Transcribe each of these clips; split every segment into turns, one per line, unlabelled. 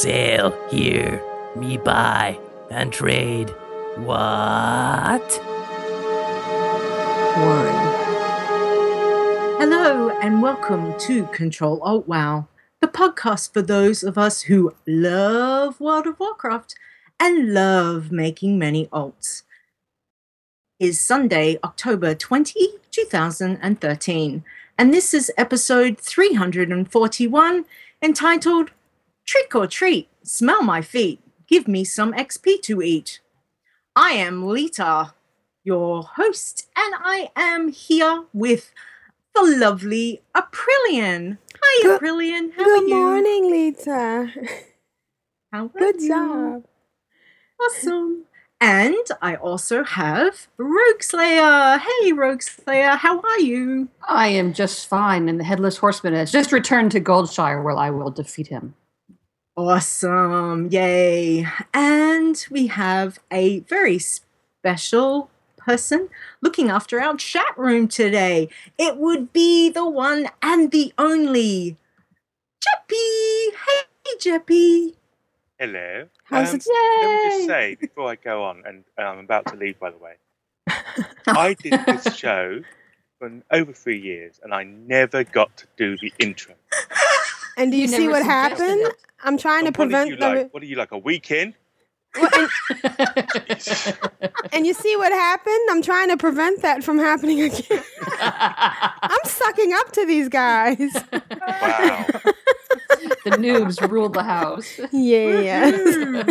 Sail here, me buy and trade. What?
One.
Hello and welcome to Control Alt WoW, the podcast for those of us who love World of Warcraft and love making many alts. Is Sunday, October 20, 2013, and this is episode 341 entitled Trick or Treat, Smell My Feet, Give Me Some XP to Eat. I am Leeta, your host, and I am here with the lovely Aprillian. Hi,
Good-
Aprillian. How
Good
are you?
morning, Leeta.
How are
Good
you?
job.
Awesome. And I also have Rogue Slayer. Hey, Rogue Slayer. How are you?
I am just fine, and the Headless Horseman has just returned to Goldshire, where I will defeat him.
Awesome. Yay. And we have a very special person looking after our chat room today. It would be the one and the only Jeppy. Hey, Jeppy.
Hello.
How's
Um,
it-
Let me just say before I go on, and and I'm about to leave, by the way, I did this show for over three years, and I never got to do the intro.
And do you,
You
see what happened?
it.
I'm trying to
And what are
prevent
you
the.
like? What are you like a weekend?
Well, and, and you see what happened? I'm trying to prevent that from happening again. I'm sucking up to these guys.
Wow.
the noobs ruled the house.
Yeah. Yeah.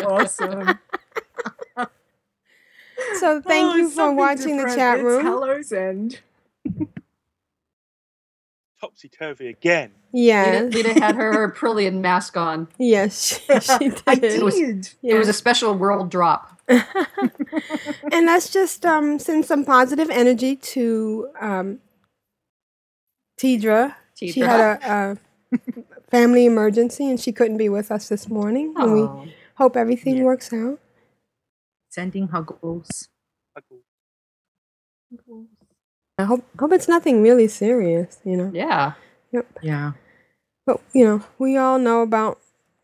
Awesome.
So thank
Oh,
you for
something
watching the
different.
chat
It's
room.
Hallow's End.
Topsy turvy again.
Leeta,
Yes.
Leeta had her Aprillian mask on.
Yes, she, she did.
I
It was-
did.
It was a special world drop.
and let's just um, send some positive energy to um, Tedrah. She had a, a family emergency and she couldn't be with us this morning. And we hope everything
Yeah.
works out.
Sending huggles.
I hope hope it's nothing really serious, you know.
Yeah. Yep.
Yeah.
But you know, we all know about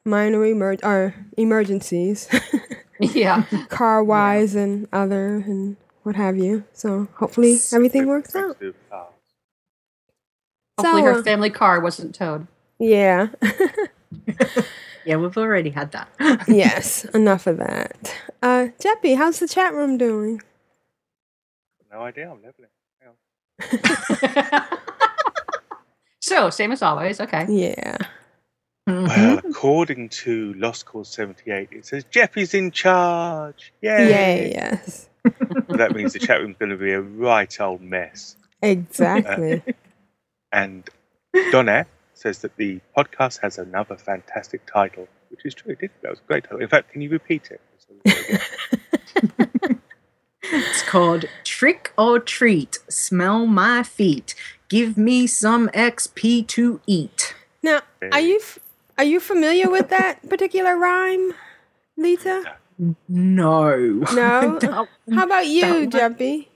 minor emer- or emergencies,
Yeah.
car wise and other and what have you. So hopefully everything works out.
Hopefully
So,
her
uh,
family car wasn't towed.
Yeah.
Yeah, we've already had that.
yes. Enough of that. Uh, Jeppy, how's the chat room doing?
No idea. I'm leveling. Hang on.
So, same as always. Okay.
Yeah.
Mm-hmm.
Well, according to Lost Cause 78, it says Jeppy's in charge. Yay!
Yay. Yes.
that means the chat room's going to be a right old mess.
Exactly.
And Donna says that the podcast has another fantastic title, which is true. It did. That was a great title. In fact, can you repeat it?
It's called Trick or Treat. Smell my feet. Give me some XP to eat.
now, are you f- are you familiar with that particular rhyme, Leeta?
No.
No.
Don't-
How about you,
Don't want-
Jeppy?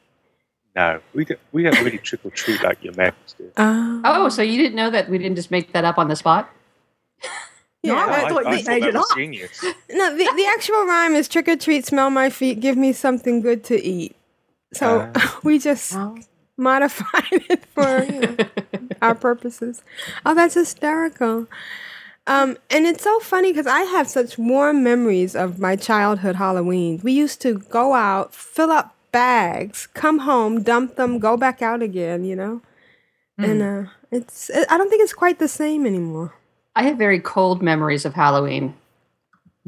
No, we don't. We don't really trick or treat like your Americans do.
Oh.
Oh, so you didn't know that we didn't just make that up on the spot?
No,
yeah.
I thought you made
that
it
genius.
No, the, the actual rhyme is trick or treat, smell my feet, give me something good to eat. So we just
Well,
modified it for you know, our purposes. Oh, that's hysterical. Um, and it's so funny because I have such warm memories of my childhood Halloween. We used to go out, fill up bags, come home, dump them, go back out again, you know? And uh, it's, I don't think it's quite the same anymore.
I have very cold memories of Halloween.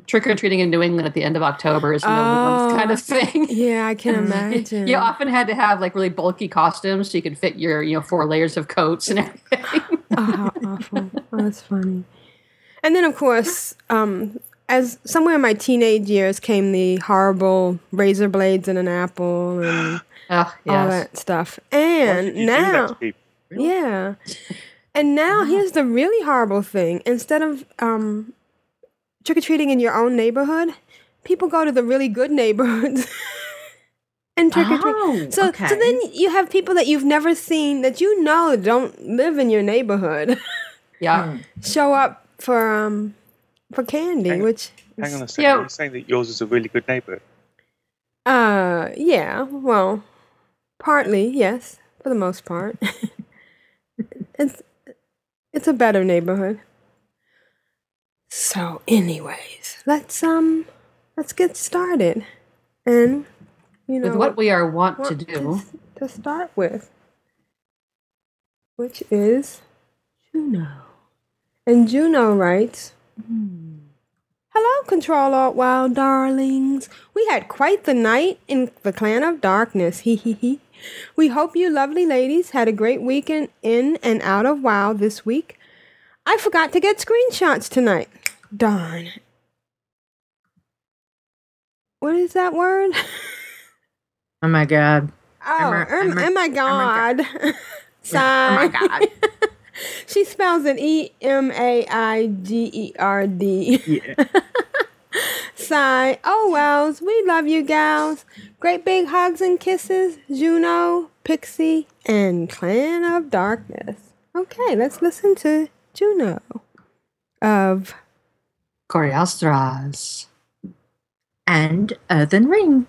Trick or treating in New England at the end of October is no one's
Oh.
kind of thing.
Yeah, I can imagine.
You often had to have like really bulky costumes so you could fit your, you know, four layers of coats and everything.
Oh, how awful. Oh, that's funny. And then, of course, um, as somewhere in my teenage years came the horrible razor blades in an apple and
Oh,
all that stuff. And
did you do that
now,
to people?
yeah. And now here's the really horrible thing. Instead of um, trick or treating in your own neighborhood, people go to the really good neighborhoods and trick or treat.
Oh,
So,
okay.
so then you have people that you've never seen that you know don't live in your neighborhood
Yeah.
show up for um for candy,
Hang-
which
Hang on a second.
Yeah.
You're saying that yours is a really good neighborhood.
uh yeah, well, partly yes, for the most part. it's it's a better neighborhood. So, anyways, let's um let's get started, and you know
With what we are
want,
to do.
to start with, which is Juno. And Juno writes, Hello, Control Alt Wild darlings. We had quite the night in the Clan of Darkness. Hee hee hee. We hope you lovely ladies had a great weekend in and out of WoW this week. I forgot to get screenshots tonight. Darn. What is that word?
Oh my god.
Oh, oh, oh my god.
Oh my god.
She spells it E M A I G E R D.
Yeah.
Sigh. Oh, Wells, we love you, gals. Great big hugs and kisses, Juno, Pixie, and Clan of Darkness. Okay, let's listen to Juno of
Coriastras.
And Earthen Ring.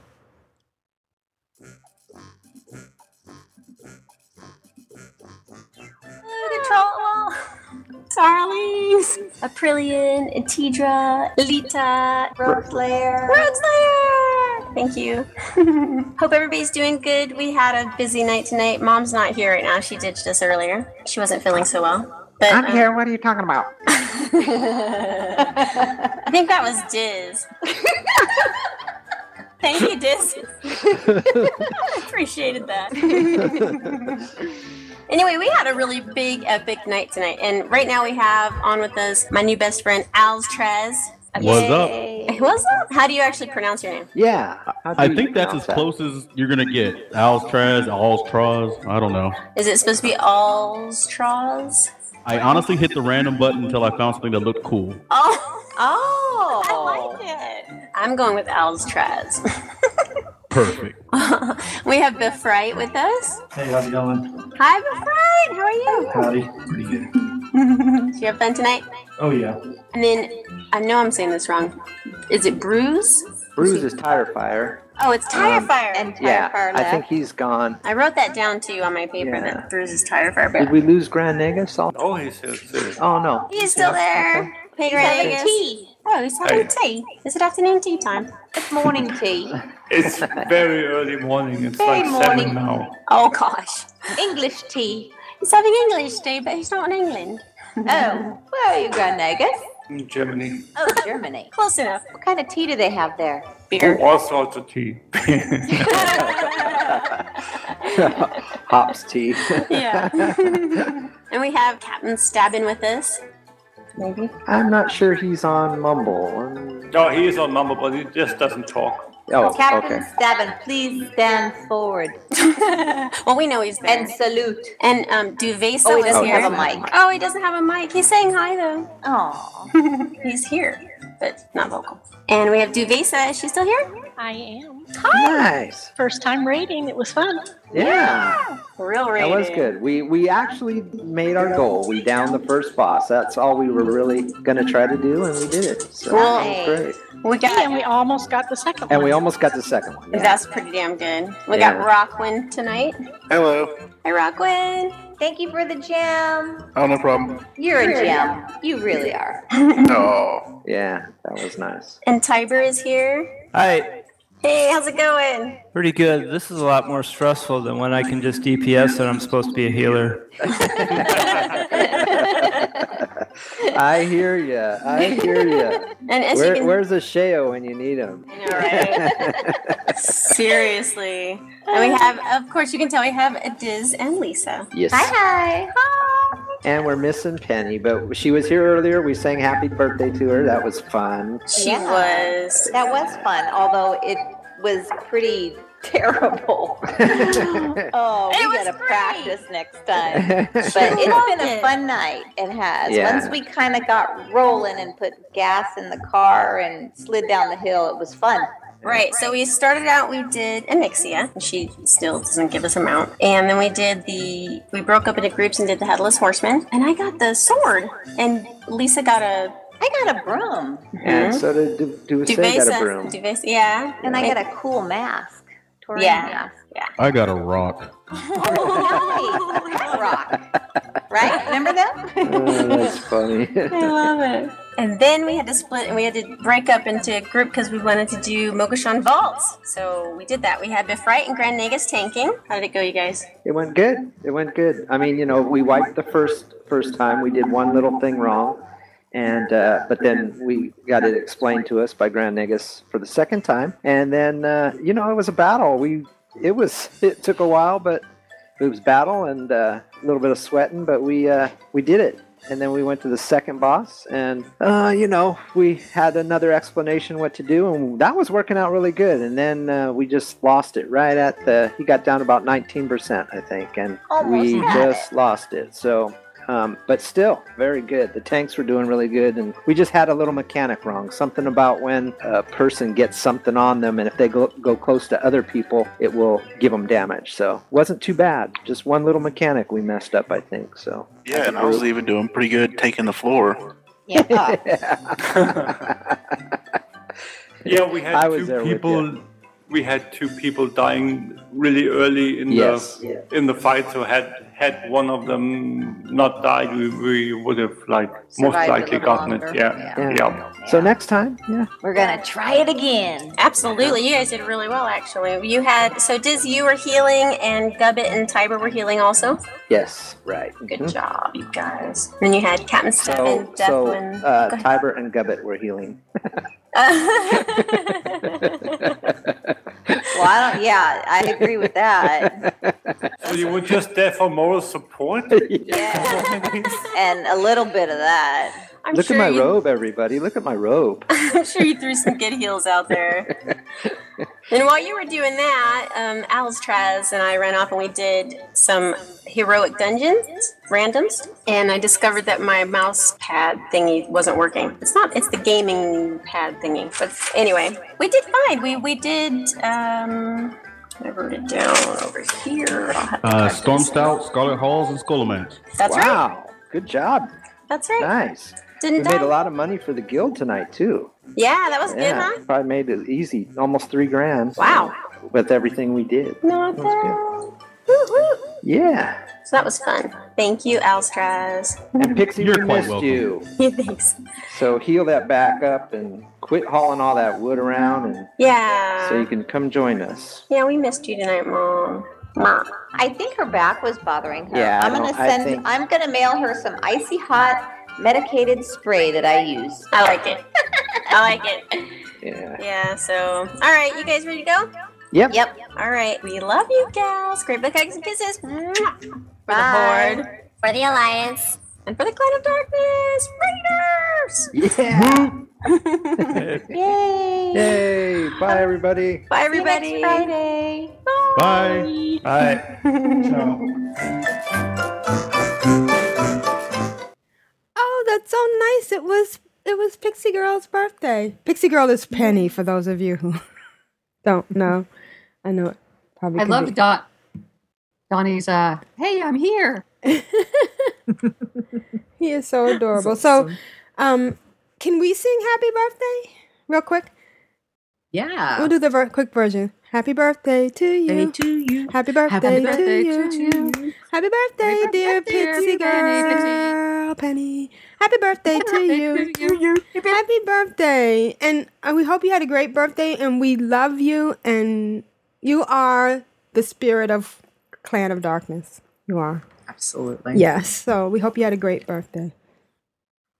Control. Darlings, Aprillian, Antidra, Leeta, Roadslayer. Roadslayer! Thank you. Hope everybody's doing good. We had a busy night tonight. Mom's not here right now. She ditched us earlier. She wasn't feeling so well. But,
I'm
um,
here. What are you talking about?
I think that was Diz. Thank you, Diz. Appreciated that. Anyway, we had a really big, epic night tonight. And right now we have on with us my new best friend, Al's Trez.
What's up?
What's up? How do you actually pronounce your name?
Yeah.
I think that's as
that?
close as you're gonna get. Alstraz, Alstraz. I don't know.
Is it supposed to be Alstraz?
I honestly hit the random button until I found something that looked cool.
Oh,
Oh.
I like it. I'm going with Al's Trez.
Perfect.
we have Biff Wright with us.
Hey, how's it going?
Hi, Biff Wright. How are you?
Howdy. Pretty good.
Did you have fun tonight?
Oh, yeah.
And then I know I'm saying this wrong. Is it Bruise?
Bruce is tire fire.
Oh, it's Tire
Um,
Fire.
And Tire
Yeah,
Fire
I think he's gone.
I wrote that down too on my paper
Yeah.
that Bruise is Tire Fire.
Did we lose Grand Nagus? Oh,
he's here too.
oh no.
he's still there. Hey,
He's having tea.
Oh, he's having
Hey.
tea. Is it afternoon tea time?
It's morning tea.
It's very early morning. It's
Very
like
morning.
seven now.
Oh gosh.
English tea.
He's having English tea, but he's not in England.
Oh, where are you, going, Nagus?
In Germany.
Oh, Germany.
Close enough.
What kind of tea do they have there?
Beer.
Oh, all sorts of tea.
Hops tea.
Yeah. and we have Captain Stabbin with us. Maybe.
I'm not sure he's on Mumble. Um,
no, he is on Mumble, but he just doesn't talk.
Oh,
Captain
okay.
Stabbin, please stand forward
well, we know he's there.
and salute.
And um, Duvesa
Oh, he
was
doesn't
here.
have a mic.
Oh, he doesn't have a mic. He's saying hi though.
Oh,
He's here, but not vocal. And we have Duvesa. Is she still here?
I am.
Nice.
First time rating. It was fun.
Yeah.
Real
That was good. We we actually made our goal. We downed the first boss. That's all we were really gonna try to do, and we did it. So
Cool.
that was great.
We got.
And we almost got the second
And
one.
we almost got the second one. Yeah.
That's pretty damn good. We
Yeah.
got Rockwin tonight.
Hello.
Hi, Rockwin.
thank you for the gem.
Oh, no problem.
You're a gem. You really are.
Oh.
Yeah, that was nice.
And Tiber is here.
Hi,
Hey, how's it going?
pretty good. This is a lot more stressful than when I can just DPS and I'm supposed to be a healer.
I hear ya. I hear ya.
And as you
Where,
can,
where's the Sheo when you need him?
I know, right? Seriously. And we have, of course, you can tell we have Diz and Lisa.
yes.
Hi, hi.
And we're missing Penny, but she was here earlier. We sang happy birthday to her. That was fun.
She
Yeah.
was.
That was fun, although it was pretty terrible. oh,
It
we
was
gotta
great.
practice next time. But it's been a fun night. It has.
Yeah.
Once we kind of got rolling and put gas in the car and slid down the hill, it was fun.
Right. So we started out. We did Onyxia. and She still doesn't give us a mount. And then we did the. We broke up into groups and did the headless horseman. And I got the sword. And Lisa got a.
I got a broom.
And hmm? so did Du- Duvasse got a
Duvesa.
broom.
Duvesa. Yeah.
And I got a cool mask. Tauren
Yeah.
mask.
Yeah.
I got a rock.
Oh, nice. Rock. Right? Remember that?
Oh, that's funny.
I love it. And then we had to split and we had to break up into a group because we wanted to do Mogu'shan Vaults. So we did that. We had Bifright and Grand Nagus tanking. How did it go, you guys?
It went good. It went good. I mean, you know, we wiped the first first time. We did one little thing wrong, and uh, but then we got it explained to us by Grand Nagus for the second time. And then uh, you know, it was a battle. We it was it took a while, but it was battle and uh, a little bit of sweating, but we uh, we did it. And then we went to the second boss, and uh, you know, we had another explanation what to do, and that was working out really good. And then uh, we just lost it right at the. He got down about 19%, I think, and we
Almost had
just lost it. So, um, but still, very good. The tanks were doing really good, and we just had a little mechanic wrong. Something about when a person gets something on them, and if they go, go close to other people, it will give them damage. So, wasn't too bad. Just one little mechanic we messed up, I think. So,
Yeah, and I was even doing pretty good taking the floor.
Yeah.
Yeah, we had
I was
two people. We had two people dying really early in
Yes.
the in the fight. So had had one of them not died, we, we would have like most
Survived a
likely gotten
longer.
it. Yeah,
Yeah.
yeah.
so next time, yeah.
We're gonna try it again.
Absolutely. You guys did really well, actually. You had. So Diz, you were healing, and Gubbit and Tiber were healing also.
Yes, right.
Good
Mhm.
job, you guys. Then you had Captain Step
So,
and
so
Deathwin.
uh, Tiber and Gubbit were healing.
Well, I don't. Yeah, I agree with that.
So you were just there for moral support. Yeah.
and a little bit of that.
I'm
Look
sure
at my
you,
robe, everybody. Look at my robe.
I'm sure you threw some good heals out there. and while you were doing that, um, Alistraz and I ran off and we did some heroic dungeons, randoms, and I discovered that my mouse pad thingy wasn't working. It's not. It's the gaming pad thingy. But anyway, we did fine. We we did. Um, I wrote it down over here. I'll have to
Uh, Storm. Stout, Scarlet Halls, and Scholomance.
That's right.
wow. Good job.
That's right.
Nice.
Didn't
we made a lot of money for the guild tonight too.
Yeah, that was good,
yeah,
huh?
probably made it easy, almost three grand.
Wow.
With everything we did.
Not
That was
bad. Woo, woo.
Yeah.
So that was fun. Thank you, Alstraz.
And Pixie,
You're
we
quite
missed
welcome.
you.
Thanks.
So heal that back up and quit hauling all that wood around, and
Yeah.
so you can come join us.
yeah, we missed you tonight, Mom. Mom.
I think her back was bothering her.
Yeah, I
I'm gonna send.
think-
I'm gonna mail her some icy hot medicated spray that I use.
I like it. I like it.
Yeah.
Yeah, so. All right, you guys ready to go?
Yep.
Yep.
All right. We love you, gals. Great big hugs and kisses. Mwah. For the board. For the Alliance. And for the Clan of Darkness. Raiders!
Yeah.
Yay!
Yay! Bye, everybody.
Bye,
See you next
everybody.
Friday.
Bye.
Bye.
Oh, that's so nice. It was it was Pixie Girl's birthday. Pixie Girl is Penny for those of you who don't know. I know it probably.
I
be-
Don. Donnie's uh, hey, I'm here.
He is so adorable. So, um, can we sing Happy Birthday real quick?
Yeah.
We'll do the ver- quick version. Happy birthday to you.
to you.
Happy birthday,
birthday
to,
to
you. Happy birthday, dear
birthday,
Pixie
Penny, Pixie.
girl, Penny. Happy birthday to you. Happy birthday, and uh, we hope you had a great birthday. And we love you, and you are the spirit of Clan of Darkness. You are.
Absolutely.
Yes. So we hope you had a great birthday.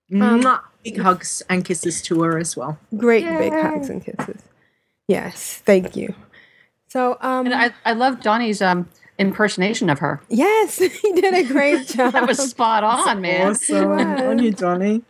Mwah. Big hugs and kisses to her as well.
Great big hugs and kisses. Yes. Thank you. So um.
And I, I love Donnie's um impersonation of her.
Yes, he did a great job.
That was spot on, man.
Awesome. On you, Johnny.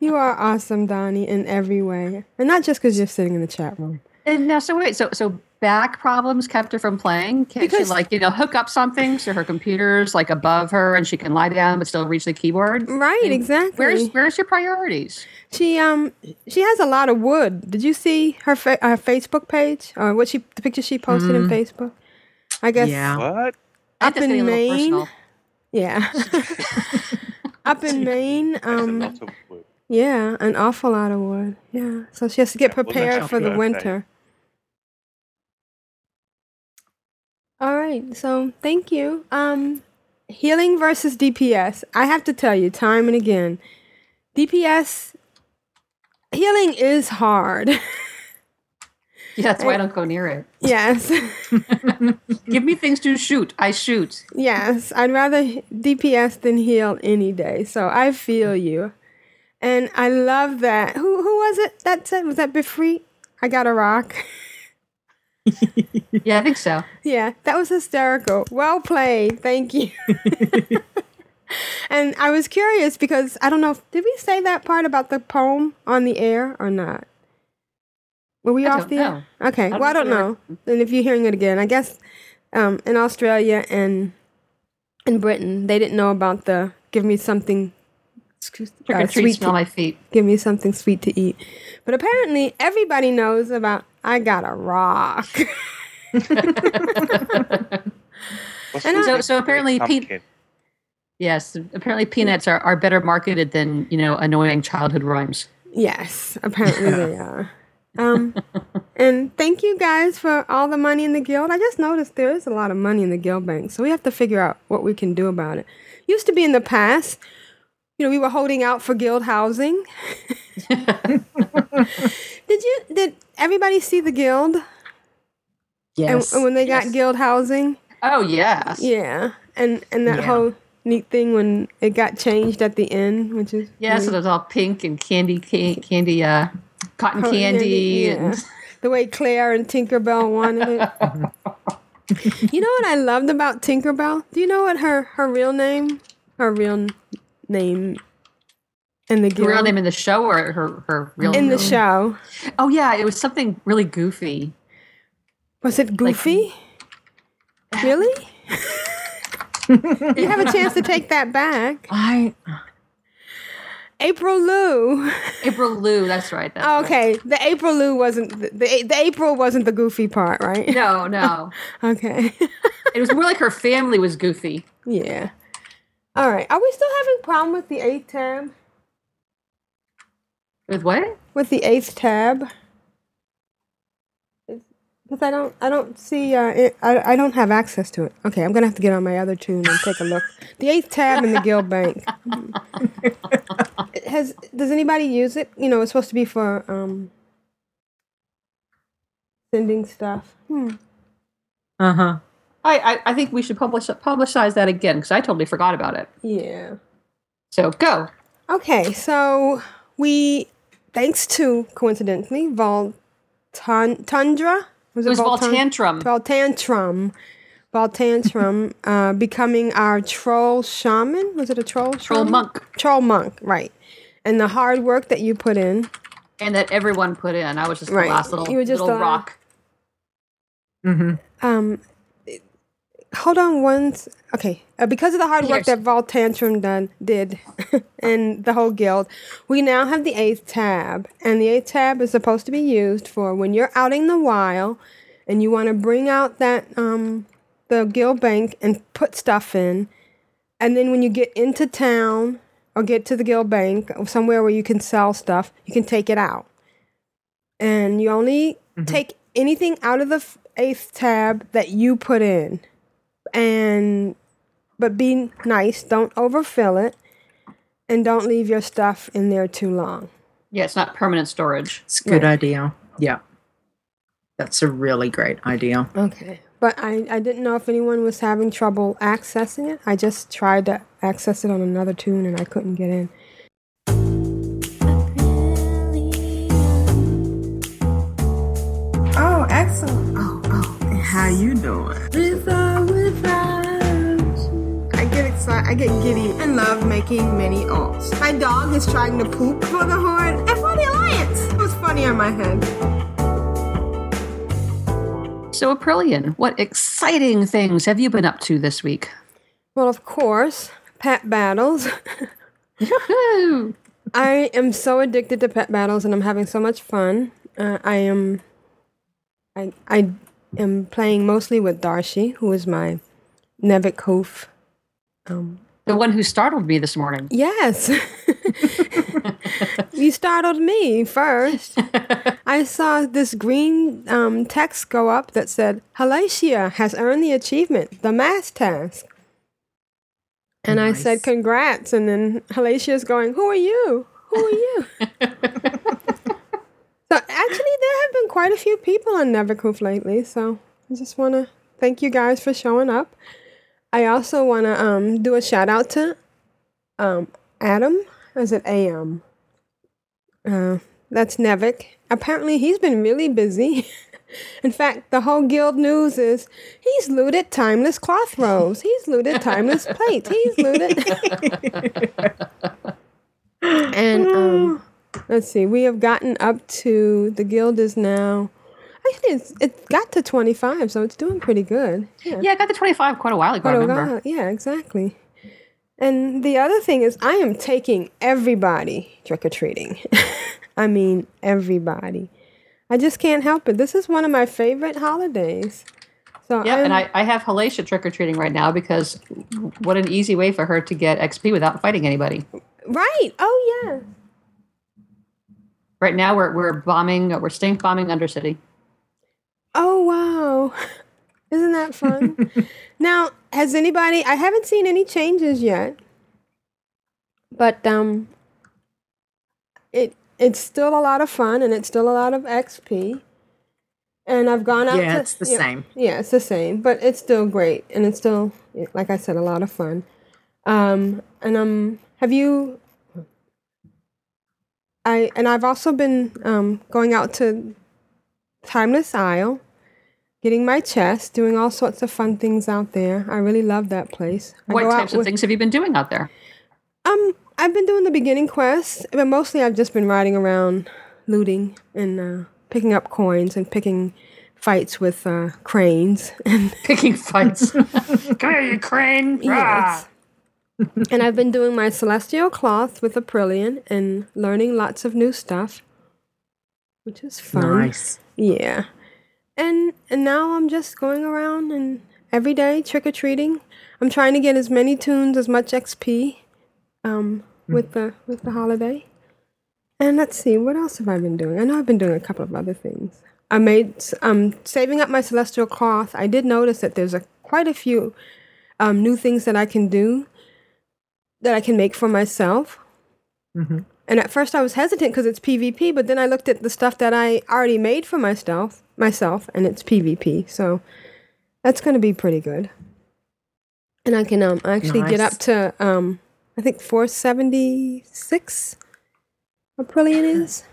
You are awesome, Donnie, in every way, and not just because you're sitting in the chat room.
And now, so wait, so so back problems kept her from playing. Can
Because-
she like you know hook up something so her computer's like above her and she can lie down but still reach the keyboard?
Right,
And
exactly.
Where's where's your priorities?
She um she has a lot of wood. Did you see her fa- her Facebook page or what she the picture she posted in
Mm.
Facebook? I guess
Yeah.
What?
up in Maine. Yeah, up in Maine. Um,
lot of wood.
yeah, an awful lot of wood. Yeah, so she has to get
Yeah,
prepared
her
for the
birthday.
winter. All right, so thank you. Um, healing versus DPS. I have to tell you, time and again, DPS healing is hard.
Yeah, that's why I don't go near it.
yes,
Give me things to shoot. I shoot.
yes, I'd rather DPS than heal any day. So I feel mm. you, and I love that. Who who was it that said was that Befree? I got a rock.
Yeah, I think so.
Yeah, that was hysterical. Well played. Thank you. and I was curious because I don't know did we say that part about the poem on the air or not? Were we
I
off the air? Okay.
don't
well, I don't
know.
know. And if you're hearing it again, I guess um, in Australia and in Britain, they didn't know about the give me something excuse-
Trick or
uh, sweet
smell
to,
my feet.
give me something sweet to eat. But apparently, everybody knows about I got a rock. And
the
I-
So so apparently Pete? Yes, apparently peanuts are, are better marketed than, you know, annoying childhood rhymes.
Yes, apparently they are. Um, and thank you guys for all the money in the guild. I just noticed there is a lot of money in the guild bank, so we have to figure out what we can do about it. Used to be in the past, you know, we were holding out for guild housing. did you? Did everybody see the guild?
Yes.
And, and when they got
Yes.
guild housing,
Oh, yes.
yeah, and and that
Yeah.
whole neat thing when it got changed at the end, which is
Yeah, so it was all pink and candy, ca- candy, uh, cotton oh,
Cotton
candy.
yeah.
And,
the way Claire and Tinkerbell wanted it. you know what I loved about Tinkerbell? Do you know what her her real name, her real name in the
her real name in the show or her, her real
in the
real-
show
Oh, yeah, it was something really goofy.
was it Goofy? Eh. really? you have a chance to take that back.
I
April Lou.
April Lou, that's right. That's
Oh,
right.
okay, the April Lou wasn't the, the the April wasn't the goofy part, right?
No, no.
Okay.
It was more like her family was goofy.
yeah. All right. Are we still having problem with the eighth tab?
With what?
with the eighth tab because I don't I don't see uh, it, I, I don't have access to it. Okay, I'm gonna have to get on my other toon and take a look. The eighth tab in the guild bank It has does anybody use it? You know, it's supposed to be for um sending stuff. Hmm.
uh huh.
I, I, I think we should publish publicize that again because I totally forgot about it.
Yeah.
So go.
Okay, so we thanks to coincidentally Vol Tundra
It was Voltantrum.
Voltantrum. Voltantrum uh, becoming our troll shaman. Was it a troll
Troll
shaman?
monk.
Troll monk, right. And the hard work that you put in.
And that everyone put in. I was just
Right.
the last little,
You were just
little
the-
rock.
Mm-hmm.
Um, hold on one. Okay, uh, because of the hard work
Here's-
that Voltantrum done did, and the whole guild, we now have the eighth tab, and the eighth tab is supposed to be used for when you're out in the wild, and you want to bring out that um the guild bank and put stuff in, and then when you get into town or get to the guild bank or somewhere where you can sell stuff, you can take it out, and you only take anything out of the f- eighth tab that you put in and but be nice don't overfill it and don't leave your stuff in there too long
Yeah, it's not permanent storage.
It's a good
Right.
idea. Yeah. That's a really great idea.
okay but I, I didn't know if anyone was having trouble accessing it i just tried to access it on another toon and i couldn't get in
Oh, excellent. How you doing? With or without I get
excited. I get giddy and love making many alts. My dog is trying to poop for the horn and for the alliance. It was funny on my head.
So, Aprillian, what exciting things have you been up to this week?
Well, of course, pet battles. I am so addicted to pet battles, and I'm having so much fun. Uh, I am, I I am playing mostly with Darcy, who is my Nevik Hoof. Um,
The one who startled me this morning.
Yes. you startled me first. I saw this green um, text go up that said, Halacia has earned the achievement, the mask task. And I said, congrats. And then Halatia's going, who are you? Who are you? so actually, there have been quite a few people on Nevercoof lately. So I just want to thank you guys for showing up. I also want to um, do a shout out to um, Adam. Is it AM? Uh, that's Nevik. Apparently, he's been really busy. In fact, the whole guild news is he's looted timeless cloth robes. He's looted timeless plates. He's looted. and um, let's see, we have gotten up to the guild is now. Actually, it's, it got to 25, so it's doing pretty good. Yeah.
Yeah, I got to 25 quite a while ago,
Quite a
remember.
while. Yeah, exactly. And the other thing is, I am taking everybody trick or treating. I mean, everybody. I just can't help it. This is one of my favorite holidays. So
Yeah,
I'm,
and I, I have Halacia trick or treating right now because what an easy way for her to get XP without fighting anybody.
right. Oh yeah.
Right now, we're, we're bombing, we're stink bombing Undercity.
Oh wow. Isn't that fun? now, has anybody I haven't seen any changes yet. But um it it's still a lot of fun and it's still a lot of XP. And I've gone out
Yeah,
to
it's the same.
Yeah, it's the same, but it's still great and it's still like I said a lot of fun. Um and um have you I and I've also been um going out to Timeless Isle, getting my chest, doing all sorts of fun things out there. I really love that place. I
What types of
with-
things have you been doing out there?
Um, I've been doing the beginning quests, but mostly I've just been riding around, looting and uh, picking up coins and picking fights with uh, cranes and
picking fights. Come here, you crane!
Yes. And I've been doing my celestial cloth with Aprillian and learning lots of new stuff, which is fun.
Nice.
Yeah. And and now I'm just going around and every day trick or treating. I'm trying to get as many toons, as much XP, um, with the with the holiday. And let's see, what else have I been doing? I know I've been doing a couple of other things. I made um saving up my celestial cloth. I did notice that there's a quite a few um new things that I can do that I can make for myself.
Mm-hmm.
And at first I was hesitant because it's PvP, but then I looked at the stuff that I already made for myself, myself, and it's PvP. So that's going to be pretty good. And I can um actually get up to um I think 476 Aprillian is.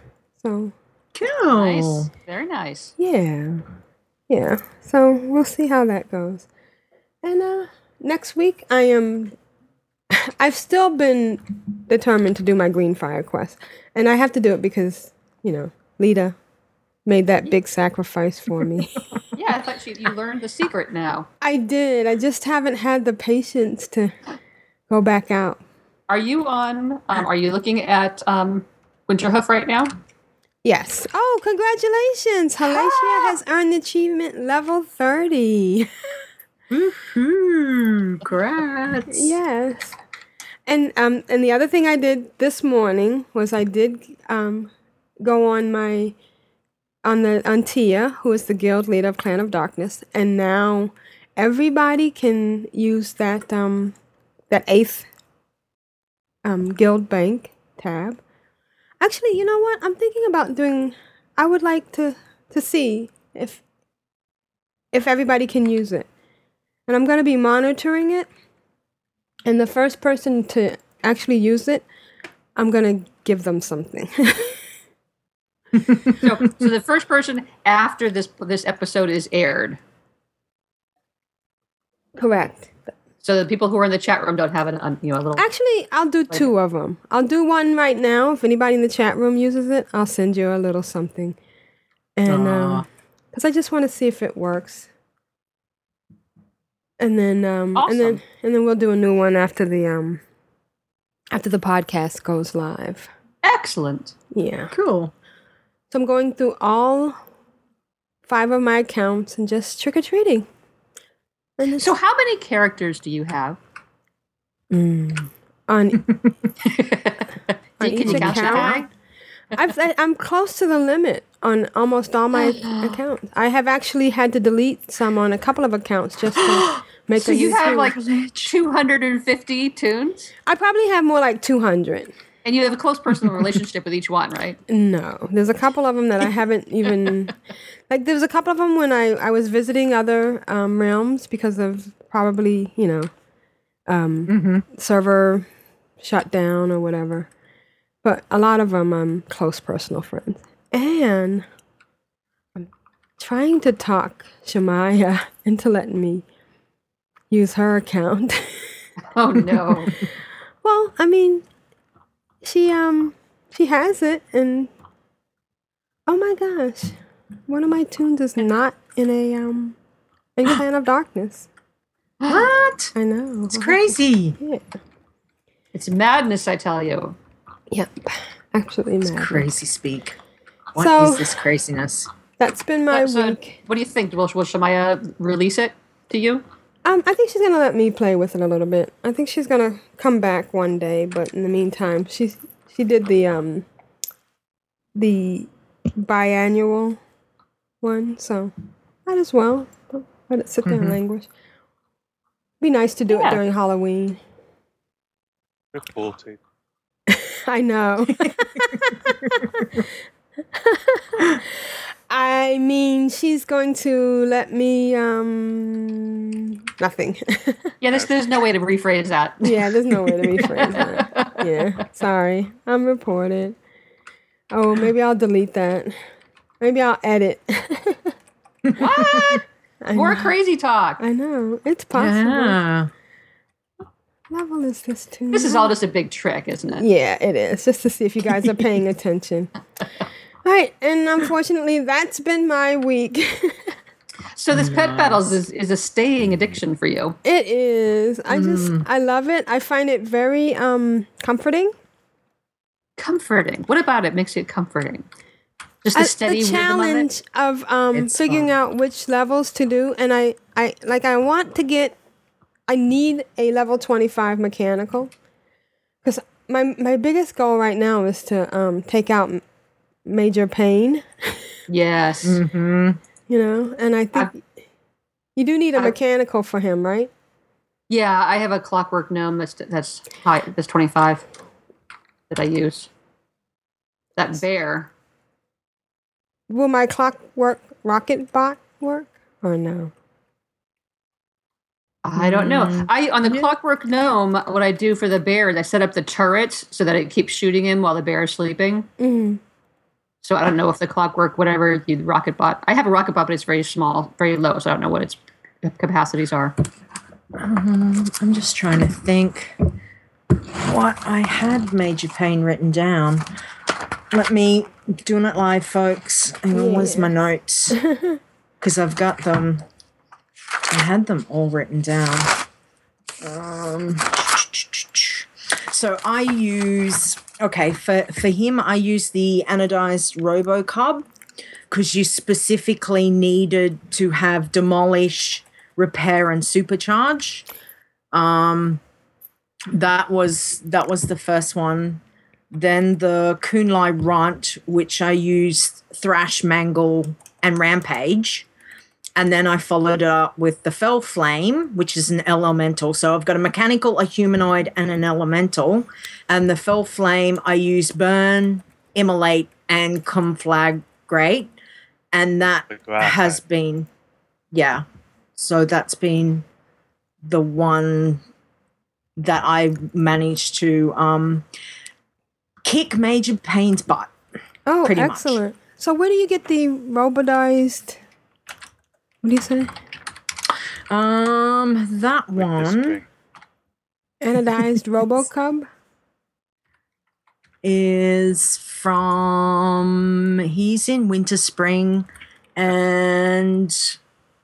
So
Cool.
Nice. Very nice.
yeah. Yeah. So we'll see how that goes. And uh next week I am I've still been determined to do my green fire quest. And I have to do it because, you know, Leeta made that big sacrifice for me.
Yeah, I thought you, you learned the secret now.
I did. I just haven't had the patience to go back out.
Are you on? Um, are you looking at um, Winterhoof right now?
Yes. Oh, congratulations. Halacia has earned achievement level 30.
Woohoo! Congrats.
Yes. And um and the other thing I did this morning was I did um go on my on the on Tia, who is the guild leader of Clan of Darkness, and now everybody can use that um that eighth um guild bank tab. Actually, you know what? I'm thinking about doing I would like to to see if if everybody can use it. And I'm going to be monitoring it. And the first person to actually use it, I'm going to give them something.
So, so the first person after this this episode is aired.
Correct.
So the people who are in the chat room don't have an, un, you know, a little.
Actually, I'll do two of them. I'll do one right now. If anybody in the chat room uses it, I'll send you a little something. And
Aw.
um, because I just want to see if it works. And then um, and then and then we'll do a new one after the um, after the podcast goes live.
Excellent.
Yeah.
Cool.
So I'm going through all five of my accounts and just trick or treating. And
So how many characters do you have?
Mm. on on
you, can you
each account. I've, I'm close to the limit on almost all my accounts. I have actually had to delete some on a couple of accounts just to make
So you have like 250 toons?
I probably have more like 200.
And you have a close personal relationship with each one, right?
No, there's a couple of them that I haven't even like. There was a couple of them when I I was visiting other um, realms because of probably you know um, server shut down or whatever. But a lot of them I'm close personal friends, and I'm trying to talk Shemaya into letting me use her account.
Oh no.
well, I mean, she um she has it and oh my gosh. One of my toons is not in a um in Clan of Darkness.
What?
I know.
It's crazy.
Yeah.
It's madness, I tell you.
Yep. Absolutely
It's
mad.
crazy speak. What is
So-
this craziness?
That's been my
So,
week.
what do you think? Will, will Shemaya release it to you?
Um, I think she's gonna let me play with it a little bit. I think she's gonna come back one day, but in the meantime, she she did the um the biannual one, so might as well let it sit there and
Mhm.
languish. Be nice to do
Yeah.
it during Halloween.
Reported.
I know. I mean, she's going to let me um nothing.
Yeah, there's, there's no way to rephrase that.
yeah, there's no way to rephrase that. Yeah, sorry. I'm reported. Oh, maybe I'll delete that. Maybe I'll edit.
what?
I
More
know.
crazy talk.
I know. It's possible.
Yeah.
Level is this toon?
This is all just a big trick, isn't it?
Yeah, it is. Just to see if you guys are paying attention. All right, and unfortunately, that's been my week.
So this pet battles is, is a staying addiction for you.
It is. I just I love it. I find it very um comforting.
Comforting. What about it makes it comforting? Just the steady
the
rhythm of it?
challenge of, um
It's
figuring
fun.
out which levels to do and I I like I want to get I need a level 25 mechanical cuz my my biggest goal right now is to um take out Major Payne,
Yes.
Mm-hmm.
you know, and I think you do need a
I've-
mechanical for him, right?
Yeah, I have a clockwork gnome that's that's high that's 25 that I use. That bear.
Will my clockwork rocket bot work or no?
I don't know.
Mm.
I on the clockwork gnome, what I do for the bear is I set up the turret so that it keeps shooting him while the bear is sleeping.
Mm.
So I don't know if the clockwork, whatever you rocket bot. I have a rocket bot, but it's very small, very low, so I don't know what its capacities are.
Um, I'm just trying to think what I had Major Payne written down. Let me doing it live, folks. Hang on, where's my notes? Because I've got them. I had them all written down. Um, so I use okay for for him. I use the anodized RoboCub because you specifically needed to have demolish, repair, and supercharge. Um, that was that was the first one. Then the Kunlai Runt, which I used Thrash, Mangle, and Rampage. And then I followed it up with the Fel Flame, which is an elemental. So I've got a mechanical, a humanoid, and an elemental. And the Fel Flame, I use Burn, Immolate, and Conflagrate. And that
Conflagrate.
has been, yeah. So that's been the one that I managed to um, kick Major Payne's butt.
Oh,
Pretty much.
excellent. So where do you get the robotized? What do you say?
Um, that one.
Anodized Robocub.
is from he's in Winter Spring and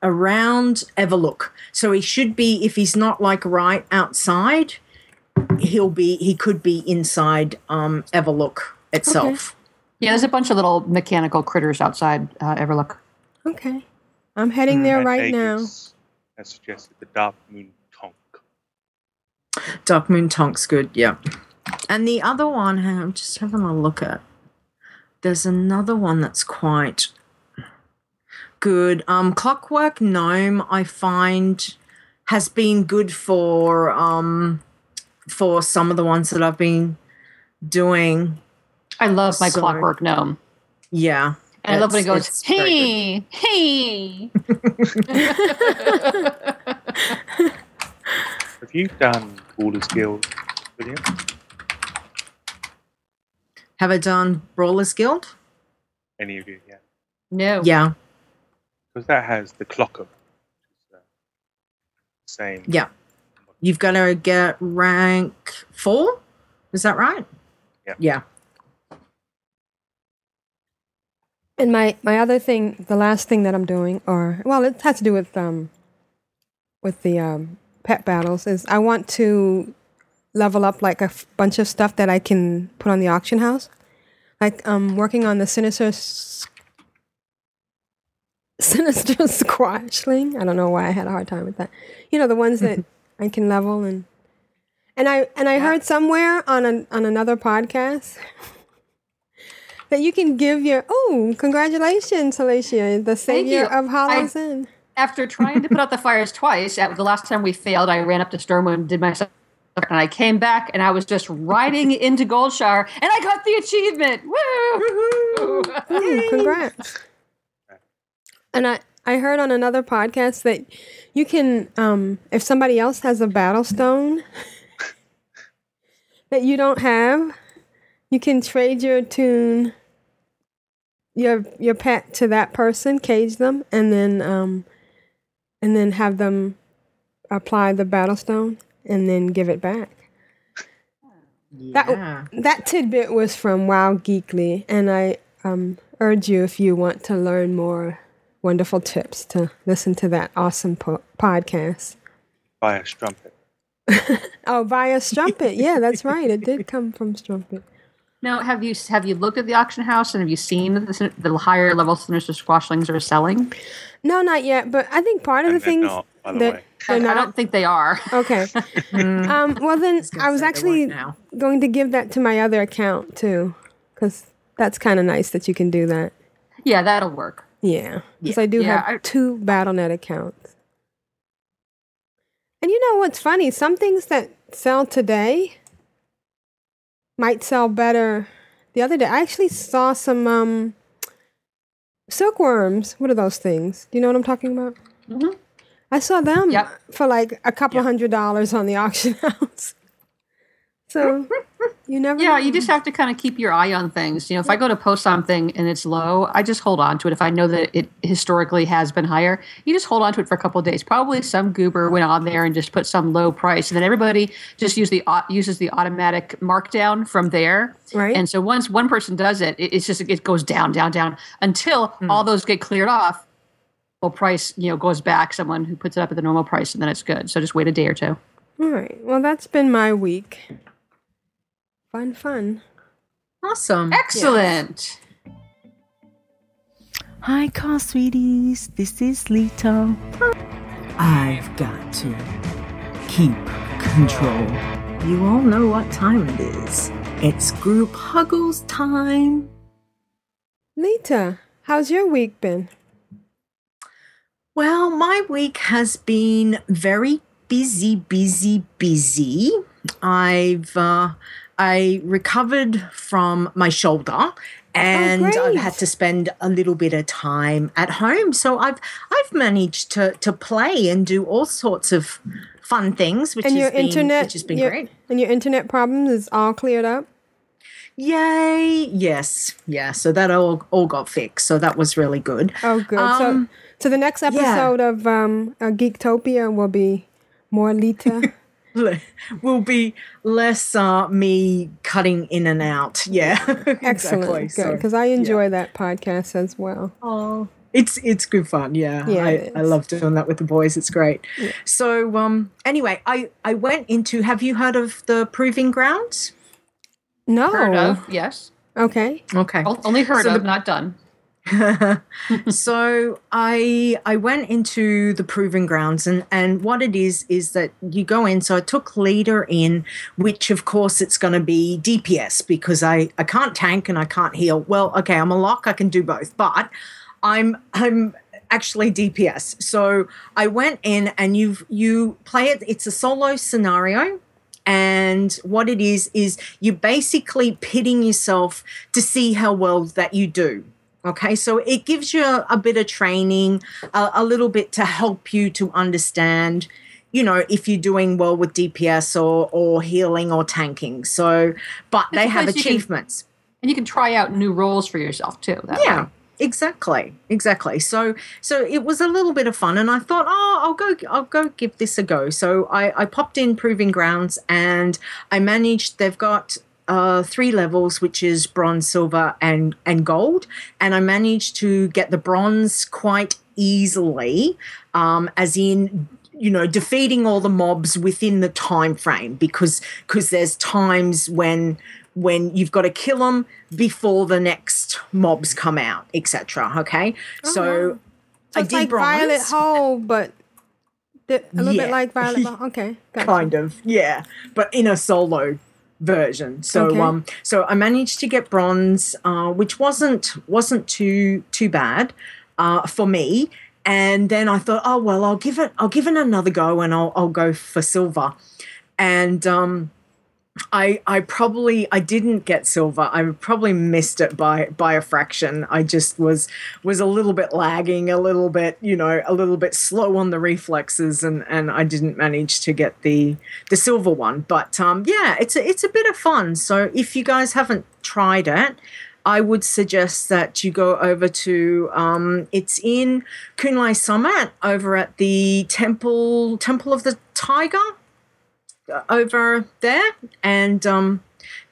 around Everlook. So he should be if he's not like right outside, he'll be he could be inside um Everlook itself.
Yeah, there's a bunch of little mechanical critters outside uh, Everlook.
Okay. I'm heading there
And
right now.
Aegis Has suggested the Dark Moon Tonk.
Darkmoon Tonk's good, yeah. And the other one, hang on, I'm just having a look at. There's another one that's quite good. Um, Clockwork Gnome, I find, has been good for um for some of the ones that I've been doing.
I love my
So-
Clockwork Gnome.
Yeah.
And I love when it
It's-
goes,
it's very good.
hey, hey.
Have you done Brawler's Guild, William?
Have I done Brawlers Guild?
Any of you? Yeah.
No.
Yeah.
Because that has the clock which is, uh, Same.
Yeah. You've got to get rank four. Is that right?
Yeah.
Yeah.
And my my other thing, the last thing that I'm doing, or well, it has to do with um with the um pet battles, is I want to level up like a f- bunch of stuff that I can put on the auction house. Like I'm working on the sinister s- sinister squashling. I don't know why I had a hard time with that. You know the ones that I can level and and I and I heard somewhere on an on another podcast that you can give your oh congratulations Alicia the savior of Hallow's
I-
End.
After trying to put out the fires twice, at the last time we failed, I ran up to Stormwind and did my stuff, and I came back and I was just riding into Goldshire, and I got the achievement. Woo!
Ooh, congrats. And I, I heard on another podcast that you can, um, if somebody else has a battle stone that you don't have, you can trade your toon, your your pet to that person, cage them, and then um, and then have them apply the battle stone and then give it back. Yeah. That that tidbit was from Wow Geekly, and I um, urge you if you want to learn more wonderful tips to listen to that awesome po- podcast.
Via Strumpet.
Oh, via Strumpet, yeah, that's right. It did come from Strumpet.
Now, have you have you looked at the auction house and have you seen the, the higher level sinister squashlings are selling?
No, not yet, but I think part of the things
not, by the
that
way.
they're
I don't think they are.
Okay. um, well, then I was actually going to give that to my other account too, because that's kind of nice that you can do that.
Yeah, that'll work.
Yeah, because
Yeah,
I do
yeah,
have
I-
two BattleNet accounts. And you know what's funny? Some things that sell today might sell better the other day. I actually saw some um, silkworms. What are those things? Do you know what I'm talking about?
Mhm.
I saw them for like a couple hundred dollars on the auction house. So you never.
Yeah,
know.
you just have to kind of keep your eye on things. You know, if I go to post something and it's low, I just hold on to it. If I know that it historically has been higher, you just hold on to it for a couple of days. Probably some goober went on there and just put some low price, and then everybody just use the uses the automatic markdown from there.
Right.
And so once one person does it, it- it's just it goes down, down, down until hmm. all those get cleared off. Well, price, you know, goes back. Someone who puts it up at the normal price, and then it's good. So just wait a day or two.
All right. Well, that's been my week. Fun, fun.
Awesome.
Excellent.
Hi, car sweeties. This is Leeta.
I've got to keep control. You all know what time it is. It's group huggles time.
Leeta, how's your week been?
Well, my week has been very busy, busy, busy. I've uh, I recovered from my shoulder and I've had to spend a little bit of time at home. So I've I've managed to to play and do all sorts of fun things, which
and
has
your
been,
internet,
which has been
your-
great.
And your internet problems is all cleared up.
Yay! Yes, yeah. So that all all got fixed. So that was really good.
Oh, good.
Um,
so, so the next episode of um, uh, Geektopia will be more Leeta.
le- will be less uh, me cutting in and out. Yeah, exactly.
Excellent.
So,
Good. Because I enjoy that podcast as well.
Oh, it's it's good fun. Yeah,
Yeah,
I, I love doing that with the boys. It's great. So um, anyway, I I went into. Have you heard of the Proving Grounds?
No.
Heard of? Yes.
Okay.
Okay.
Only heard
So
of,
the-
not done.
so I I went into the proving grounds and and what it is is that you go in so I took Leeta in which of course it's going to be DPS because I I can't tank and I can't heal. Well okay I'm a lock I can do both but I'm I'm actually DPS so I went in and you've you play it it's a solo scenario and what it is is you're basically pitting yourself to see how well that you do okay so it gives you a, a bit of training a, a little bit to help you to understand you know if you're doing well with dps or or healing or tanking so but they have
you can-
achievements
And you can try out new roles for yourself too.
Yeah
way.
exactly exactly so so it was a little bit of fun and i thought oh i'll go i'll go give this a go so i i popped in proving grounds and i managed they've got uh, three levels, which is bronze, silver, and and gold, and I managed to get the bronze quite easily, um, as in you know defeating all the mobs within the time frame because because there's times when when you've got to kill them before the next mobs come out, etc. Okay, so
So
I
it's
did
like
bronze.
Violet Hold, but a little
Yeah.
bit like Violet Hole. Okay. gotcha.
kind of yeah but in a solo version. So
Okay.
um so i managed to get bronze uh which wasn't wasn't too too bad uh for me. And then i thought oh well i'll give it i'll give it another go and i'll i'll go for silver. And um I I probably I didn't get silver. I probably missed it by by a fraction. I just was was a little bit lagging, a little bit, you know, a little bit slow on the reflexes and and I didn't manage to get the the silver one. But um yeah, it's a, it's a bit of fun. So if you guys haven't tried it, I would suggest that you go over to um, it's in Kun-Lai Summit over at the Temple Temple of the Tiger over there, and um,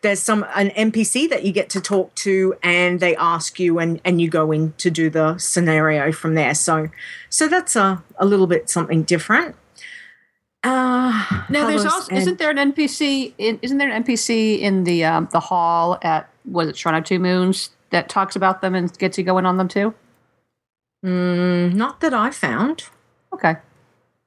there's some an NPC that you get to talk to, and they ask you, and and you go in to do the scenario from there. So so that's a a little bit something different. Uh,
No, there's also
and-
isn't there an NPC? In, isn't there an NPC in the um, the hall at was it Shrine of Two Moons that talks about them and gets you going on them too?
Mm, not that I found.
Okay.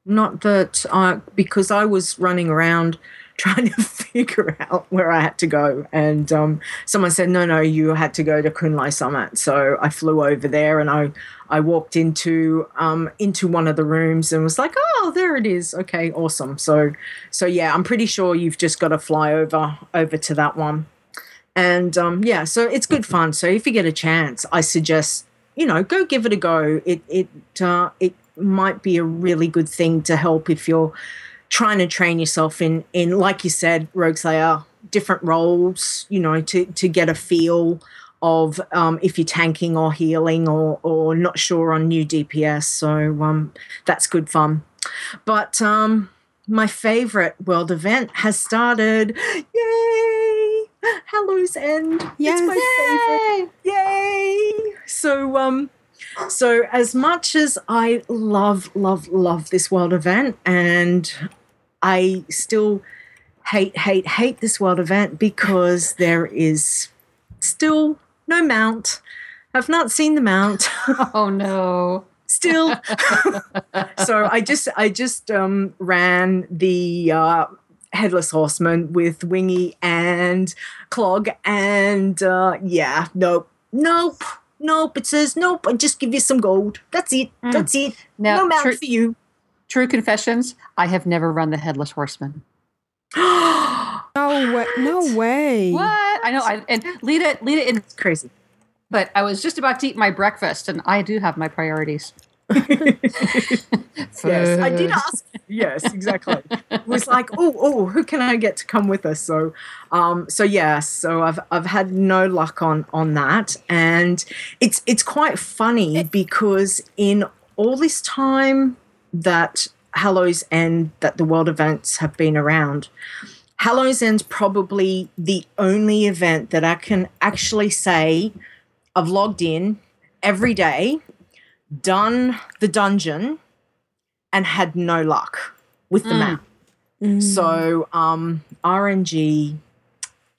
Not that I, because I was running around trying to figure out where I had to go. And um, someone said, no, no, you had to go to Kun-Lai Summit. So I flew over there and I, I walked into um, into one of the rooms and was like, oh, there it is. Okay, awesome. So so yeah, I'm pretty sure you've just got to fly over over to that one. And um, yeah, so it's good fun. So if you get a chance, I suggest you know go give it a go. It it uh, it might be a really good thing to help if you're trying to train yourself in in like you said, Rogueslayer, different roles. You know to to get a feel of um, if you're tanking or healing or or not sure on new DPS. So um, that's good fun. But um, my favorite world event has started. Yay! Hallow's End.
Yes.
It's my favorite. Yay! So um so as much as I love love love this world event and I still hate hate hate this world event because there is still no mount. I've not seen the mount.
oh no.
Still. so I just I just um ran the uh headless horseman with wingy and clog and uh yeah nope nope nope it says nope i just give you some gold that's it mm. that's it
Now,
no mount
true-
for you
True confessions: I have never run the headless horseman.
No way. No way.
What? I know. I, and Leeta, Leeta, in It's
crazy.
But I was just about to eat my breakfast, and I do have my priorities.
yes. i did ask. Yes exactly. It was like oh oh who can i get to come with us? So um so yeah so i've i've had no luck on on that. And it's it's quite funny because in all this time that Hallow's End that the world events have been around. Hallow's End's probably the only event that I can actually say I've logged in every day, done the dungeon, and had no luck with the
Mm.
map. So um, RNG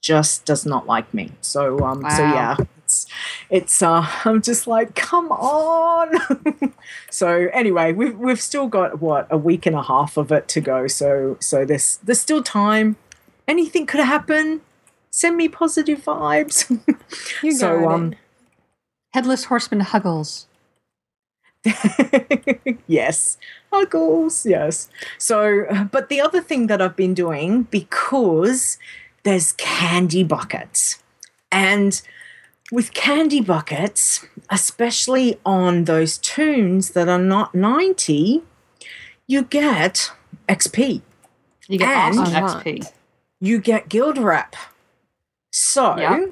just does not like me. So um, so yeah, it's it's uh, I'm just like, come on. so anyway, we've we've still got what a week and a half of it to go. So so there's there's still time. Anything could happen. Send me positive vibes.
You
so
got
um,
Headless Horseman Huggles.
yes. Huggles, yes. So, but the other thing that I've been doing because there's candy buckets. And with candy buckets, especially on those toons that are not 90, you get XP.
You get
And
XP.
You get guild rep. So,
Yeah.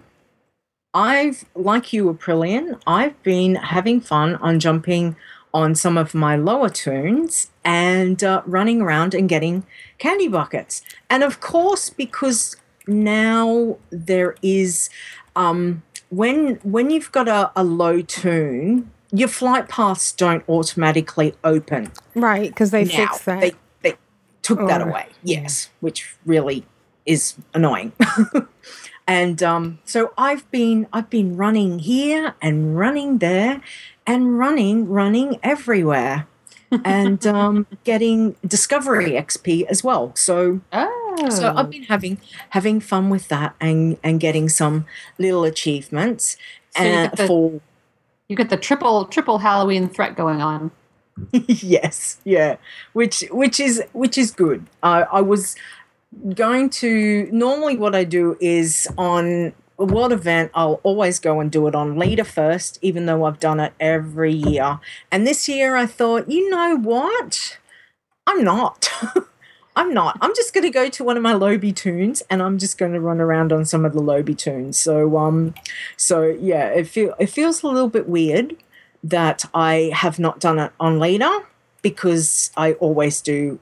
I've, like you, Aprillian, I've been having fun on jumping on some of my lower toons and uh, running around and getting candy buckets. And of course, because now there is, um, when when you've got a, a low toon, your flight paths don't automatically open.
Right, because they
Now,
fixed that.
They, they took that away. Yes, which really is annoying. and um, so I've been I've been running here and running there and running running everywhere and um, getting discovery XP as well. So so I've been having having fun with that and and getting some little achievements
So
and
get the-
for
You get the triple triple Halloween threat going on.
yes, yeah, which which is which is good. I I was going to normally what I do is on a world event I'll always go and do it on Leeta first, even though I've done it every year. And this year I thought, you know what, I'm not. I'm not. I'm just going to go to one of my lowbie toons and I'm just going to run around on some of the lowbie toons. So um so yeah, it feel it feels a little bit weird that I have not done it on Leeta because I always do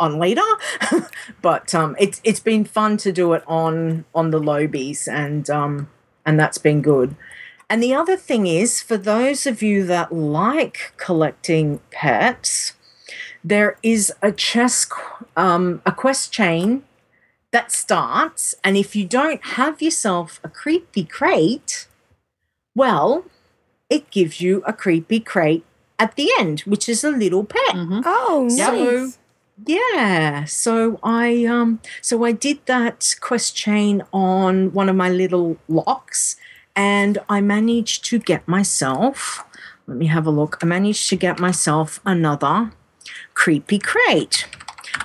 on Leeta. but um it's it's been fun to do it on on the lowbies and um and that's been good. And the other thing is for those of you that like collecting pets, there is a chess um, a quest chain that starts and if you don't have yourself a creepy crate well it gives you a creepy crate at the end which is a little pet
oh
so
nice.
Yeah so i um so i did that quest chain on one of my little locks and i managed to get myself let me have a look i managed to get myself another creepy crate,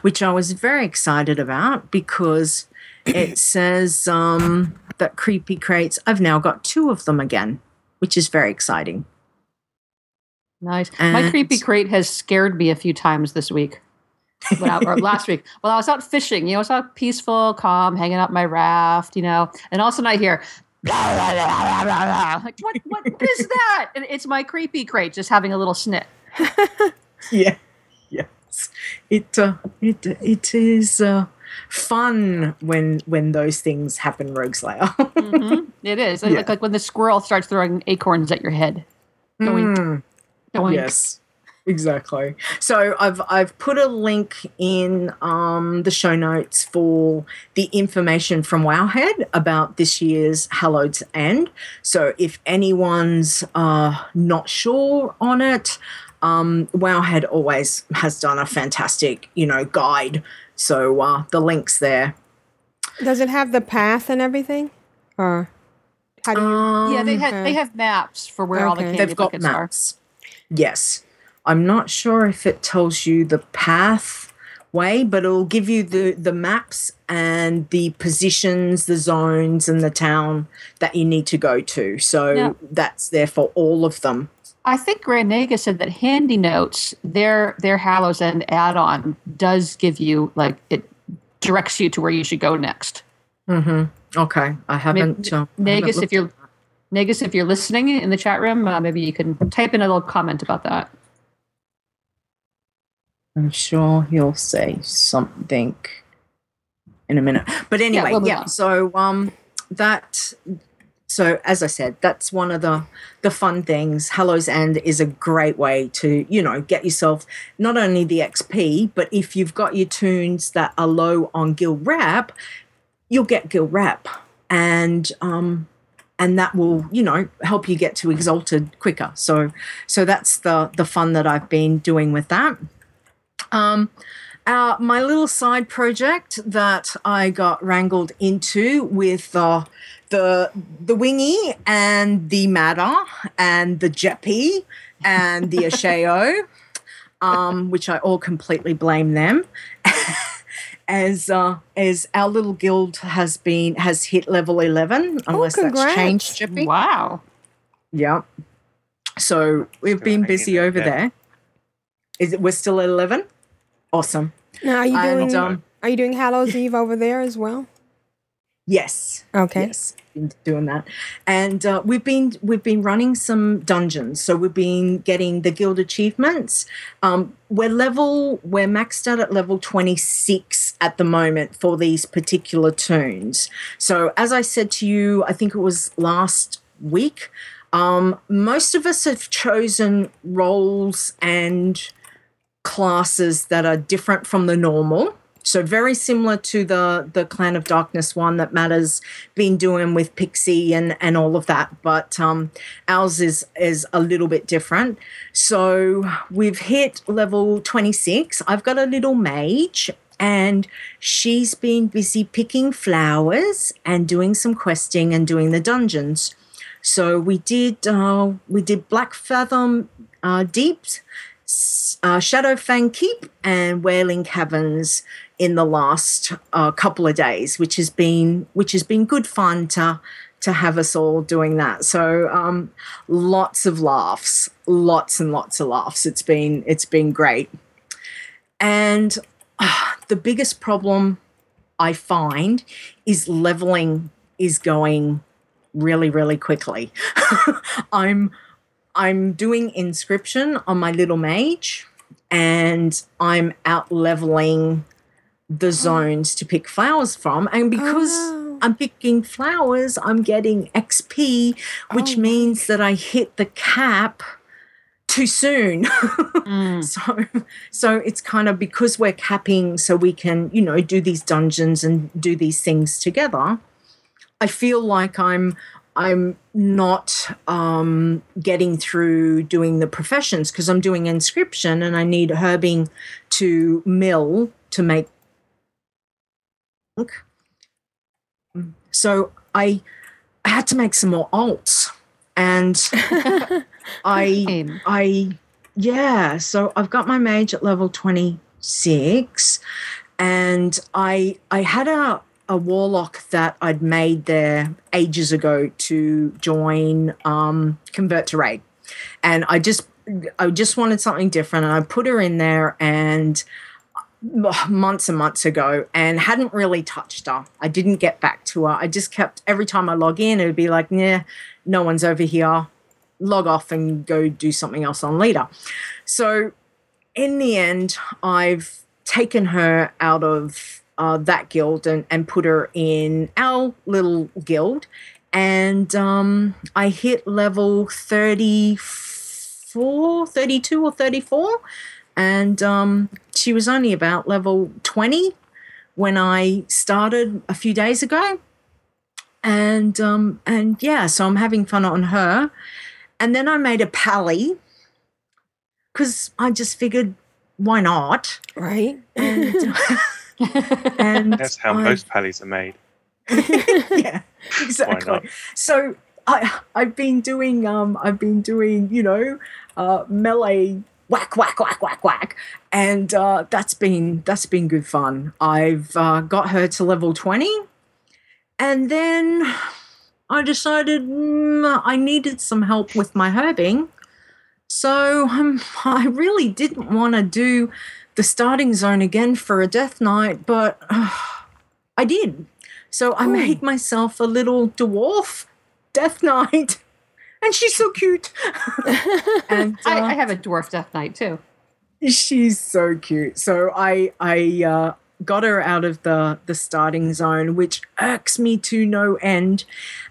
which I was very excited about because it says um, that creepy crates, I've now got two of them again, which is very exciting.
Nice. My creepy crate has scared me a few times this week. When I- or last week. Well, I was out fishing, you know, I was out peaceful, calm, hanging out my raft, you know, and all of a sudden I hear like what what is that? And it's my creepy crate just having a little snit.
Yeah, yes, it uh, it it is uh, fun when when those things happen, Rogueslayer.
Mhm. It is. Like,
Yeah.
like, like when the squirrel starts throwing acorns at your head. Doink.
Mm.
Doink.
Yes, exactly. So I've I've put a link in um, the show notes for the information from Wowhead about this year's Hallow's End. So if anyone's uh, not sure on it, um, Wowhead always has done a fantastic, you know, guide. So uh, the links there.
Does it have the path and everything? Or how do you?
yeah, they have
okay.
they have maps for where all the
Okay.
candy
They've got
buckets are.
maps. Yes. I'm not sure if it tells you the path way, but it'll give you the, the maps and the positions, the zones, and the town that you need to go to. So
Yeah.
that's there for all of them.
I think Grand Nagus said that HandyNotes, their their Hallow's End add-on, does give you like it directs you to where you should go next.
Mm-hmm. Okay. I haven't. uh, I haven't
Nagus, if you're Nagus, if you're listening in the chat room, uh, maybe you can type in a little comment about that.
I'm sure he'll say something in a minute. But anyway,
we'll
yeah. so um, that so as I said, that's one of the the fun things. Hallow's End is a great way to you know get yourself not only the XP, but if you've got your toons that are low on guild rep, you'll get guild rep, and um, and that will you know help you get to exalted quicker. So so that's the the fun that I've been doing with that. Um, uh, my little side project that I got wrangled into with uh, the the wingy and the matter and the jeppy and the asheo, um, which I all completely blame them. as uh, as our little guild has been has hit level eleven, unless that's
congrats.
changed, Jeppy.
Wow.
Yeah. So we've been busy over
there.
there. Is it we're still at eleven? Awesome.
Now, are you
And,
doing?
um,
are you doing Hallows Eve over there as well?
Yes.
Okay.
Yes, been doing that, and uh, we've been we've been running some dungeons. So we've been getting the guild achievements. Um, we're level we're maxed out at level twenty six at the moment for these particular toons. So as I said to you, I think it was last week. Um, most of us have chosen roles and classes that are different from the normal. So very similar to the the Clan of Darkness one that Matters been doing with Pixie and and all of that, but um, ours is is a little bit different. So we've hit level twenty six. I've got a little mage. And she's been busy picking flowers and doing some questing and doing the dungeons. So we did uh, we did Blackfathom uh, Deeps, uh, Shadowfang Keep, and Wailing Caverns in the last uh, couple of days, which has been which has been good fun to to have us all doing that. So um, lots of laughs, lots and lots of laughs. It's been it's been great, and ah, the biggest problem I find is leveling is going really really quickly. I'm I'm doing inscription on my little mage and I'm out leveling the oh. zones to pick flowers from and oh, because I'm picking flowers I'm getting XP which oh means that I hit the cap too soon. Mm. so so it's kind of because we're capping so we can, you know, do these dungeons and do these things together. I feel like I'm I'm not um, getting through doing the professions because I'm doing inscription and I need herbing to mill to make. So I I had to make some more alts and I I yeah, so I've got my mage at level 26 and I I had a a warlock that I'd made there ages ago to join um, convert to raid, and I just I just wanted something different, and I put her in there and uh, months and months ago and hadn't really touched her. I didn't get back to her. I just kept every time I log in, it would be like, yeah, no one's over here. Log off and go do something else on Leeta. So in the end, I've taken her out of uh, that guild and, and put her in our little guild. And um, I hit level 34, 32 or 34. And um, she was only about level 20 when I started a few days ago. And um, and yeah, so I'm having fun on her. And then I made a pally because I just figured, why not?
Right.
And, and
That's how
I-
most pallies are made.
yeah, exactly. So I I've been doing um I've been doing you know uh, melee whack whack whack whack whack, and uh, that's been that's been good fun. I've uh, got her to level twenty, and then I decided mm, I needed some help with my herbing. So um, I really didn't want to do the starting zone again for a death knight, but I did. So I made myself a little dwarf death knight, and she's so cute. and
I,
uh,
I have a dwarf death knight too.
she's so cute. So I I uh, got her out of the the starting zone, which irks me to no end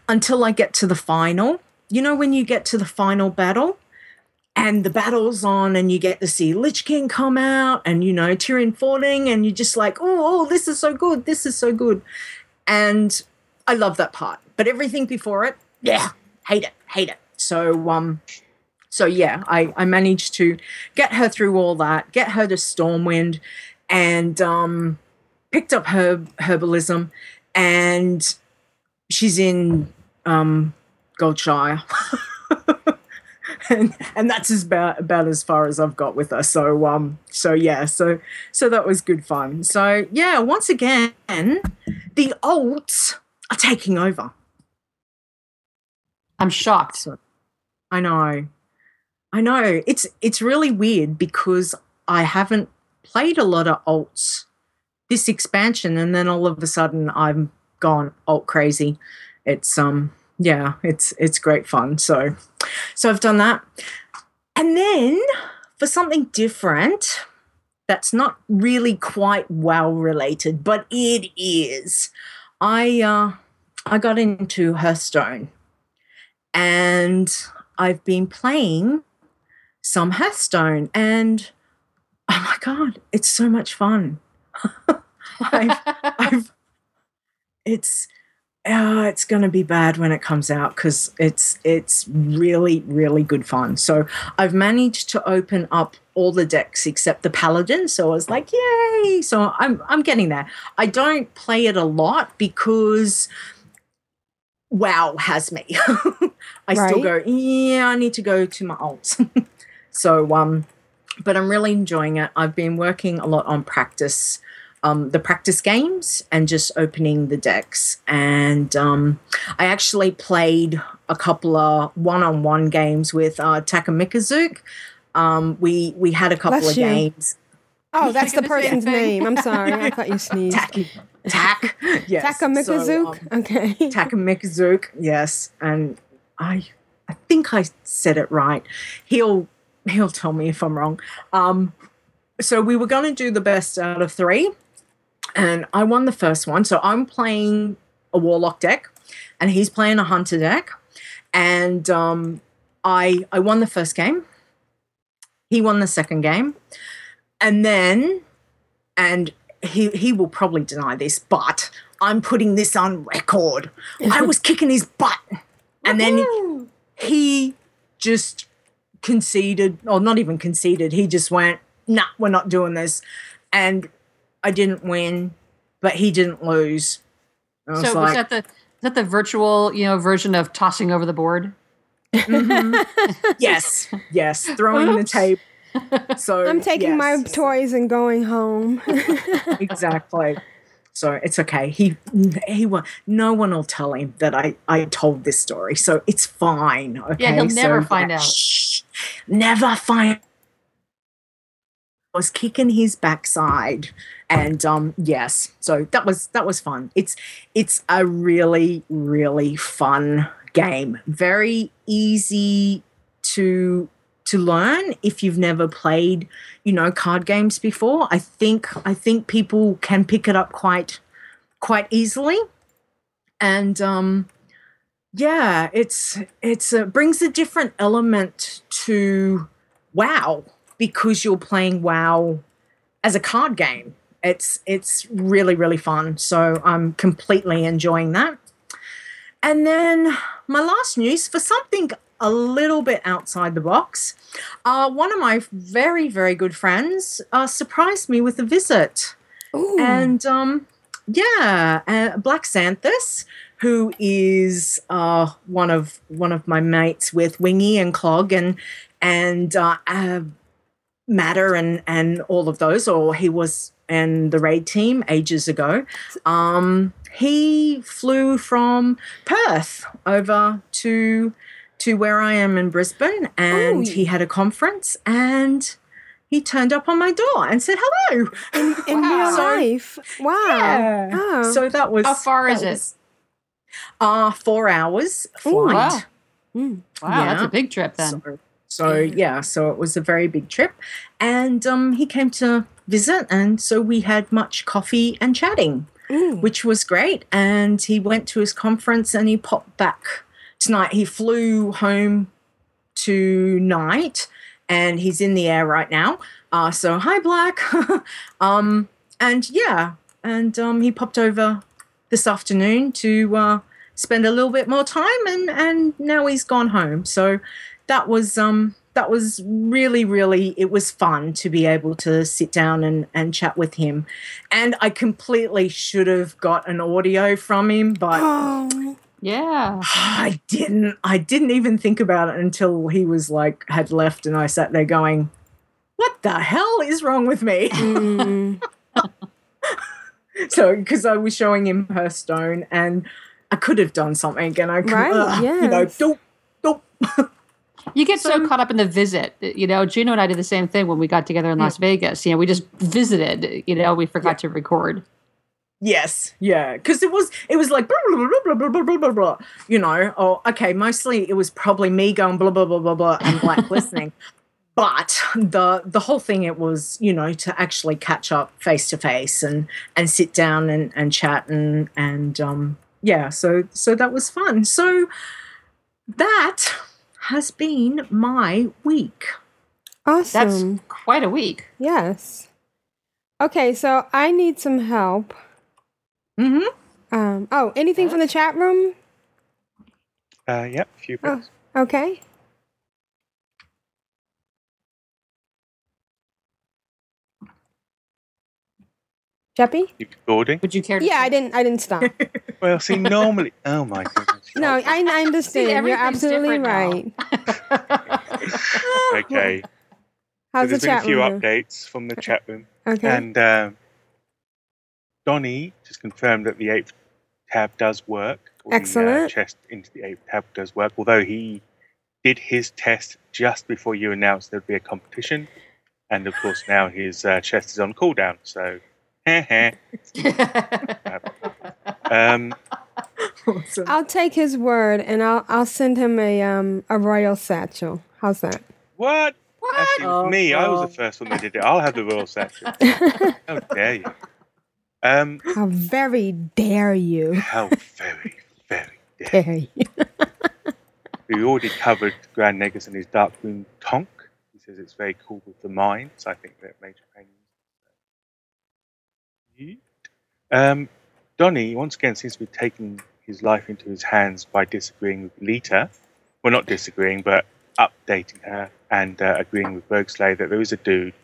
until I get to the final. You know when you get to the final battle and the battle's on and you get to see Lich King come out and you know Tirion falling and you're just like, oh, oh, this is so good, this is so good. And I love that part. But everything before it, yeah, hate it, hate it. So um so yeah, I, I managed to get her through all that, get her to Stormwind, and um, picked up her herbalism, and she's in um, Goldshire. and, and that's as about, about as far as I've got with her. So um so yeah, so so that was good fun. So yeah, once again, the alts are taking over.
I'm shocked.
So, I know. I know. It's it's really weird because I haven't played a lot of alts this expansion and then all of a sudden I'm gone alt crazy. It's um yeah, it's it's great fun. So so I've done that. And then for something different that's not really quite well related, but it is. I uh I got into Hearthstone and I've been playing some Hearthstone, and oh my god, it's so much fun. I've, I've, it's uh, it's gonna be bad when it comes out because it's it's really really good fun. So I've managed to open up all the decks except the paladin. So I was like, yay! So I'm I'm getting there. I don't play it a lot because WoW has me. I still go, yeah, I need to go to my alts. so, um, but I'm really enjoying it. I've been working a lot on practice, um, the practice games, and just opening the decks. And um, I actually played a couple of one-on-one games with uh, Takamikazuke. Um, we we had a couple
Bless
of
you.
games.
Oh, that's the person's name. I'm sorry. I thought you sneezed.
Tak, yes.
Takamikazuke?
So, um,
okay.
Takamikazuke, yes. And I I think I said it right. He'll he'll tell me if I'm wrong. Um so we were gonna do the best out of three, and I won the first one. So I'm playing a warlock deck, and he's playing a hunter deck. And um I I won the first game. He won the second game. And then and he he will probably deny this, but I'm putting this on record. I was kicking his butt, and then he just conceded, or not even conceded. He just went, "Nah, we're not doing this," and I didn't win, but he didn't lose. I was
So was
like,
that the is that the virtual you know version of tossing over the board? Mm-hmm.
yes, yes, throwing the tape. So
I'm taking my toys and going home.
exactly. So it's okay. He he will. No one will tell him that I I told this story, so it's fine. Okay.
Yeah, he'll never
So,
find
yeah,
out.
shh, never find. I was kicking his backside, and um yes, so that was that was fun. It's it's a really really fun game. Very easy to to learn if you've never played you know card games before i think i think people can pick it up quite quite easily and um yeah it's it's brings a different element to wow because you're playing wow as a card game it's it's really really fun so i'm completely enjoying that and then my last news for something a little bit outside the box. Uh, one of my very, very good friends uh, surprised me with a visit. And um, yeah, uh, Black Xanthus, who is uh, one of one of my mates with Wingy and Clog and and uh, uh, Matter and and all of those, or he was in the raid team ages ago. Um, he flew from Perth over to to where I am in Brisbane, and he had a conference, and he turned up on my door and said hello
in, in real life. Wow.
Yeah.
Oh.
So that was
How far is
that
it?
was, Uh four hours
Ooh,
flight.
wow. Wow, that's a big trip then.
So, So yeah, so it was a very big trip, and um, he came to visit, and so we had much coffee and chatting, which was great. And he went to his conference, and he popped back tonight. He flew home tonight, and he's in the air right now. Uh, so hi, Black. um, and yeah, and um, he popped over this afternoon to uh, spend a little bit more time, and and now he's gone home. So that was um that was really really it was fun to be able to sit down and and chat with him. And i completely should have got an audio from him but
yeah.
I didn't i didn't even think about it until he was like had left and i sat there going what the hell is wrong with me? So because i was showing him Hearthstone and i could have done something and i could
Right,
uh, you know
yes.
don't
You get so, so caught up in the visit. You know, Juno and I did the same thing when we got together in Las Vegas. You know, we just visited. You know, we forgot yeah. to record.
Yes, yeah, because it was it was like blah, blah, blah, blah, blah, blah, blah, you know. Oh, okay. Mostly it was probably me going blah blah blah blah blah and like listening, but the the whole thing it was you know to actually catch up face to face and and sit down and and chat and and um yeah. So so that was fun. So that has been my week.
Awesome.
That's quite a week.
Yes. Okay, so I need some help.
Mm-hmm.
Um, oh, anything from the chat room?
Uh, yep, a few bits.
Okay. Jeppy?
You recording?
Would you care?
To yeah, I didn't. I didn't stop.
Well, see, normally. Oh my goodness.
no, I, I understand. You're absolutely right.
Okay.
How's
so
the
there's been a few
room?
updates from the chat room.
Okay.
And um, Donnie just confirmed that the eighth tab does work. or The, uh,
Excellent.
chest into the eighth tab does work, although he did his test just before you announced there'd be a competition. And of course, now his uh, chest is on cooldown. So, heh heh. um,
I'll take his word and I'll I'll send him a um a royal satchel. How's that?
What? Actually, it was me. I was the first one that did it. I'll have the royal satchel. How dare you? Um,
How very dare you?
how very, very
Dare you?
We already covered Grand Nagus and his Dark Moon Tonk. He says it's very cool with the mines. I think that Major Payne. Um, Donny once again seems to be taking his life into his hands by disagreeing with Leeta. Well, not disagreeing, but updating her and uh, agreeing with Bergsley that there is a dude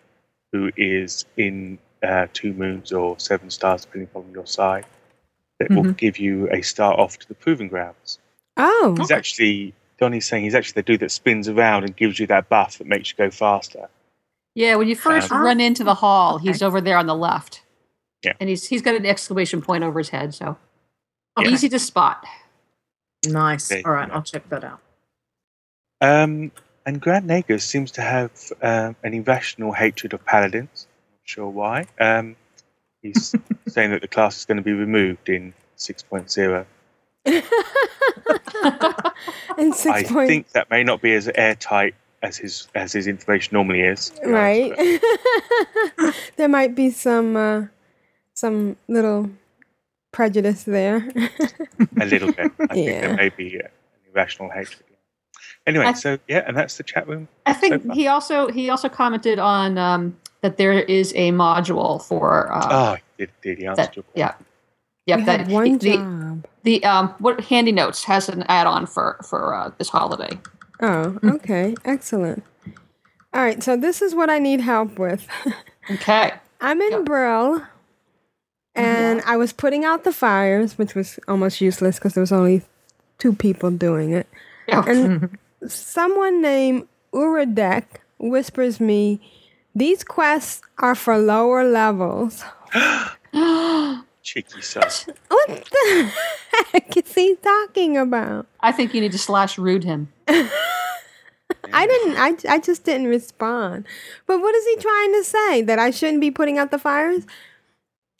who is in uh, two moons or seven stars, depending upon your side, that will
Mhm.
give you a start off to the proving grounds.
Oh.
He's actually Donny's saying he's actually the dude that spins around and gives you that buff that makes you go faster.
Yeah, when you first
Um,
run into the hall, he's over there on the left.
Yeah.
And he's he's got an exclamation point over his head, so
Yeah.
easy to spot.
Nice.
There
All right,
go.
I'll check that out.
Um, and Grand Nagus seems to have um, an irrational hatred of paladins. Not sure why. Um, he's saying that the class is going to be removed in 6.0.
And six
I
point
think that may not be as airtight as his as his information normally is. to be
right. there might be some uh, some little prejudice there.
a little bit. I think
Yeah.
there may be uh, an irrational hatred. Anyway,
I-
so yeah, and that's the chat room.
I think
far.
he also he also commented on um, that there is a module for uh,
Oh, did, did he answer
that,
your
yeah. Yep,
You
that
one
the,
job.
the um what HandyNotes has an add-on for for uh, this holiday.
Oh, okay. Excellent. All right, so this is what I need help with.
Okay.
I'm in Brill, and I was putting out the fires, which was almost useless because there was only two people doing it. And someone named Uradek whispers me, "These quests are for lower levels."
cheeky son.
What the heck is he talking about?
I think you need to slash rude him.
I didn't. I, I just didn't respond. But what is he trying to say? That I shouldn't be putting out the fires?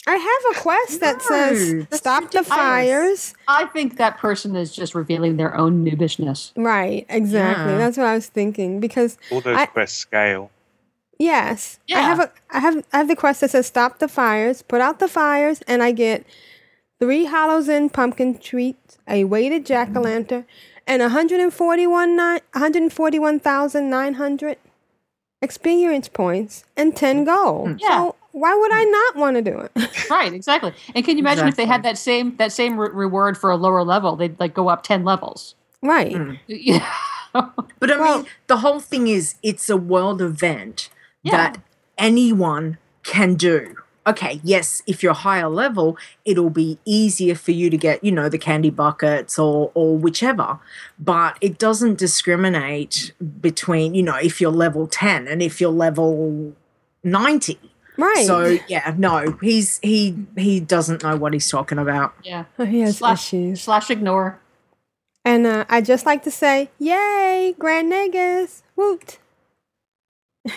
I have a quest that says stop the fires.
I think that person is just revealing their own noobishness.
Right, exactly.
Yeah.
That's what I was thinking because
All those
I,
quests scale.
yes, I have a I have I have the quest that says stop the fires, put out the fires, and I get three hollows in pumpkin treats, a weighted jack o' lantern, and 141 nine 141,900 experience points and 10 gold.
Yeah.
So why would I not want to do it?
right, exactly. And can you imagine if they had that same that same re- reward for a lower level? They'd like go up ten levels.
Right. Hmm.
Yeah.
But I mean, the whole thing is it's a world event that anyone can do. Okay, yes, if you're higher level, it'll be easier for you to get, you know, the candy buckets or or whichever. But it doesn't discriminate between, you know, if you're level 10 and if you're level 90.
Right.
So, yeah, no, he's he he doesn't know what he's talking about.
Yeah.
Oh, he has
slash,
issues.
Slash ignore.
And uh, I just like to say, yay, Grand Nagus, woot.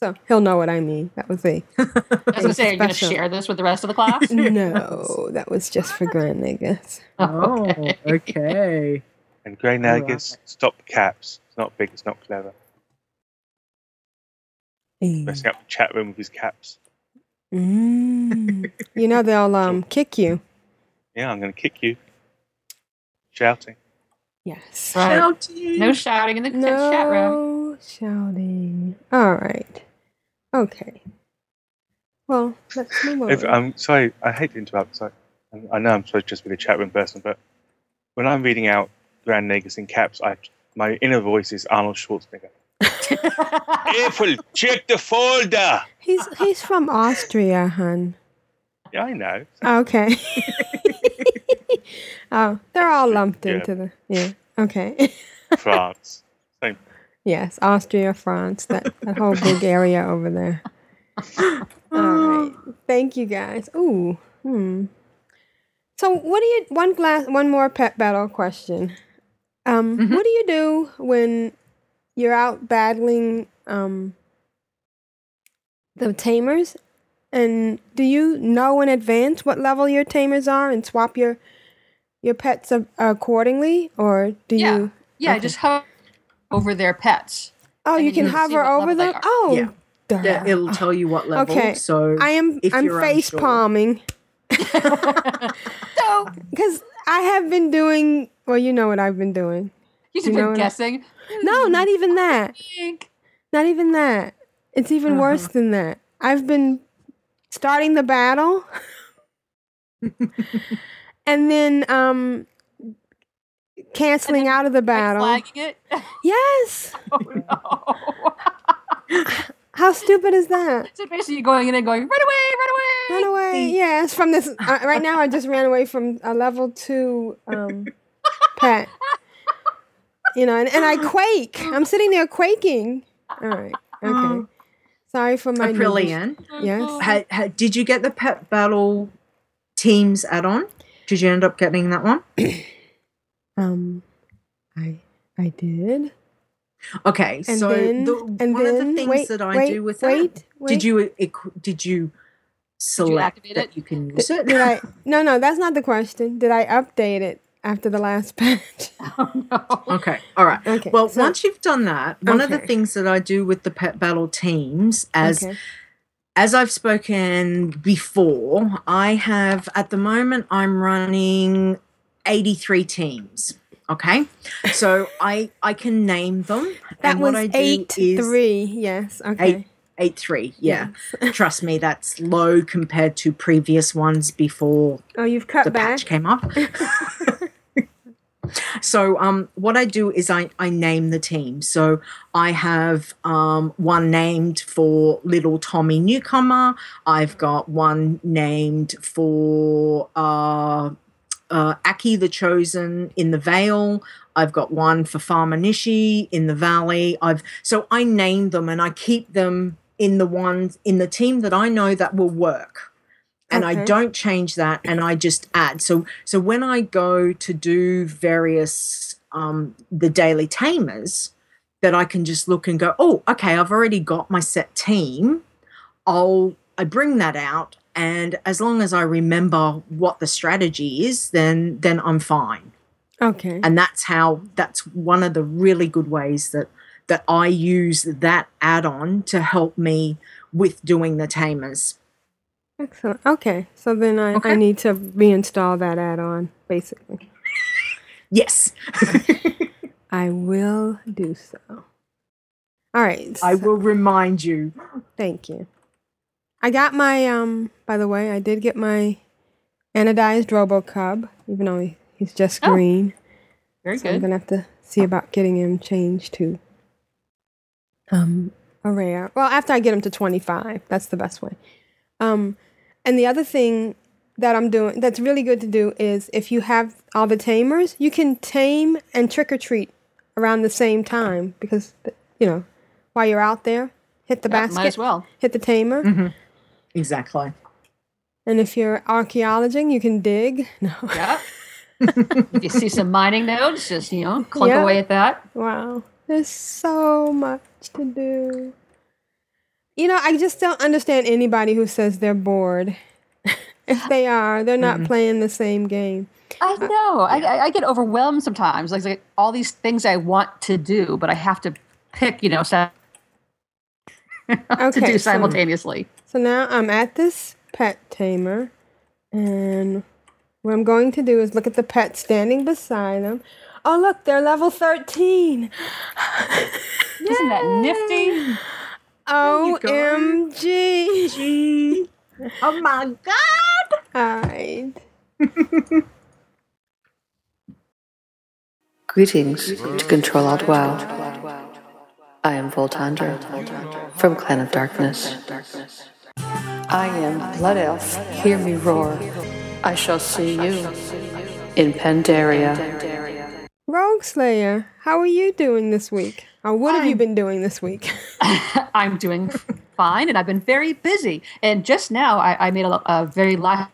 so he'll know what I mean. That was a.
I was gonna say, are you gonna share this with the rest of the class?
no, that was just for Grand Nagus.
Oh, okay.
And Grey Nagus, stop caps. It's not big, it's not clever. Messing up the chat room with his caps.
Mm. you know they'll um kick you.
Yeah, I'm going to kick you. Shouting.
Yes.
Right. No shouting in the
No
chat room.
No shouting. All right. Okay. Well, let's move on.
If, I'm sorry, I hate to interrupt. Sorry. I- I know I'm supposed to just be the chat room person, but when I'm reading out Grand Nagus in caps, I my inner voice is Arnold Schwarzenegger. April, check the folder.
He's he's from Austria, hun.
Yeah, I know.
Okay. oh, they're all lumped
Yeah.
into the yeah. Okay.
France. Same.
yes, Austria, France, that that whole big area over there. All right. Thank you guys. Ooh. Hmm. So, what do you one glass one more pet battle question? Um, what do you do when you're out battling um the tamers? And do you know in advance what level your tamers are and swap your your pets a- accordingly, or do
Yeah.
you?
Yeah,
Okay.
just hover over their pets.
Oh,
and
you can hover over them. Oh,
Yeah.
duh.
Yeah, it'll tell you what level.
Okay,
So
I am.
if
I'm
you're
face
unsure-
palming. Because I have been doing. Well, you know what I've been doing.
You've
You know
been
what I-
guessing.
No, not even that. Not even that. It's even
Uh-huh.
worse than that. I've been starting the battle, and then um canceling out of the battle.
Flagging it.
Yes. How stupid is that?
So basically, you're going in and going, run away, run away.
Run away. Yes, from this. Uh, right now, I just ran away from a level two um, pet. You know, and, and I quake. I'm sitting there quaking. All right. Okay. Sorry for my.
Aprillian.
Yes.
Had, had, did you get the pet battle teams add-on? Did you end up getting that one?
Um, I I did.
Okay,
And
so
then-
the,
and
one of the things
wait,
that I
wait,
do with
wait,
that,
wait.
did you did you select
activate
that
it?
you can use it?
Did I? No, no, that's not the question. Did I update it after the last patch?
Oh, okay, all right.
Okay.
Well,
so-
once you've done that, one of the things that I do with the pet battle teams, as
Okay.
as I've spoken before, I have at the moment I'm running 83 teams. Okay, so I I can name them.
That
and
was
what I do
eight
is
three. Yes. Okay.
eight eight three. Yeah, trust me, that's low compared to previous ones before
Oh, you've cut
the
back.
patch came up. so um what I do is I I name the team. So I have um one named for little Tommy Newcomer. I've got one named for uh uh Aki the Chosen in the Vale. I've got one for Farmer Nishi in the Valley. I've so I name them and I keep them in the ones in the team that I know that will work and I don't change that and I just add. So so when I go to do various um the daily tamers that I can just look and go, "Oh, okay, I've already got my set team." I'll I bring that out and as long as I remember what the strategy is, then then I'm fine.
Okay.
And that's how that's one of the really good ways that that I use that add-on to help me with doing the tamers.
Excellent. Okay. So then I, I need to reinstall that add on, basically.
Yes.
I will do so. All right.
I will remind you.
Thank you. I got my um by the way, I did get my anodized RoboCub, even though he, he's just
Oh.
green.
Very
so I'm gonna have to see about getting him changed to um a rare. Well, after I get him to 25, that's the best way. Um, and the other thing that I'm doing that's really good to do is if you have all the tamers, you can tame and trick or treat around the same time because you know while you're out there, hit the
Yeah, might
basket,
as well.
hit the tamer.
Mm-hmm. Exactly.
And if you're archaeologing, you can dig. No.
Yeah. if you see some mining nodes, just you know, clunk
Yeah.
away at that.
Wow. There's so much to do. You know, I just don't understand anybody who says they're bored. if they are, they're not
Mhm.
playing the same game.
I know. I, I, I get overwhelmed sometimes. Like, like all these things I want to do, but I have to pick, you know, so to
Okay,
do
so-
simultaneously.
So now I'm at this pet tamer, and what I'm going to do is look at the pet standing beside them. Oh, look, they're level 13.
Isn't that nifty?
OMG.
Oh my God.
All right.
Greetings to Control Alt WoW. I am Voltandra from Clan of Darkness. I am Blood Elf. Hear me roar. I shall see you in Pandaria.
Rogueslayer, how are you doing this week? What have you been doing this week?
I'm doing fine, and I've been very busy. And just now, I, I made a, a very live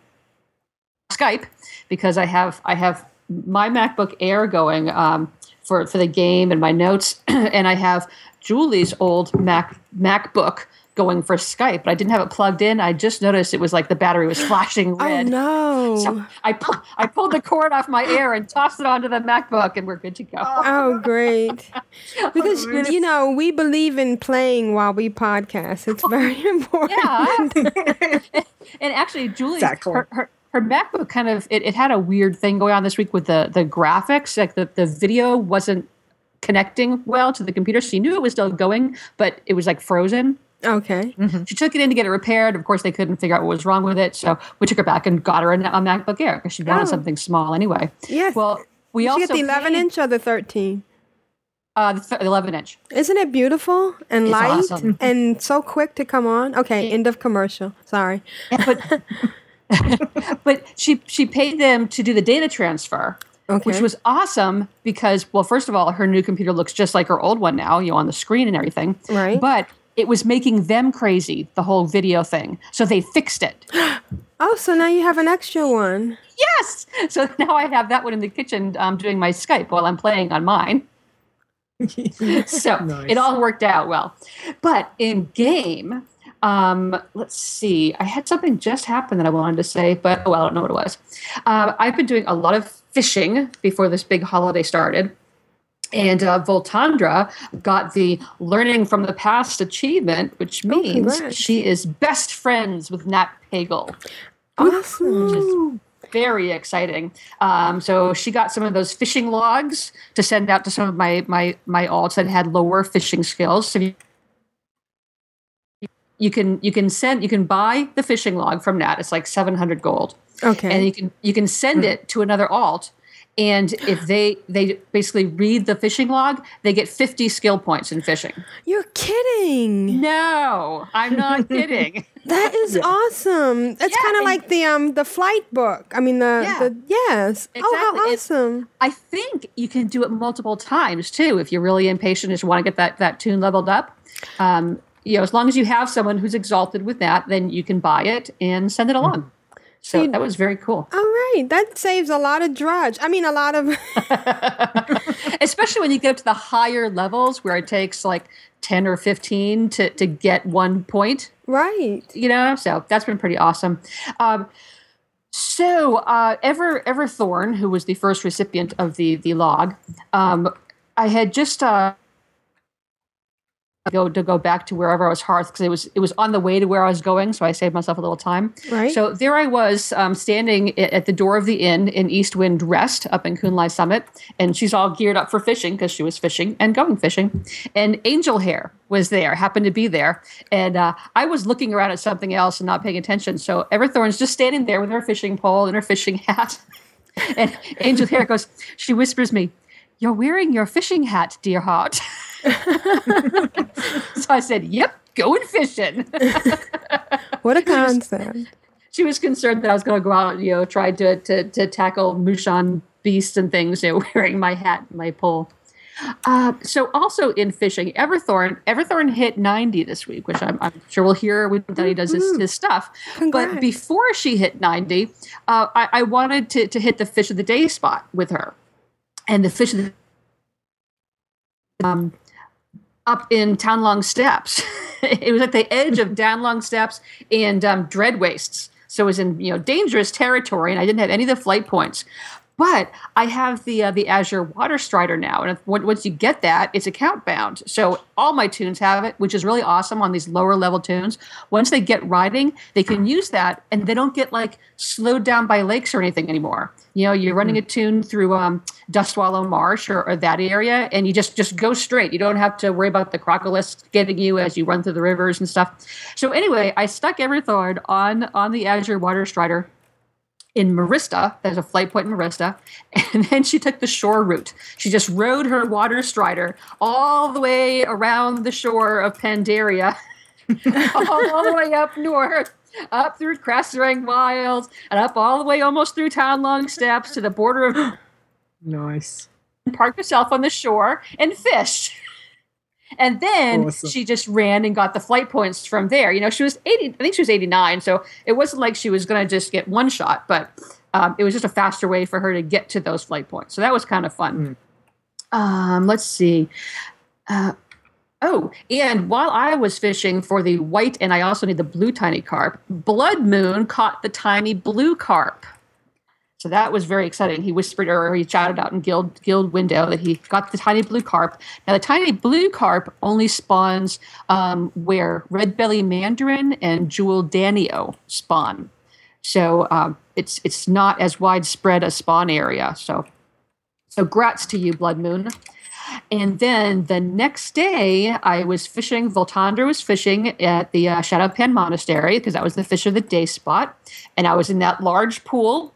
Skype because I have I have my MacBook Air going um, for for the game and my notes, and I have Julie's old Mac MacBook going for Skype, but I didn't have it plugged in. I just noticed it was like the battery was flashing oh, red.
Oh no!
So I pu- I pulled the cord off my Air and tossed it onto the MacBook, and we're good to go.
Oh, great. Because, you know, we believe in playing while we podcast. It's very important.
Yeah. and actually, Julie,
Exactly.
her, her, her MacBook kind of it, it had a weird thing going on this week with the the graphics. Like the, the video wasn't connecting well to the computer. She knew it was still going, but it was like frozen.
Okay.
She took it in to get it repaired. Of course, they couldn't figure out what was wrong with it, so we took her back and got her a, a MacBook Air because she wanted
Oh.
something small anyway.
Yes.
Well, we
Did
also
get the 11
paid-
inch or the 13?
uh, the th- 11 inch.
Isn't it beautiful and
It's
light
awesome.
and so quick to come on? Okay, end of commercial. Sorry.
but but she she paid them to do the data transfer which was awesome because well first of all her new computer looks just like her old one now you know on the screen and everything
Right.
but it was making them crazy the whole video thing. So they fixed it.
Oh, so now you have an extra one.
yes! So now i have that one in the kitchen um, doing my skype while i'm playing on mine. So it all worked out well. But in game um, let's see i had something just happen that i wanted to say but oh i don't know what it was. Uh, i've been doing a lot of fishing before this big holiday started and uh, Voltandra got the Learning from the Past achievement, which means
congrats.
she is best friends with Nat Pagel.
Awesome.
Very exciting. Um, so she got some of those fishing logs to send out to some of my my my alts that had lower fishing skills. So you, you can you can send you can buy the fishing log from Nat. It's like seven hundred gold.
Okay.
And you can you can send it to another alt. And if they they basically read the fishing log, they get 50 skill points in fishing.
You're kidding.
No, I'm not kidding.
That is awesome. It's kind of like the um the flight book. I mean the
Yeah.
the yes. Oh, how
Exactly. It's-
awesome.
I think you can do it multiple times too if you're really impatient and just want to get that that toon leveled up. Um, you know, as long as you have someone who's exalted with that, then you can buy it and send it along. So that was very cool.
All right, that saves a lot of drudge. I mean, a lot of
Especially when you get up to the higher levels where it takes like 10 or 15 to, to get one point.
Right.
You know, so that's been pretty awesome. Um, so uh, Ever Everthorn, who was the first recipient of the the log, um, I had just uh, go to go back to wherever I was hearth because it was it was on the way to where I was going, so I saved myself a little time.
Right.
So there I was um, standing at the door of the inn in Eastwind Rest up in Kun-Lai Summit, and she's all geared up for fishing because she was fishing and going fishing. And Angel Hair was there, happened to be there, and uh, I was looking around at something else and not paying attention. So Everthorn's just standing there with her fishing pole and her fishing hat, and Angel Hair goes, she whispers me, "You're wearing your fishing hat, dear heart." so I said, "Yep, going fishing."
What a concept.
she was concerned that I was going to go out, you know, try to to, to tackle Mushan beasts and things, you know, wearing my hat, and my pole. Uh, so also in fishing, Everthorn, Everthorn hit 90 this week, which I'm, I'm sure we'll hear when Danny does his, his stuff.
Congrats.
But before she hit 90, uh, I, I wanted to, to hit the fish of the day spot with her. And the fish um, up in Townlong Steppes. it was at the edge of Townlong Steppes and um, Dread Wastes. So it was in you know dangerous territory, and I didn't have any of the flight points. But I have the uh, the Azure Water Strider now, and if, once you get that, it's account bound. So all my toons have it, which is really awesome on these lower level toons. Once they get riding, they can use that, and they don't get like slowed down by lakes or anything anymore. You know, you're running a toon through um, Dustwallow Marsh or, or that area, and you just just go straight. You don't have to worry about the crocodile getting you as you run through the rivers and stuff. So anyway, I stuck Everthorn on on the Azure Water Strider in Marista. There's a flight point in Marista. And then she took the shore route. She just rode her water strider all the way around the shore of Pandaria, all, the way up north, up through Krasarang Wilds, and up all the way almost through Townlong Steppes to the border of.
Nice.
Parked herself on the shore and fished. And then
Awesome.
she just ran and got the flight points from there. You know, she was 80, I think she was 89. So it wasn't like she was going to just get one shot, but um, it was just a faster way for her to get to those flight points. So that was kind of fun. Um, let's see. Uh, oh, and while I was fishing for the white and I also need the blue tiny carp, Blood Moon caught the tiny blue carp. So that was very exciting. He whispered or he shouted out in guild guild window that he got the tiny blue carp. Now the tiny blue carp only spawns um, where red belly mandarin and jewel danio spawn. So um, it's it's not as widespread a spawn area. So so grats to you, Blood Moon. And then the next day, I was fishing. Voltandra was fishing at the uh, Shado-Pan Monastery because that was the fish of the day spot. And I was in that large pool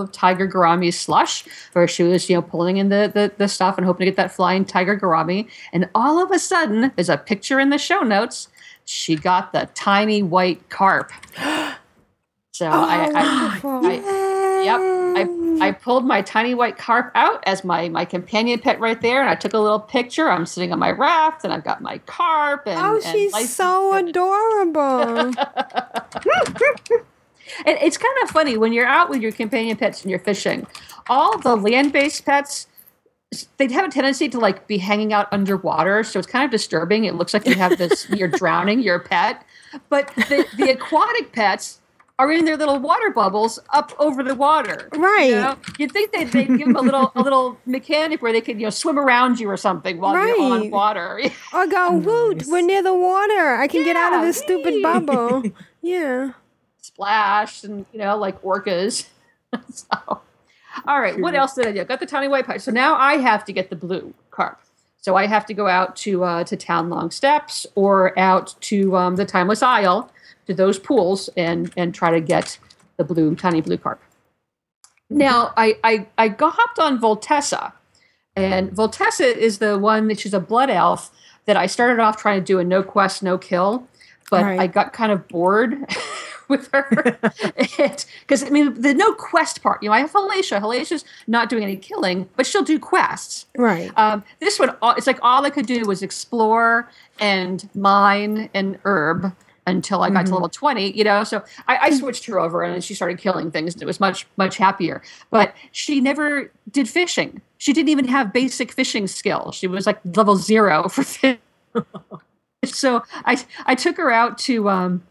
of tiger gourami slush where she was you know pulling in the, the the stuff and hoping to get that flying tiger gourami. and all of a sudden there's a picture in the show notes. She got the tiny white carp. So I, oh I, I yep I, I pulled my tiny white carp out as my my companion pet right there and i took a little picture. I'm sitting on my raft and i've got my carp and
Oh,
and
she's so adorable.
And it's kind of funny when you're out with your companion pets and you're fishing. All the land-based pets, they have a tendency to like be hanging out underwater, so it's kind of disturbing. It looks like you have this, you're drowning your pet. But the, the aquatic pets are in their little water bubbles up over the water.
Right.
You know? You'd think they'd, they'd give them a little a little mechanic where they could you know swim around you or something while you're on water.
Or go, oh, woot, we're near the water. I can get out of this stupid
whee."
bubble. Yeah.
Splash and you know like orcas. So all right what else did i do? Got the tiny white pie. So now i have to get the blue carp. So i have to go out to uh, to Townlong Steppes or out to um, the timeless isle to those pools and and try to get the blue tiny blue carp. Now i i, I hopped on voltessa and voltessa is the one that she's a blood elf that i started off trying to do a no quest no kill but
Right.
i got kind of bored with her because I mean the no quest part. You know, I have Halacia. Halacia's not doing any killing, but she'll do quests.
Right.
Um, this one, all- it's like all I could do was explore and mine and herb until I got to
Mhm.
level twenty. You know, so I, I switched her over and she started killing things. And it was much much happier. But she never did fishing. She didn't even have basic fishing skill. She was like level zero for fishing so I I took her out to um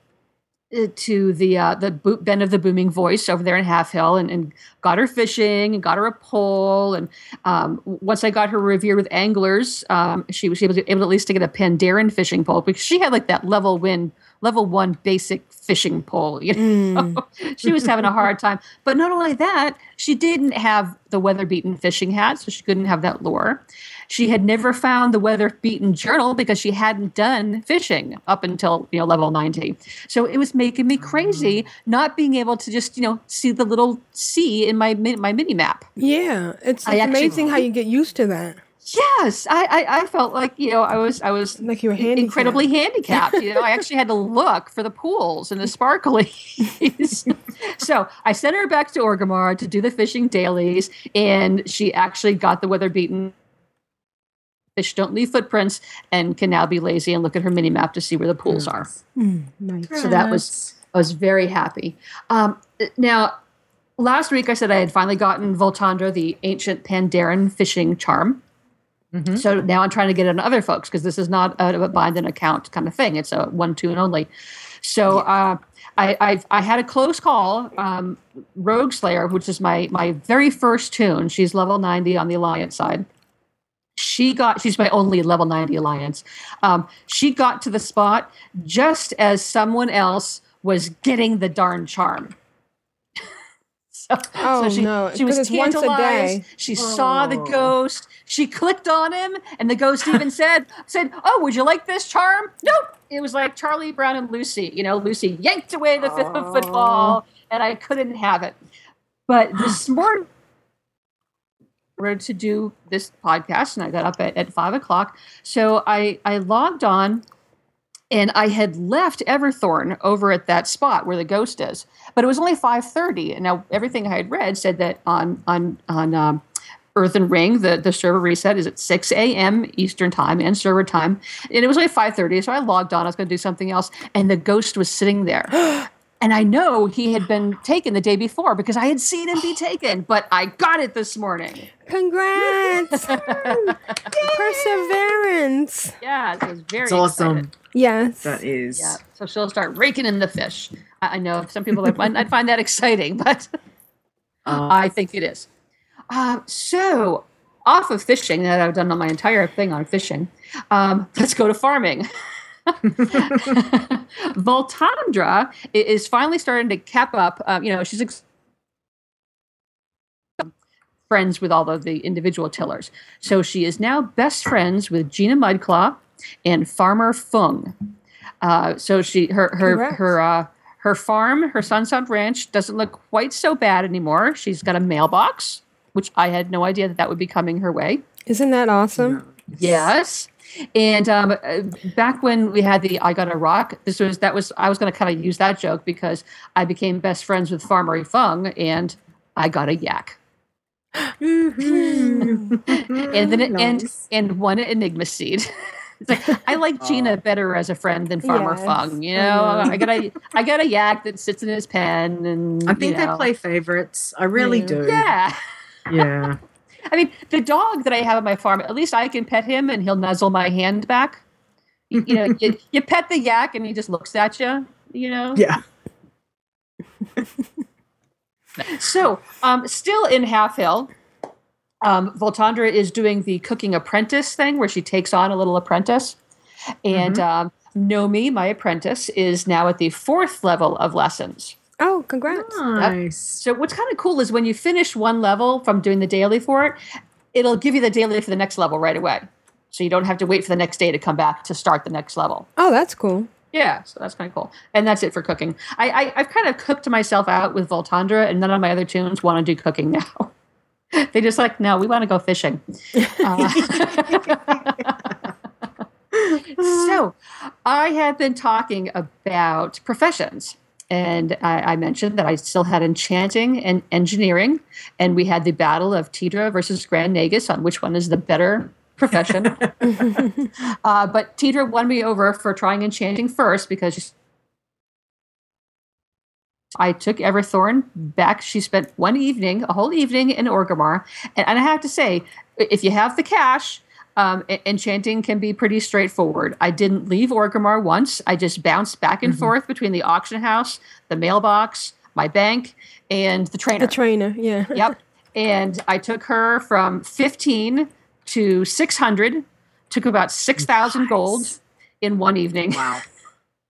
to the uh, the bo- bend of the booming voice over there in Halfhill and, and got her fishing and got her a pole. And um, once I got her revered with anglers um, she was able to, able at least to get a Pandaren fishing pole because she had like that level win level one basic fishing pole you know? She was having a hard time. But not only that she didn't have the weather beaten fishing hat so she couldn't have that lure she had never found the weather beaten journal because she hadn't done fishing up until you know level 90 so it was making me crazy mm. not being able to just you know see the little c in my my mini map
Yeah, it's, it's
actually-
amazing how you get used to that.
yes I, I i felt like you know i was i was
like you were
incredibly handicapped. you know. I actually had to look for the pools and the sparklies. So i sent her back to Orgrimmar to do the fishing dailies and she actually got the weather beaten fish don't leave footprints and can now be lazy and look at her mini map to see where the pools are
Mm, nice.
so that was I was very happy. Um, now, last week I said I had finally gotten Voltandra, the ancient Pandaren fishing charm. So now I'm trying to get it on other folks because this is not a, a bind an account kind of thing. It's a one toon only. So uh, I, I I had a close call. Um, Rogueslayer, which is my my very first toon. She's level 90 on the Alliance side she got she's my only level 90 alliance. Um, she got to the spot just as someone else was getting the darn charm. So,
Oh,
she,
no,
she was
'cause it's once a
tantalized.
Day.
she saw the
Oh.
ghost. She clicked on him and the ghost even said said oh would you like this charm? Nope. It was like charlie brown and lucy you know lucy yanked away the fifth of football and i couldn't have it. But this morning order to do this podcast and I got up at, at five o'clock. So I, I logged on and I had left Everthorn over at that spot where the ghost is, but it was only 5.30. And now everything I had read said that on, on, on, um, Earthen Ring, the, the server reset is at 6 a.m. Eastern time and server time. And it was only 5.30, so I logged on. I was going to do something else. And the ghost was sitting there. And I know he had been taken the day before because I had seen him be taken, but I got it this morning.
Congrats! Perseverance.
Yeah, so I was very
It's awesome.
excited.
Yes.
That is.
Yeah, so she'll start raking in the fish. I, I know some people would find, I'd find that exciting, but
Uh,
I think it is. Um, so, off of fishing that I've done on my entire thing on fishing, um, let's go to farming. Voltandra is finally starting to cap up. Um, you know, she's ex- friends with all of the individual tillers. So she is now best friends with Gina Mudclaw and Farmer Fung. Uh, so she her her
Congrats.
her uh, her farm, her Sunsong Ranch, doesn't look quite so bad anymore. She's got a mailbox, which I had no idea that that would be coming her way.
Isn't that awesome?
Yes. And um, uh, back when we had the I Got a Rock, this was that was I was going to kind of use that joke because I became best friends with Farmer Fung and I got a yak. and then it, and and one enigma seed. It's like I like Gina better as a friend than Farmer
Yes,
Fung. You know,
know.
I got a I got a yak that sits in his pen, and
I think
you
they play favorites. I really
Yeah.
do.
Yeah.
Yeah.
I mean, the dog that I have at my farm, at least I can pet him and he'll nuzzle my hand back. You, you know, you, you pet the yak and he just looks at you, you know?
Yeah.
So, um, still in Halfhill, um, Voltandra is doing the cooking apprentice thing where she takes on a little apprentice. And um, Nomi, my apprentice, is now at the fourth level of lessons.
Oh, congrats.
Nice.
So what's kind of cool is when you finish one level from doing the daily for it, it'll give you the daily for the next level right away. So you don't have to wait for the next day to come back to start the next level.
Oh, that's cool.
Yeah, so that's kind of cool. And that's it for cooking. I, I I've kind of cooked myself out with Voltandra, and none of my other toons want to do cooking now. they just like no, we want to go fishing. Uh, so I have been talking about professions. And I, I mentioned that I still had enchanting and engineering, and we had the battle of Tedrah versus Grand Nagus on which one is the better profession. uh, but Tedrah won me over for trying enchanting first because I took Everthorn back. She spent one evening, a whole evening in Orgrimmar. And, and I have to say, if you have the cash, Um, enchanting can be pretty straightforward. I didn't leave Orgrimmar once. I just bounced back and
Mhm.
forth between the auction house, the mailbox, my bank, and the trainer.
The trainer, yeah.
yep. And I took her from 15 to 600, took about 6,000 gold in one evening.
Wow.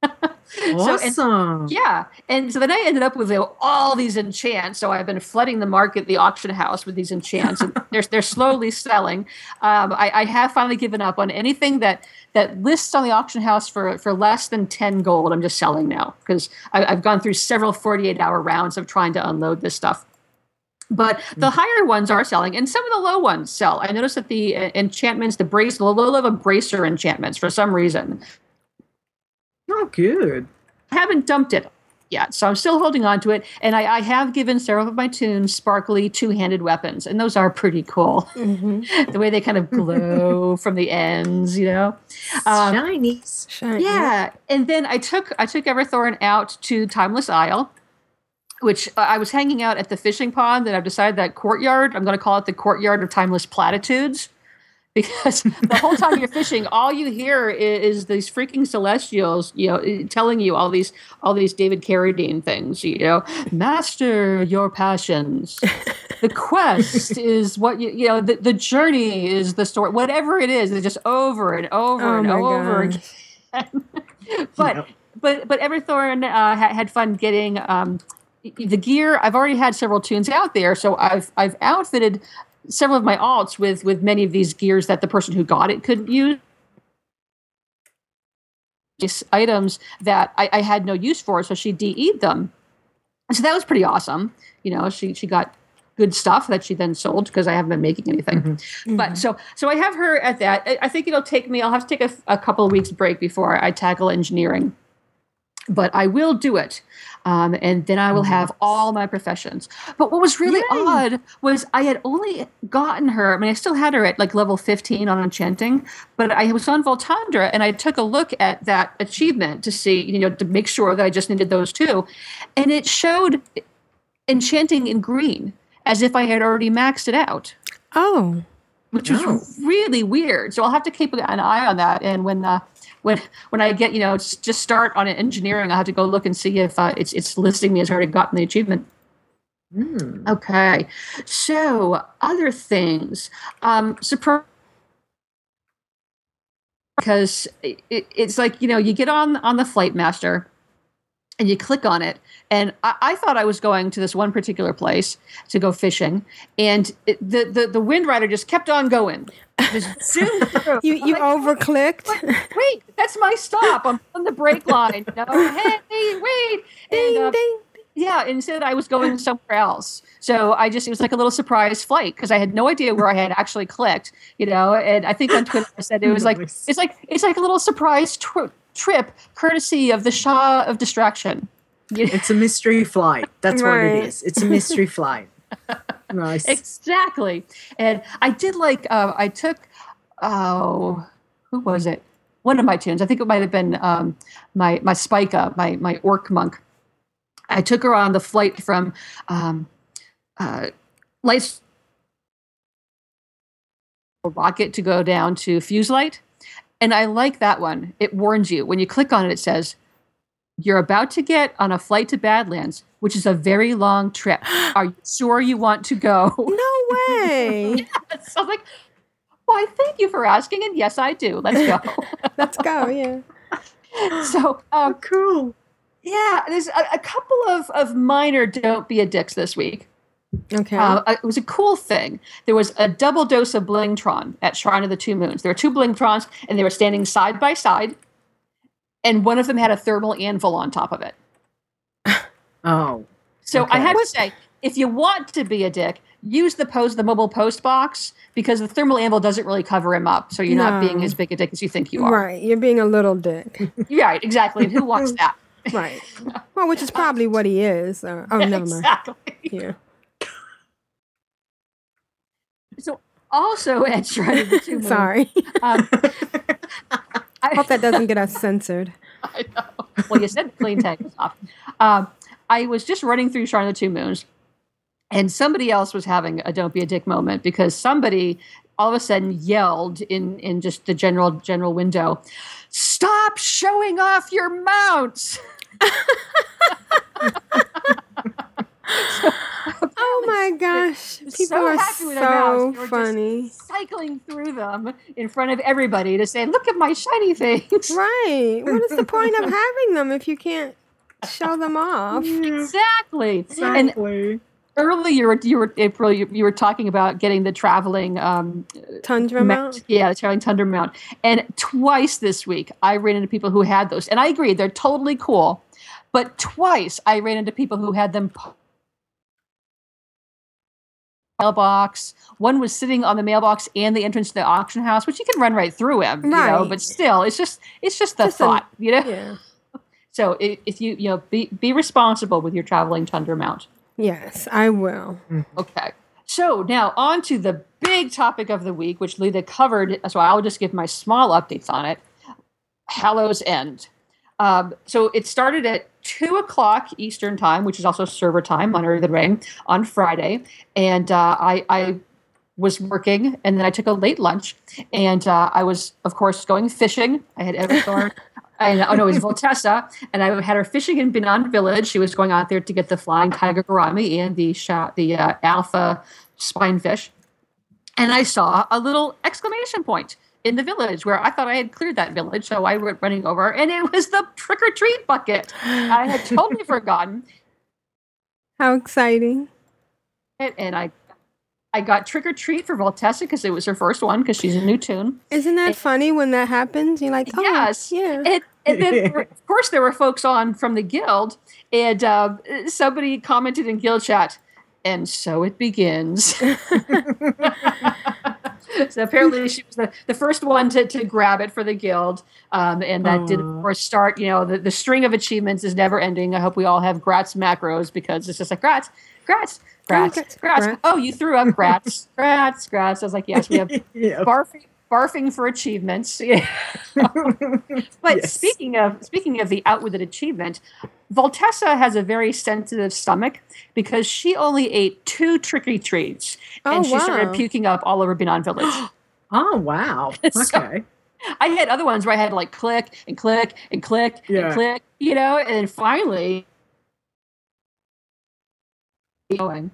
So, and-
Awesome.
yeah. And so then I ended up with you know, all these enchants. So I've been flooding the market, the auction house with these enchants. And they're, they're slowly selling. Um, I, I have finally given up on anything that, that lists on the auction house for, for less than 10 gold. I'm just selling now because I've gone through several 48 hour rounds of trying to unload this stuff. But the higher ones are selling, and some of the low ones sell. I noticed that the uh, enchantments, the brace, the low level bracer enchantments, for some reason,
Oh, good.
I haven't dumped it yet, so I'm still holding on to it. And I, I have given several of my toons sparkly two-handed weapons, and those are pretty cool. the way they kind of glow from the ends, you know. Um,
Shinies.
Shiny.
yeah, and then I took I took Everthorn out to Timeless Isle, which uh, I was hanging out at the fishing pond, and I've decided that courtyard. I'm going to call it the courtyard of Timeless Platitudes. Because the whole time you're fishing, all you hear is, is these freaking celestials, you know, telling you all these all these David Carradine things. You know, master your passions. The quest is what you you know. The, the journey is the story. Whatever it is, it's just over and over
Oh
and over
gosh.
again. but but but Everthorn uh, ha- had fun getting um, the gear. I've already had several toons out there, so I've I've outfitted several of my alts with with many of these gears that the person who got it couldn't use. These items that I, I had no use for, so she DE'd them. And so that was pretty awesome. You know, she she got good stuff that she then sold because I haven't been making anything. Mm-hmm. But mm-hmm. so so I have her at that. I, I think it'll take me. I'll have to take a, a couple of weeks break before I tackle engineering. But I will do it, um, and then I will have all my professions. But what was really odd was I had only gotten her. I mean, I still had her at like level fifteen on enchanting, but I was on Voltandra, and I took a look at that achievement to see, you know, to make sure that I just needed those two, and it showed enchanting in green as if I had already maxed it out
Oh.
which was really weird. So I'll have to keep an eye on that. And when uh, when when I get you know just start on engineering, I'll have to go look and see if uh, it's it's listing me as already gotten the achievement. Okay, so other things, um, surprise. Because it- it's like you know you get on on the flight master, and you click on it. And I, I thought i was going to this one particular place to go fishing and it, the, the the wind rider just kept on going. Just zoomed through.
You you overclicked.
wait that's my stop. I'm on the brake line no, hey wait. And, uh, yeah instead i was going somewhere else. So i just it was like a little surprise flight because i had no idea where i had actually clicked you know? And i think on twitter i said it was like it's like it's like a little surprise tw- trip courtesy of the sha of distraction
It's a mystery flight. That's what it is. It's a mystery flight. Nice.
Exactly. And I did like uh, I took oh who was it? One of my toons. I think it might have been um, my my Spica, my my orc monk. I took her on the flight from um, uh, Lights rocket to go down to Fuselight. And I like that one. It warns you. When you click on it, it says, You're about to get on a flight to Badlands, which is a very long trip. Are you sure you want to go?
No way.
yes. I was like, Why, thank you for asking. And yes, I do. Let's go.
Let's go, yeah.
so um,
cool.
Yeah, there's a, a couple of, of minor don't be a dicks this week.
Okay.
Uh, it was a cool thing. There was a double dose of Blingtron at Shrine of the Two Moons. There were two Blingtrons, and they were standing side by side, and one of them had a thermal anvil on top of it.
Oh.
So I have to say, if you want to be a dick, use the post, the mobile post box, because the thermal anvil doesn't really cover him up. So you're not being as big a dick as you think you are.
Right. You're being a little dick.
Right, exactly. And who wants that?
Right. Well, which is probably what he is. Uh, oh, never mind.
Exactly.
Yeah.
So also at Shrine of the Two Moons.
Sorry.
Um,
I hope that doesn't get us censored.
I know. Well, you said the clean tag was off. Um, I was just running through Shrine of the Two Moons, and somebody else was having a "Don't be a dick" moment because somebody all of a sudden yelled in in just the general general window, "Stop showing off your mounts!"
Oh my gosh. People
so
are
happy with their mounts.
so
They were just
funny.
cycling through them in front of everybody to say, "Look at my shiny things."
Right. What is the point of having them if you can't show them off?
Exactly.
Exactly.
And earlier, you were, April. You, you were talking about getting the traveling um,
Tundra mount?
Yeah, the traveling tundra mount. And twice this week, I ran into people who had those, and I agree they're totally cool. But twice, I ran into people who had them. P- Mailbox. One was sitting on the mailbox and the entrance to the auction house, which you can run right through him, you know. But still, it's just it's just the
Just a-
thought, you know.
Yeah.
So if you you know be be responsible with your traveling tundra mount.
Yes, I will. Hmm.
Okay. So now on to the big topic of the week, which Leeta covered. So I'll just give my small updates on it. Hallow's End. Um, so it started at two o'clock Eastern time, which is also server time on Earthen Ring on Friday, and uh, I, I was working, and then I took a late lunch, and uh, I was, of course, going fishing. I had Everthorn. And, oh no, it was Voltessa, and I had her fishing in Binan Village. She was going out there to get the flying tiger gourami and the sha- the uh, alpha spinefish, and I saw a little exclamation point in the village where I thought I had cleared that village, so I went running over, and it was the trick or treat bucket. I had totally forgotten
How exciting.
it, and I. I got trick or treat for Voltessa because it was her first one because she's a new toon.
Isn't that funny when that happens? You're like, oh,
Yes.
yeah.
And, and then, of course, there were folks on from the guild, and uh, somebody commented in guild chat, and so it begins. so apparently, she was the, the first one to, to grab it for the guild, um, and that did, of course, start. You know, the, the string of achievements is never ending. I hope we all have Grats macros because it's just like Grats, Grats, Grats,
Grats,
Grats.
Grats.
Oh, you threw up Grats, Grats, Grats. I was like, yes, we have
Yeah.
barfing, barfing for achievements. Yeah. but speaking of speaking of the outwitted achievement, Voltessa has a very sensitive stomach because she only ate two tricky treats and
Oh,
she started puking up all over Binan Village.
Oh wow.
So-
Okay.
I had other ones where I had to like click and click and click
Yeah.
and click, you know, and then finally going.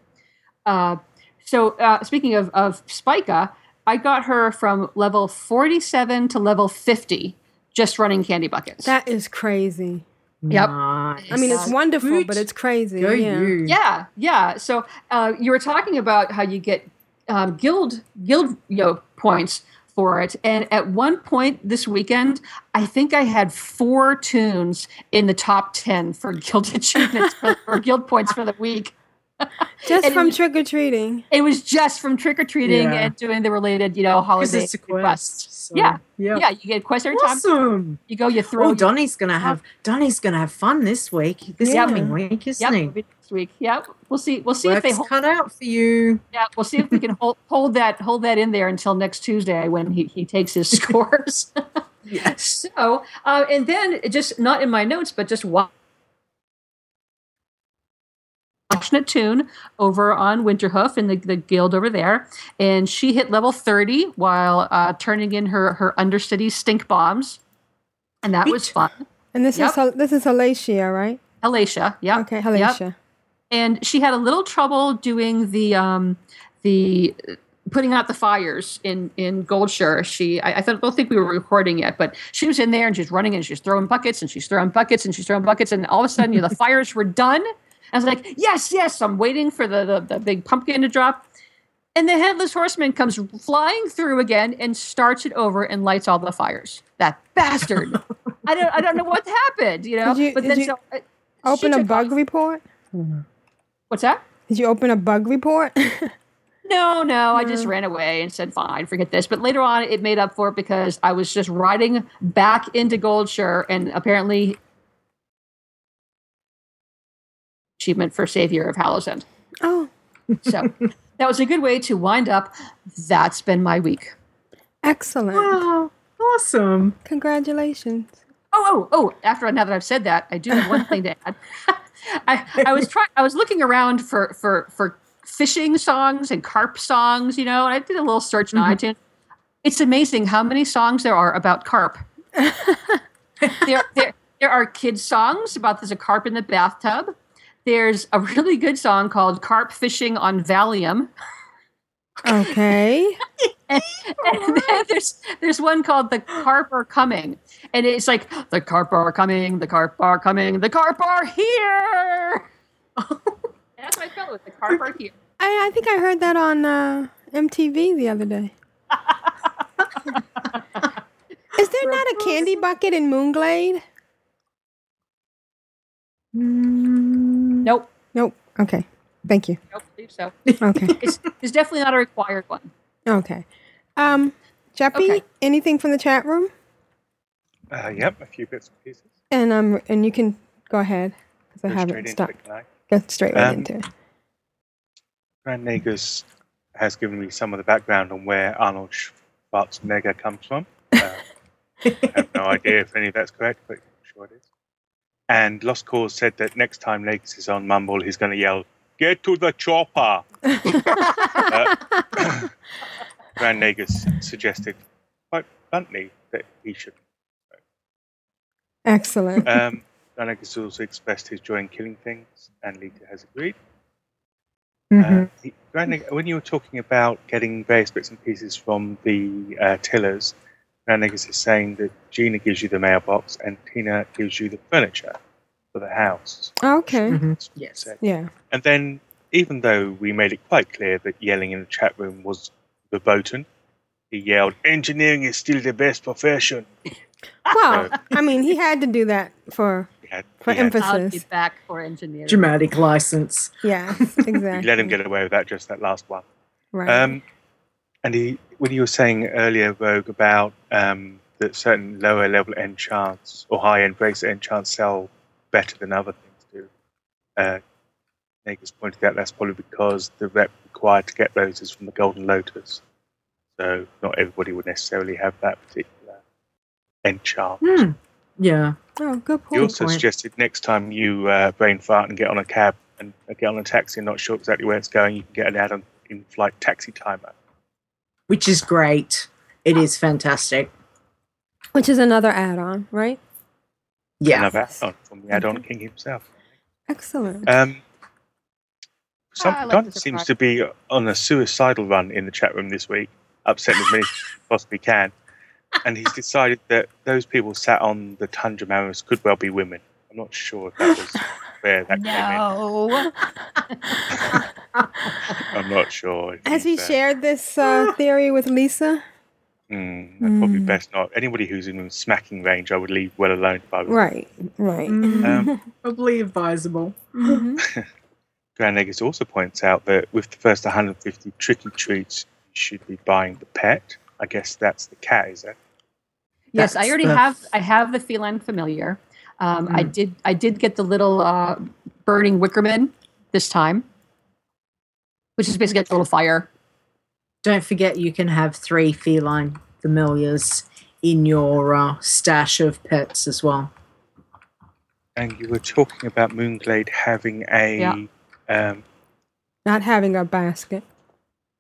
Uh, so uh, speaking of of Spica, I got her from level forty seven to level fifty just running candy buckets.
That is crazy.
Yep.
I mean, it's
Nice.
wonderful, but it's crazy.
Go
yeah.
you.
Yeah, yeah. So uh, you were talking about how you get um, guild guild you know, points for it, and at one point this weekend, I think I had four toons in the top ten for guild achievements for, for guild points for the week.
Just
And
from trick or treating.
It was just from trick or treating
Yeah.
and doing the related, you know, holiday
it's a quest,
requests.
so,
yeah,
yeah.
yeah. You get a quest every time.
Awesome.
You go, you throw.
Oh, Donnie's gonna have Donnie's gonna have fun this week. This
Yeah.
coming week, isn't
Yep,
he?
it'll next week. Yeah, we'll see. We'll see if they hold,
cut out for you.
Yeah, we'll see if we can hold, hold that hold that in there until next Tuesday when he, he takes his scores. yes. So, uh, and then just not in my notes, but just wa- a toon over on Winterhoof in the, the guild over there, and she hit level thirty while uh, turning in her her understudy stink bombs, and that was fun.
And this
Yep.
is this is Halacia, right?
Halacia, yeah.
Okay,
Yep. And she had a little trouble doing the um the putting out the fires in in Goldshire. She I, I don't think we were recording yet, but she was in there and she's running and she's throwing buckets and she's throwing buckets and she's throwing buckets and all of a sudden you know, the fires were done. I was like, yes, yes. I'm waiting for the, the the big pumpkin to drop. And the headless horseman comes flying through again and starts it over and lights all the fires. That bastard! I don't I don't know what happened, you know.
Did you-
but then so, uh,
Open a bug report?
What's that?
Did you open a bug report?
No, no, I just ran away and said, fine, forget this. But later on, it made up for it because I was just riding back into Goldshire and apparently achievement for Savior of Hallow's End.
oh,
So that was a good way to wind up. That's been my week.
excellent.
Wow, awesome.
Congratulations.
Oh, oh, oh! After now that I've said that, I do have one thing to add. I, I was trying. I was looking around for for for fishing songs and carp songs, you know, and I did a little search on mm-hmm. iTunes. It's amazing how many songs there are about carp. there, there, there are kids' songs about there's a carp in the bathtub. There's a really good song called Carp Fishing on Valium.
Okay.
and, and then there's there's one called the carp are coming and it's like the carp are coming the carp are coming the carp are here that's what i felt with the carp are here
I, I think I heard that on uh, MTV the other day. Is there not a candy bucket in Moonglade?
Nope
Nope. Okay. Thank you.
I don't believe so
Okay.
it's, it's definitely not a required one
Okay. Um, Jeppy,
Okay.
anything from the chat room?
Uh, yep, a few bits and pieces.
And um, and you can go ahead because I
Go straight
haven't
into
stopped.
it.
Go straight right
Um,
into it.
Grand Nagus has given me some of the background on where Arnold Schwarzenegger comes from. Uh, I have no idea if any of that's correct, but I'm sure it is. And Lost Cause said that next time Nagus is on Mumble, he's going to yell, Get to the chopper! uh, Grand Nagus suggested quite bluntly that he should.
Excellent.
Um, Grand Nagus also expressed his joy in killing things, and Leeta has agreed. Uh, he- Grand Neg- when you were talking about getting various bits and pieces from the uh, tillers, Grand is saying that Gina gives you the mailbox and Tina gives you the furniture for the house.
okay.
Yes.
Yeah.
And then, even though we made it quite clear that yelling in the chat room was verboten, he yelled, Engineering is still the best profession.
Well, I mean, he had to do that for
had-
for
he had-
I'll be
emphasis.
back for engineering
Dramatic license.
Yeah,
You
exactly.
let him get away with that, just that last one.
Right.
Um, and he, when you were saying earlier, Rogue, about um, that certain lower level enchants or high end bracelet enchants sell better than other things do, uh, Nagus pointed out that's probably because the rep required to get those is from the Golden Lotus. So not everybody would necessarily have that particular enchant.
Hmm. Yeah.
Oh, good point.
You also suggested next time you uh, brain fart and get on a cab and uh, get on a taxi and not sure exactly where it's going, you can get an add-on in-flight taxi timer.
Which is great. It is fantastic.
Which is another add-on, right?
Yeah.
Another add-on from the add-on king himself.
Excellent.
Um, some,
I like
Don seems
surprise.
to be on a suicidal run in the chat room this week, upsetting as many as possibly can. And he's decided that those people sat on the Tundra Mariners could well be women. I'm not sure if that was where that
no
came in. I'm not sure. if
Has he
uh,
shared this uh, theory with Lisa?
Mm, I'd probably
Mm.
best not. Anybody who's in smacking range, I would leave well alone if I was.
Right, right.
Um,
Probably advisable.
Mhm.
Grand Nagus also points out that with the first 150 tricky treats, you should be buying the pet. I guess that's the cat, is it?
yes i already
the-
have i have the feline familiar um, i did i did get the little uh, burning wickerman this time which is basically a little fire
Don't forget you can have three feline familiars in your uh, stash of pets as well.
And you were talking about Moonglade having a
Yeah.
um,
Not having a basket.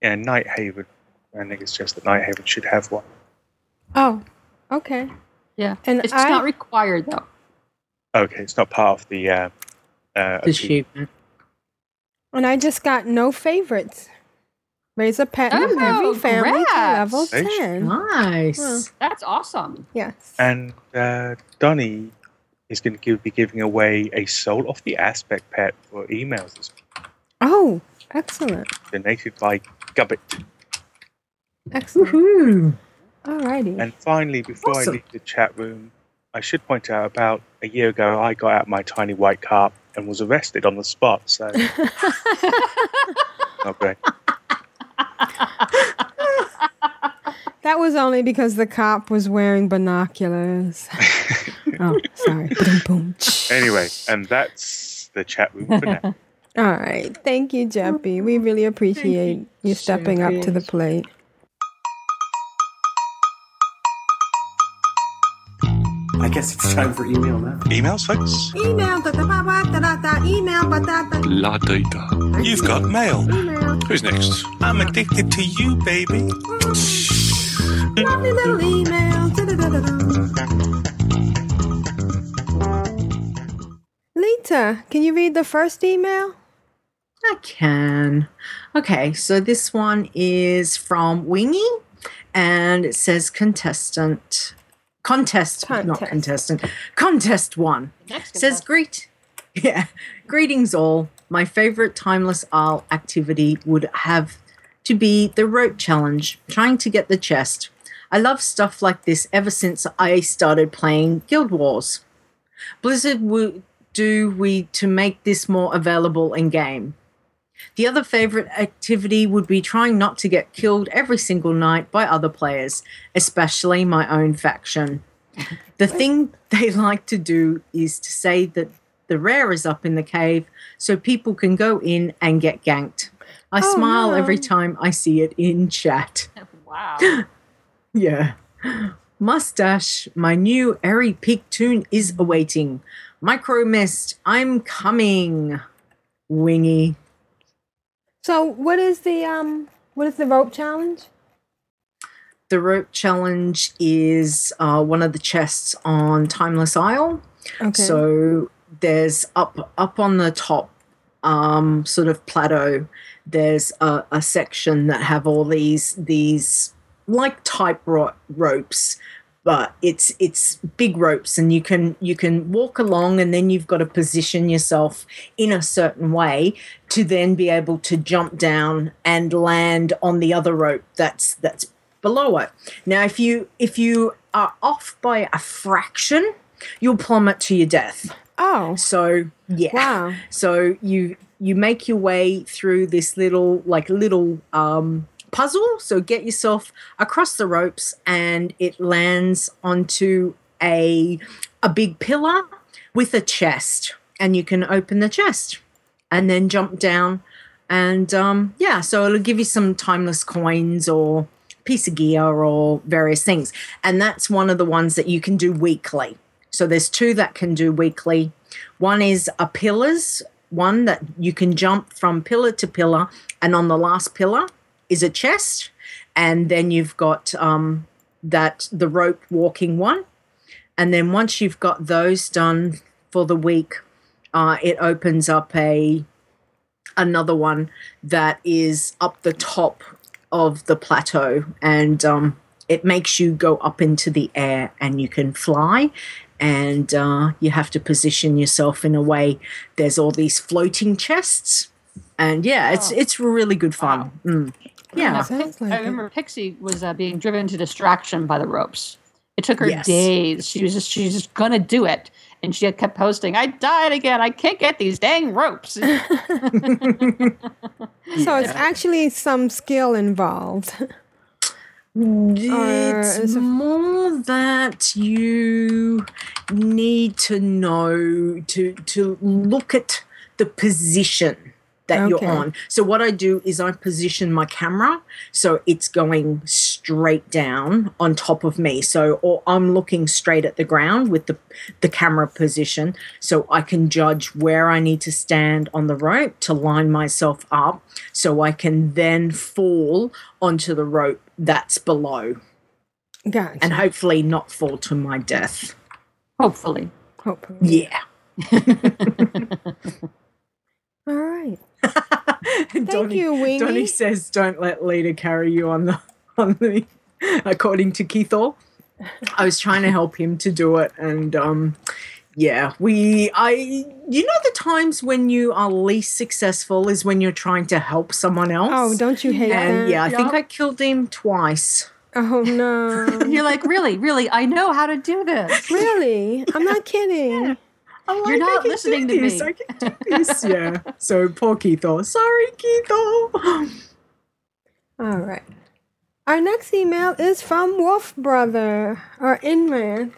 yeah, Nighthaven. I think it's just that Nighthaven should have one.
Oh, okay.
yeah
And
it's
I-
not required though
Okay, it's not part of the. Uh, uh,
The
achievement.
achievement.
And I just got no favorites. Raise a pet in
Oh,
every family to level
Thanks.
10.
Nice.
Well,
that's awesome
yes.
And uh, Donny is going to give, be giving away a Soul of the Aspect pet for emails this week,
Oh, excellent.
donated by Gubbit.
Excellent.
Woohoo.
Alrighty.
And finally, before
Awesome.
I leave the chat room, I should point out about a year ago, I got out my tiny white carp and was arrested on the spot. So, not great.
That was only because the cop was wearing binoculars. oh, sorry. Boom, boom.
Anyway, and that's the chat room for now.
All right. Thank you, Jeppy. We really appreciate you stepping up to the plate.
I guess it's time for email now.
Emails, folks?
Email, da da ba ba da da da, email, ba da da.
La data. You've got mail. Email. Who's next? I'm addicted to you, baby. Mm.
Lovely little email. da da da da da. Leeta, can you read the first email?
I can. Okay, so this one is from Wingy and it says contestant. Contest, not contestant. Contest one. says greet. Yeah. Greetings all. My favorite timeless isle activity would have to be the rope challenge, trying to get the chest. I love stuff like this ever since I started playing Guild Wars. Blizzard would do we to make this more available in game. The other favorite activity would be trying not to get killed every single night by other players, especially my own faction. The thing they like to do is to say that the rare is up in the cave so people can go in and get ganked. I
Oh,
smile
no.
every time I see it in chat.
Wow.
Yeah. Mustache, my new Aerie Peak toon is awaiting. Micro Mist, I'm coming. Wingy.
So, what is the um, what is the rope challenge?
The rope challenge is uh, one of the chests on Timeless Isle.
Okay.
So there's up up on the top um, sort of plateau. There's a, a section that have all these these like type ro- ropes, but it's it's big ropes, and you can you can walk along, and then you've got to position yourself in a certain way to then be able to jump down and land on the other rope that's that's below it. Now, if you if you are off by a fraction, you'll plummet to your death.
Oh,
so yeah.
Wow.
So you you make your way through this little like little um puzzle. So get yourself across the ropes, and it lands onto a a big pillar with a chest, and you can open the chest and then jump down. And um, yeah, so it'll give you some timeless coins or piece of gear or various things. And that's one of the ones that you can do weekly. So there's two that can do weekly. One is a pillars, one that you can jump from pillar to pillar, and on the last pillar is a chest. And then you've got um, that the rope walking one. And then once you've got those done for the week, uh, it opens up a another one that is up the top of the plateau and um, it makes you go up into the air and you can fly and uh, you have to position yourself in a way there's all these floating chests and yeah it's it's really good fun Mm. Yeah
I remember Pixie was uh, being driven to distraction by the ropes. It took her
Yes.
days. She was just she was just gonna do it, and she had kept posting, "I died again. I can't get these dang ropes."
So it's actually some skill involved.
It's
is
more that you need to know to to look at the position that
Okay.
you're on. So what I do is I position my camera so it's going straight down on top of me. So or I'm looking straight at the ground with the the camera position so I can judge where I need to stand on the rope to line myself up so I can then fall onto the rope that's below
Gotcha.
and hopefully not fall to my death.
Hopefully.
Hopefully.
Yeah.
All right.
Thank
Thank you, Wingy.
Donnie says, "Don't let Leeta carry you on the on the." According to Keithor, I was trying to help him to do it, and um, yeah, we I you know the times when you are least successful is when you're trying to help someone else.
Oh, don't you hate
and
that?
yeah, I think I killed him twice.
Oh no.
You're like, really, really, I know how to do this.
really? I'm not kidding.
I'm
You're
like,
not listening to
this,
me.
I can do this. yeah. So poor Keithor. Sorry, Keithor.
All right. Our next email is from Wolf Brother or Inman.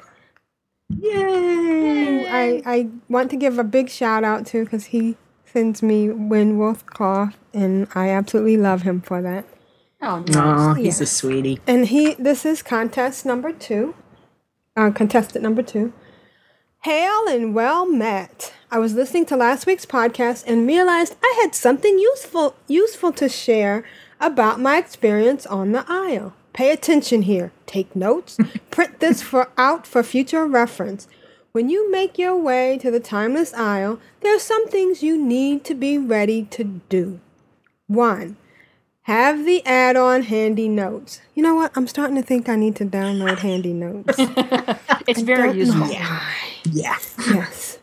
Yay!
I, I want to give a big shout out to because he sends me Windwool cloth and I absolutely love him for that.
Oh,
Oh, he's
Yeah.
a sweetie.
And he this is contest number two. uh, contestant number two. Hail and well met. I was listening to last week's podcast and realized I had something useful useful to share about my experience on the isle. Pay attention here. Take notes. Print this for out for future reference. When you make your way to the timeless isle, there are some things you need to be ready to do. One, have the add on HandyNotes. You know what? I'm starting to think I need to download HandyNotes.
It's
I
very useful.
know why. Yeah. Yes.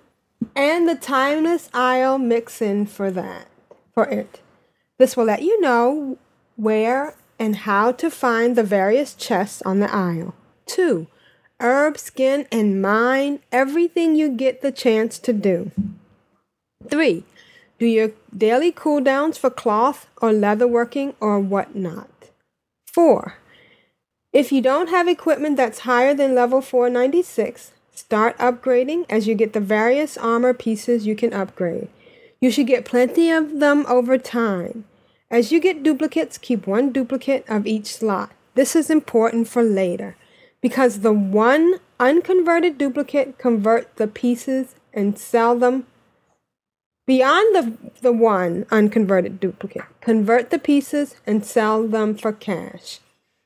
And the timeless isle mix-in for that, for it. This will let you know where and how to find the various chests on the isle. Two, herb, skin, and mine everything you get the chance to do. Three, do your daily cooldowns for cloth or leatherworking or whatnot. Four, if you don't have equipment that's higher than level 496, start upgrading as you get the various armor pieces you can upgrade. You should get plenty of them over time. As you get duplicates, keep one duplicate of each slot. This is important for later because the one unconverted duplicate convert the pieces and sell them beyond the, the one unconverted duplicate. Convert the pieces and sell them for cash.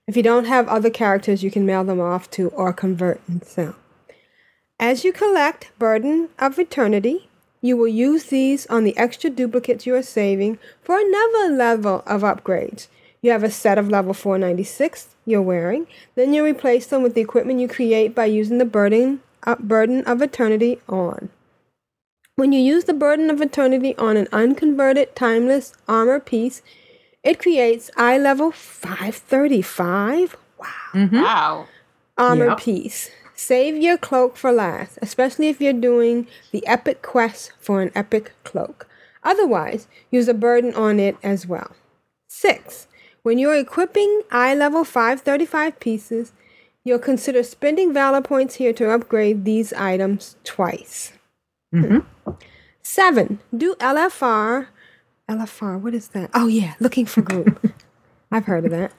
If you don't have other characters, you can mail them off to or convert and sell. As you collect Burden of Eternity, you will use these on the extra duplicates you are saving for another level of upgrades. You have a set of level 496 you're wearing, then you replace them with the equipment you create by using the Burden, uh, burden of Eternity on. When you use the Burden of Eternity on an unconverted timeless armor piece, it creates eye level 535
Wow. Mm-hmm. Wow.
Armor
Yep.
piece. Save your cloak for last, especially if you're doing the epic quest for an epic cloak. Otherwise, use a burden on it as well. 6. When you're equipping eye level 535 pieces, you'll consider spending valor points here to upgrade these items twice. Mm-hmm. 7. Do LFR. LFR, what is that? Oh, yeah, looking for group. I've heard of that.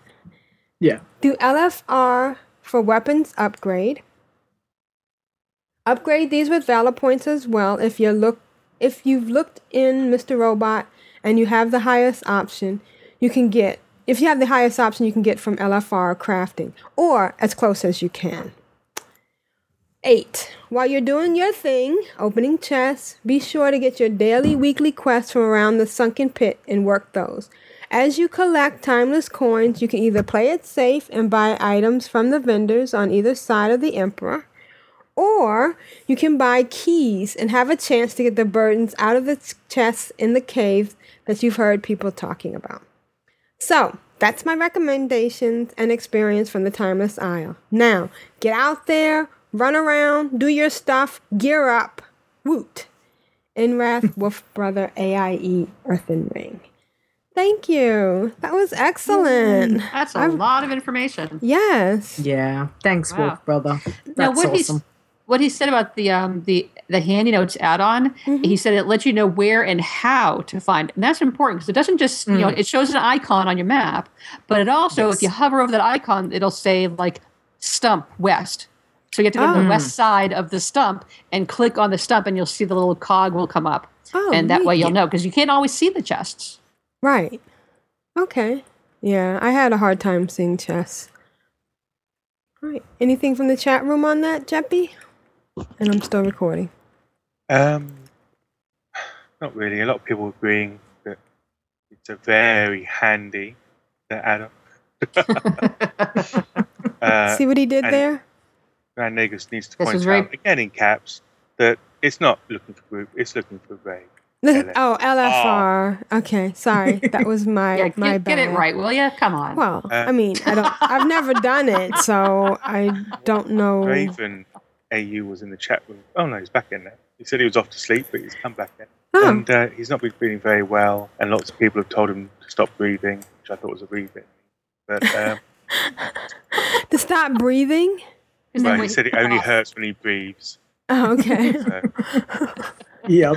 Yeah.
Do LFR for weapons upgrade. Upgrade these with valor points as well if you look if you've looked in Mr. Robot and you have the highest option, you can get if you have the highest option you can get from LFR crafting or as close as you can. 8. While you're doing your thing, opening chests, be sure to get your daily, weekly quests from around the sunken pit and work those. As you collect timeless coins, you can either play it safe and buy items from the vendors on either side of the Emperor, or you can buy keys and have a chance to get the burdens out of the chests in the caves that you've heard people talking about. So, that's my recommendations and experience from the Timeless Isle. Now, get out there, run around, do your stuff, gear up. Woot. Inwrath, Wolf Brother, AIE, Earthen Ring. Thank you. That was excellent.
That's a
I'm-
lot of information.
Yes.
Yeah. Thanks,
Wow.
Wolf Brother.
Now,
That's
what
awesome.
he's what he said about the um the the HandyNotes add-on,
Mm-hmm.
he said it lets you know where and how to find, and that's important because it doesn't just you know
Mm.
it shows an icon on your map, but it also
Yes.
if you hover over that icon, it'll say like stump west. So you have to go to
Oh.
the west side of the stump and click on the stump, and you'll see the little cog will come up,
Oh,
and that way you'll know because you can't always see the chests.
Right. Okay. Yeah, I had a hard time seeing chess. Right. Anything from the chat room on that, Jeppy? And I'm still recording.
Um, not really. A lot of people agreeing that it's a very handy the add-on. uh,
See what he did there?
Grand Nagus needs to
This
point out
very-
again in caps that it's not looking for group; it's looking for raid.
This- oh, LFR. Okay, sorry. That was my
Yeah,
my
get, get it right, will you? Come on.
Well,
Uh,
I mean, I don't. I've never done it, so I don't know.
Raven AU was in the chat room. Oh no, he's back in there. He said he was off to sleep, but he's come back in.
Oh.
And uh, he's not been feeling very well, and lots of people have told him to stop breathing, which I thought was a breathing. But um,
To stop breathing.
Well, he said it only hurts when he breathes.
Oh, okay.
So,
Yep.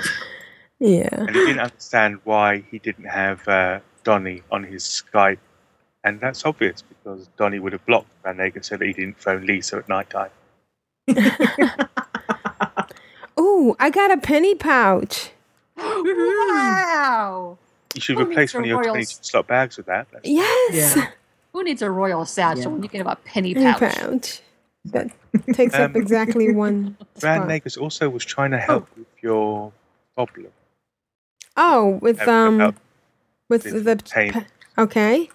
yeah.
and he didn't understand why he didn't have uh, Donny on his Skype. And that's obvious because Donny would have blocked Van Nagus so that he didn't phone Lisa at night time.
Ooh, I got a penny pouch.
wow.
You should
Who
replace
needs
one of
a
your
royal
22 slot bags with that. That's-
Yes.
Who needs a royal satchel when you can have a penny
Penny
pouch?
That takes up
Um,
exactly one
Brand. Nagus also was trying to help with your problem.
Oh, with
Ab-
um, with
the
the
pain.
pe- okay.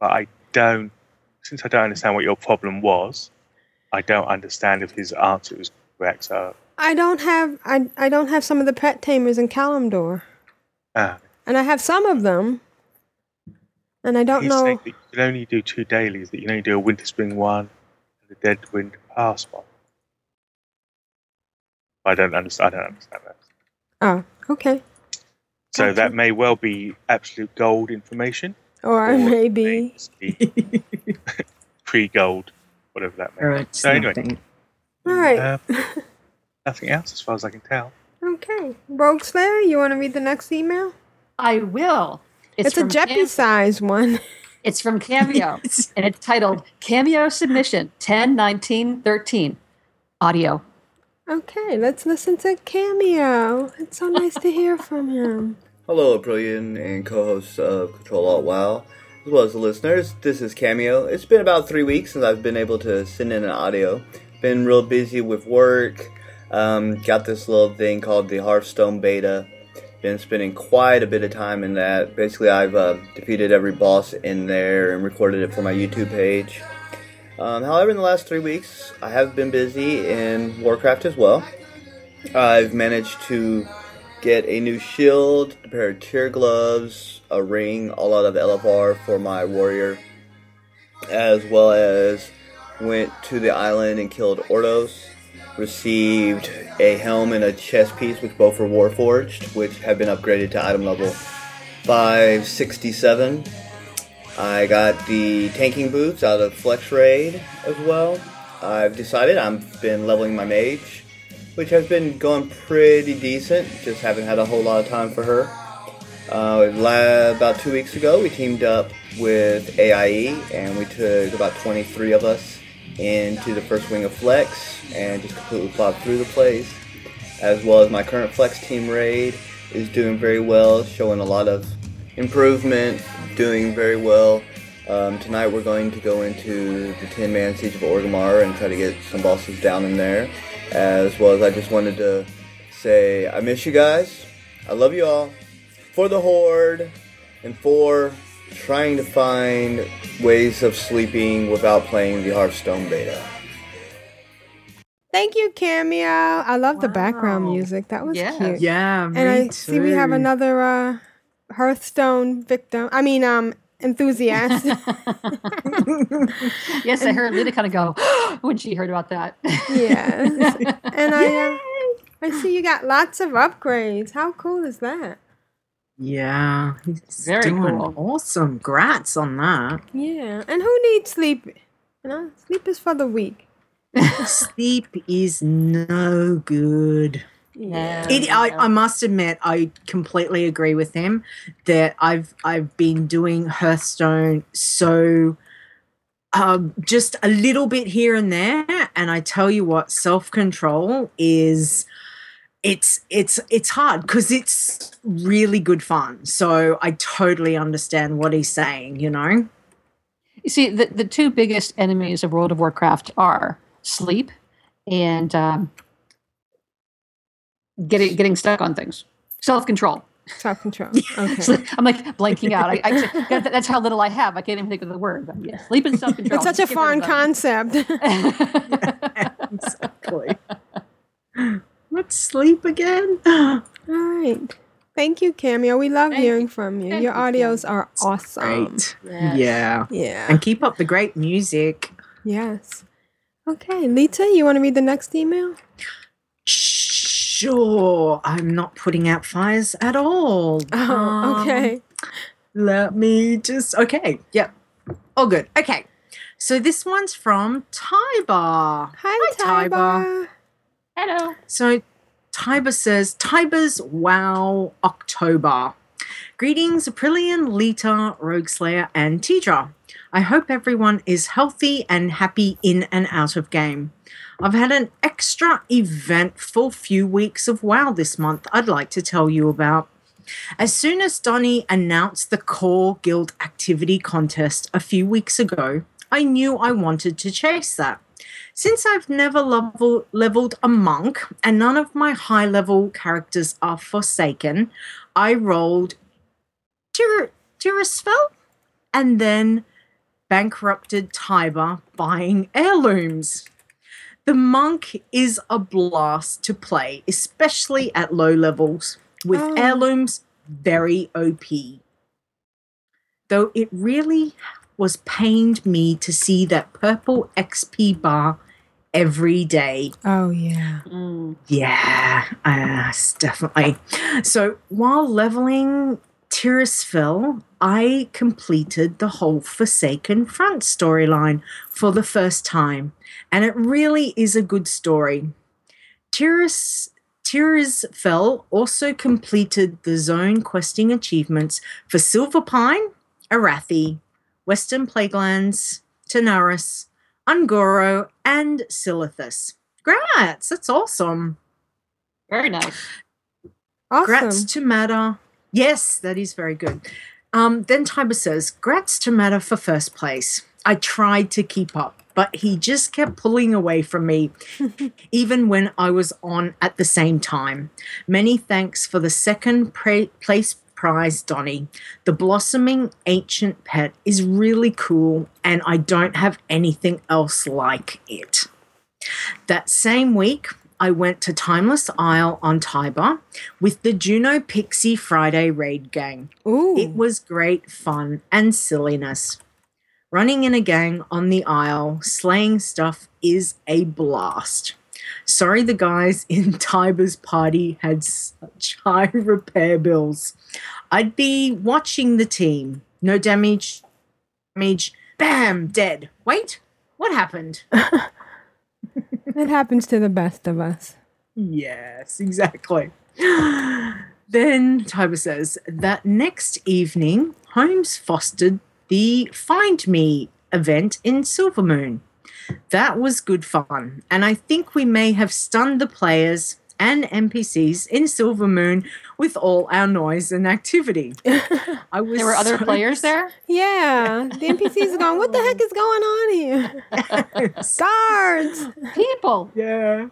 But I don't, since I don't understand what your problem was, I don't understand if his answer was correct. So,
I don't have I I don't have some of the pet tamers in Kalimdor,
ah,
and I have some of them, and I don't
he's
know.
saying that you can only do two dailies, that you can only do a Winterspring one and a Dead Wind Pass one. I don't understand. I don't understand that.
Oh, okay.
So that may well be absolute gold information,
Or maybe
pre-gold, whatever that may
Or
be.
it's
So anyway,
all right.
uh, nothing else as far as I can tell.
okay, Rogueslayer, you want to read the next email?
I will.
It's, a
from
Jeppy
Cam-
size one.
It's from Cameo, and it's titled Cameo Submission 10 19 13. Audio.
Okay, let's listen to Cameo. It's so nice to hear from him.
Hello, Brilliant and co-hosts of Control Alt WoW, as well as the listeners. This is Cameo. It's been about three weeks since I've been able to send in an audio. Been real busy with work. Um, got this little thing called the Hearthstone Beta. Been spending quite a bit of time in that. Basically, I've uh, defeated every boss in there and recorded it for my YouTube page. Um, however, in the last three weeks, I have been busy in Warcraft as well. I've managed to get a new shield, a pair of tier gloves, a ring, all out of LFR for my warrior, as well as went to the island and killed Ordos. Received a helm and a chest piece, which both were Warforged, which have been upgraded to item level 567. I got the tanking boots out of Flex Raid as well. I've decided I've been leveling my mage, which has been going pretty decent. Just haven't had a whole lot of time for her. Uh, about two weeks ago, we teamed up with AIE, and we took about 23 of us into the first wing of Flex and just completely plowed through the place. As well as my current Flex team raid is doing very well, showing a lot of improvement, doing very well. Um, tonight we're going to go into the 10 man Siege of Orgrimmar and try to get some bosses down in there. As well as I just wanted to say I miss you guys. I love you all. For the Horde and for trying to find ways of sleeping without playing the Hearthstone beta.
Thank you, Cameo. I love the background music. That was
Yes.
cute.
Yeah,
and
me
I see we have another uh, Hearthstone victim. I mean, um, enthusiast.
Yes, I heard Leeta kind of go when she heard about that.
yes. And I, uh, I see you got lots of upgrades. How cool is that?
Yeah, he's
Very
doing
cool.
awesome. Grats on that.
Yeah. And who needs sleep? You know, sleep is for the weak.
Sleep is no good.
Yeah.
It, I, I must admit, I completely agree with him that I've I've been doing Hearthstone so um, just a little bit here and there, and I tell you what, self control is it's it's it's hard because it's really good fun. So I totally understand what he's saying. You know,
You see, the, the two biggest enemies of World of Warcraft are sleep and um, getting getting stuck on things. Self control.
Self control. Okay.
I'm like blanking out. I, I, that's how little I have. I can't even think of the word. But yeah, sleep and self control.
It's such a foreign concept.
exactly. Let's sleep again.
All right. Thank you, Cameo. We love hearing from you.
Thank
Your
you,
audios are awesome.
Great. Yeah.
Yeah.
And keep up the great music.
Yes. Okay, Leeta, you want to read the next email?
Sure. I'm not putting out fires at all.
Oh,
Um,
okay.
Let me just. Okay. Yep. All good. Okay. So this one's from Tiber.
Hi,
Tiber.
Hello.
So Tiber says, Tiber's Wow October. Greetings, Aprillian, Lita, Rogueslayer, and Tedrah. I hope everyone is healthy and happy in and out of game. I've had an extra eventful few weeks of WoW this month I'd like to tell you about. As soon as Donny announced the Core Guild Activity Contest a few weeks ago, I knew I wanted to chase that. Since I've never level, leveled a monk and none of my high level characters are Forsaken, I rolled Tir- Tirisfel and then bankrupted Tiber buying heirlooms. The monk is a blast to play, especially at low levels, with
Oh.
heirlooms very OP. Though it really was pained me to see that purple XP bar every day.
Oh yeah.
Yeah, uh, s- definitely. So while leveling Tirisfil, I completed the whole Forsaken Front storyline for the first time, and it really is a good story. Tiris Tirisfel also completed the zone questing achievements for Silverpine, Arathi, Western Plaguelands, Tanaris, Un'Goro, and Silithus. Grats, that's awesome.
Very nice.
Awesome.
Grats to Matter. Yes, that is very good. Um, then Tiber says, Grats to Matter for first place. I tried to keep up, but he just kept pulling away from me, even when I was on at the same time. Many thanks for the second pra- place prize, Donny. The blossoming ancient pet is really cool, and I don't have anything else like it. That same week, I went to Timeless Isle on Tiber with the Juno Pixie Friday raid gang. Ooh. It was great fun and silliness. Running in a gang on the Isle, slaying stuff is a blast. Sorry the guys in Tiber's party had such high repair bills. I'd be watching the team. No damage, damage, bam, dead. Wait, what happened?
It happens to the best of us.
Yes, exactly. then Tiber says that next evening, Holmes fostered the Find Me event in Silvermoon. That was good fun, and I think we may have stunned the players and NPCs in Silvermoon with all our noise and activity. I was
There were other
so
players there?
Yeah. The NPCs are going, what the heck is going on here? Guards!
People!
Yeah.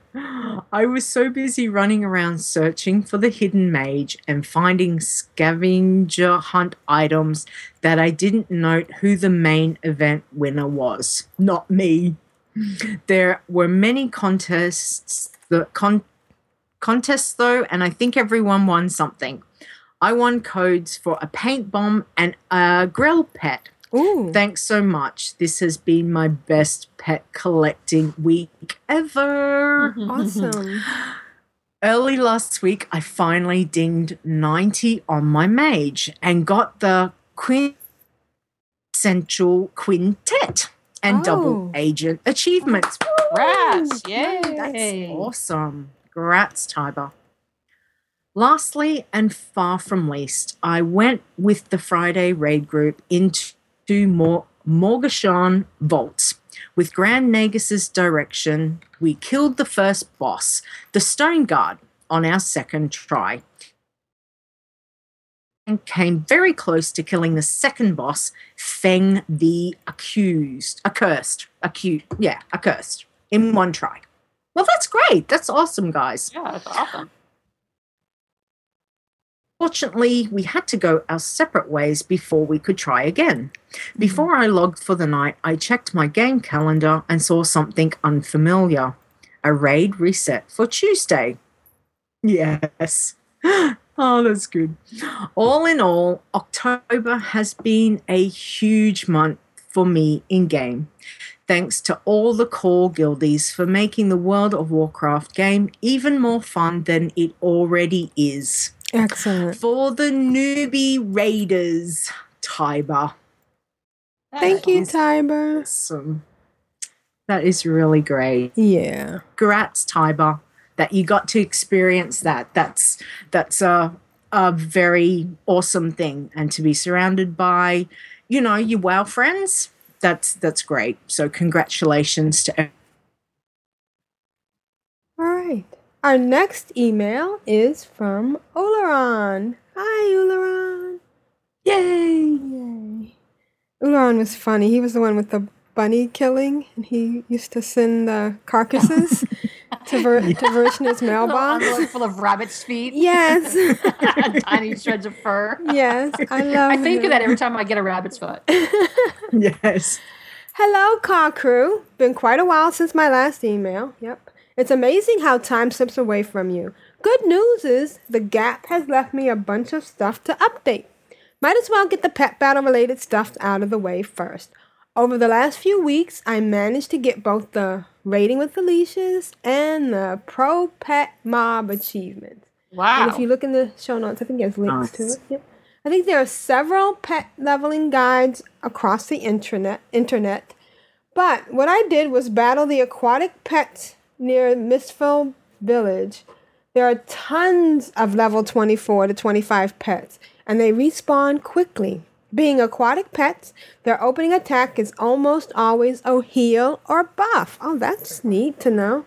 I was so busy running around searching for the hidden mage and finding scavenger hunt items that I didn't note who the main event winner was. Not me. There were many contests, the con- contests though, and I think everyone won something. I won codes for a paint bomb and a grill pet.
Ooh.
Thanks so much. This has been my best pet collecting week ever. Mm-hmm.
Awesome.
Early last week, I finally dinged 90 on my mage and got the quintessential quintet and double
Oh.
agent achievements.
Rats! Yay!
That's awesome. Grats, Tiber. Lastly, and far from least, I went with the Friday raid group into Mor- Mogu'shan Vaults. With Grand Nagus's direction, we killed the first boss, the Stone Guard, on our second try. And came very close to killing the second boss, Feng the Accused. Accursed. Acute. Yeah, accursed. In one try. Well, that's great. That's awesome, guys.
Yeah, that's awesome.
Fortunately, we had to go our separate ways before we could try again. Hmm. Before I logged for the night, I checked my game calendar and saw something unfamiliar a raid reset for Tuesday. Yes. Oh, that's good. All in all, October has been a huge month for me in game. Thanks to all the core guildies for making the World of Warcraft game even more fun than it already is.
Excellent.
For the newbie raiders, Tiber.
Thank you, Tiber.
Awesome. That is really great.
Yeah.
Grats, Tiber, that you got to experience that. That's that's a a very awesome thing, and to be surrounded by, you know, your WoW friends. That's that's great. So congratulations to
All right. Our next email is from Oleron. Hi, Oleron. Yay! Yay. Oleron was funny. He was the one with the bunny killing, and he used to send the carcasses to, Ver- to Vershna's mailbox.
full of rabbit's feet.
Yes.
Tiny shreds of fur.
Yes, I love
I think
him.
of that every time I get a rabbit's foot.
yes.
Hello, car crew. Been quite a while since my last email. Yep. It's amazing how time slips away from you. Good news is the Gap has left me a bunch of stuff to update. Might as well get the pet battle related stuff out of the way first. Over the last few weeks, I managed to get both the rating with the leashes and the Pro Pet Mob achievement.
Wow.
And if you look in the show notes, I think there's links to it. Yep. I think there are several pet leveling guides across the internet. Internet, but what I did was battle the aquatic pets near Mistfall Village. There are tons of level 24 to 25 pets, and they respawn quickly. Being aquatic pets, their opening attack is almost always a heal or buff. Oh, that's neat to know.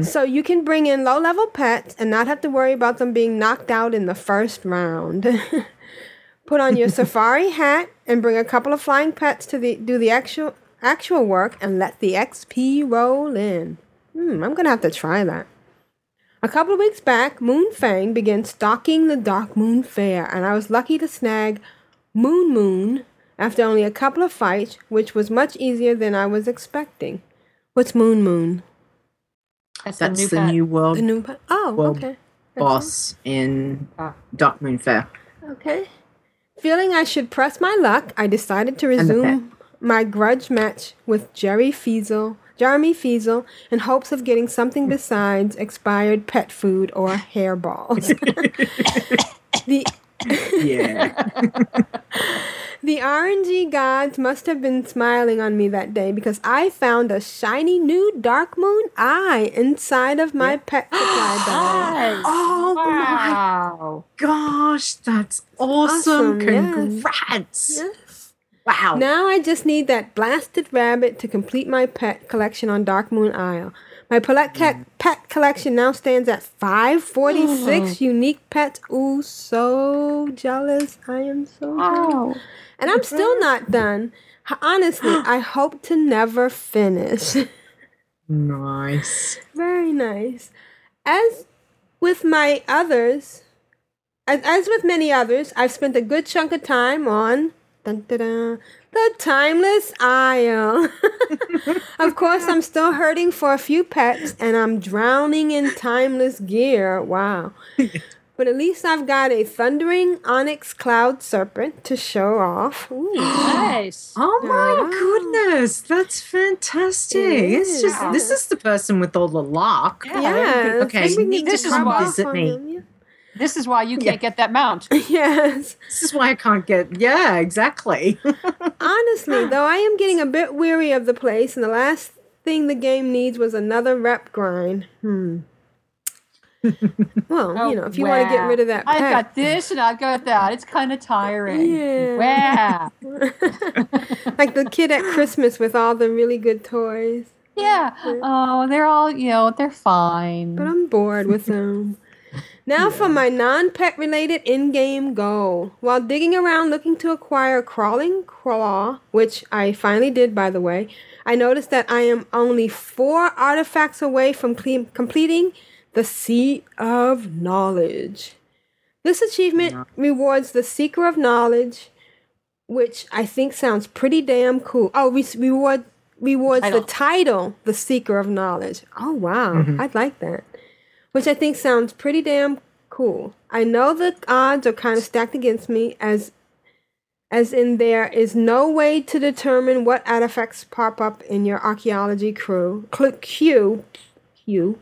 So you can bring in low level pets and not have to worry about them being knocked out in the first round. Put on your safari hat and bring a couple of flying pets to the do the actual actual work and let the XP roll in. Hmm, I'm gonna have to try that. A couple of weeks back, Moonfang began stalking the Darkmoon Faire, and I was lucky to snag Moon Moon after only a couple of fights, which was much easier than I was expecting. What's Moon Moon?
That's,
That's
new
the
pet.
new world
The new pet? Oh,
world
okay.
boss in ah. Darkmoon Faire.
Okay. Feeling I should press my luck, I decided to resume my grudge match with Jerry Feasel, Jeremy Feasel, in hopes of getting something besides expired pet food or hairballs. the
Yeah.
the RNG gods must have been smiling on me that day because I found a shiny new dark moon eye inside of my pet supply bag.
Oh
wow.
my gosh, that's awesome.
Awesome, yes.
Congrats.
Yes.
Wow.
Now I just need that blasted rabbit to complete my pet collection on Dark Moon Isle. My pet, cat, pet collection now stands at 546 mm. unique pets. Ooh, so jealous. I am so oh. jealous. And I'm still not done. Honestly, I hope to never finish.
Nice.
Very nice. As with my others, as, as with many others, I've spent a good chunk of time on dun, dun, dun, the Timeless Isle. of course, I'm still hurting for a few pets and I'm drowning in timeless gear. Wow. But at least I've got a thundering onyx cloud serpent to show off. Ooh.
Nice.
Oh my goodness, that's fantastic.
It
It's just
is.
this is the person with all the luck.
Yeah,
Okay,
I think we
you need
need
to
to
come visit me.
him, yeah.
This is why you can't get that mount.
yes.
This is why I can't get. Yeah, exactly.
Honestly, though, I am getting a bit weary of the place, and the last thing the game needs was another rep grind. Hmm. well, you know, if you want to get rid of that
pack.
I've
got this and I've got that. It's kind of tiring.
Yeah.
Wow.
like the kid at Christmas with all the really good toys.
Yeah. Oh, they're all, you know, they're fine.
But I'm bored with them. Now for my non-pet related in-game goal. While digging around looking to acquire Crawling Claw, which I finally did by the way, I noticed that I am only four artifacts away from cle- completing the Seat of Knowledge. This achievement rewards the Seeker of Knowledge, which I think sounds pretty damn cool. Oh, re- reward rewards the title, the Seeker of Knowledge. Oh wow,
Mhm.
I'd like that. Which I think sounds pretty damn cool. I know the odds are kind of stacked against me, as as in there is no way to determine what artifacts pop up in your archaeology crew click queue, queue,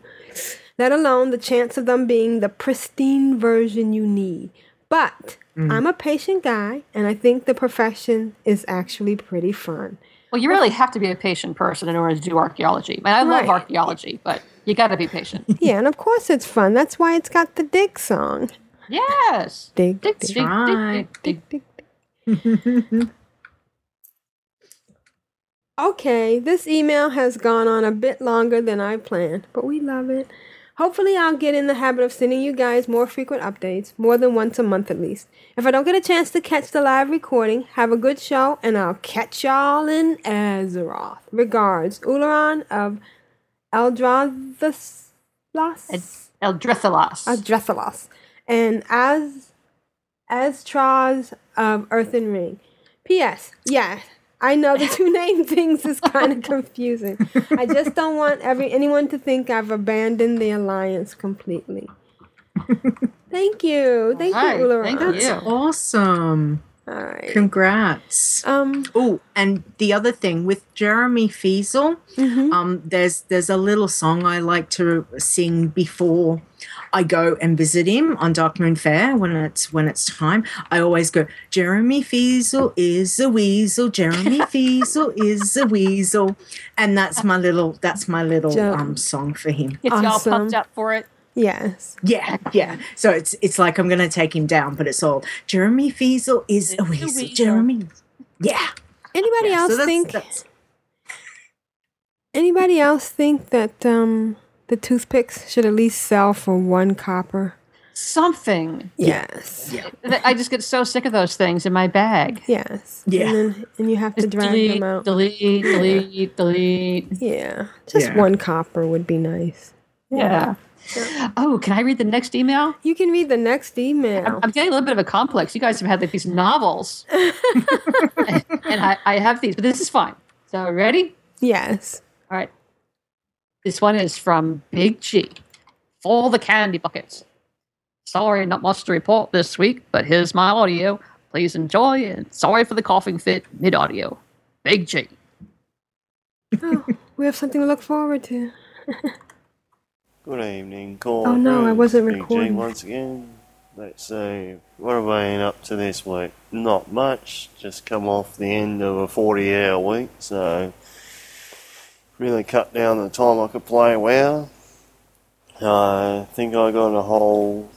let alone the chance of them being the pristine version you need. But
Mm.
I'm a patient guy, and I think the profession is actually pretty fun.
Well, you really have to be a patient person in order to do archaeology. I mean, I love archaeology, but you got to be patient.
yeah, and of course it's fun. That's why it's got the dig song.
Yes.
Dig,
Dig,
dig,
dig,
right.
dig, dig, dig.
Okay, this email has gone on a bit longer than I planned, but we love it. Hopefully, I'll get in the habit of sending you guys more frequent updates, more than once a month at least. If I don't get a chance to catch the live recording, have a good show, and I'll catch y'all in Azeroth. Regards, Uleron of Eldrathos?
Eldre'Thalas.
Eldre'Thalas. And as Astraz of Earthen Ring. P.S. Yeah, I know the two name things is kind of confusing. I just don't want every anyone to think I've abandoned the alliance completely. Thank you. Thank
Alright,
you, Uluru.
thank That's you. awesome.
All right.
Congrats.
Um.
Oh, and the other thing with Jeremy Feasel,
Mm-hmm.
um, there's there's a little song I like to sing before I go and visit him on Darkmoon Faire when it's when it's time. I always go, Jeremy Feasel is a weasel. Jeremy Feasel is a weasel, and that's my little that's my little um song for him.
Gets you all pumped up for it.
Yes.
Yeah, yeah. So it's it's like I'm gonna take him down, but it's all Jeremy Feasel is a weasel. Jeremy. Yeah.
Anybody
Yeah, so
else
that's-
think?
that's-
Anybody else think that um the toothpicks should at least sell for one copper?
Something.
Yes.
Th- I just get so sick of those things in my bag.
Yes.
Yeah.
And, then, and you have to
Just
drag
delete,
them out.
delete, delete, delete.
Yeah. Just
Yeah.
one copper would be nice.
Yeah. Oh, can I read the next email?
You can read the next email.
I'm, I'm getting a little bit of a complex. You guys have had like these novels, and, and I, I have these, but this is fine. So ready?
Yes.
All right. This one is from Big G. For the candy buckets. Sorry, not much to report this week, but here's my audio. Please enjoy, and sorry for the coughing fit mid audio. Big G.
Oh, we have something to look forward to.
Good evening, call.
Oh, no, I wasn't
Big G
recording.
once again. Let's see, what have I been up to this week? Not much. Just come off the end of a 40 hour week, so really cut down the time I could play WoW. I think I got a whole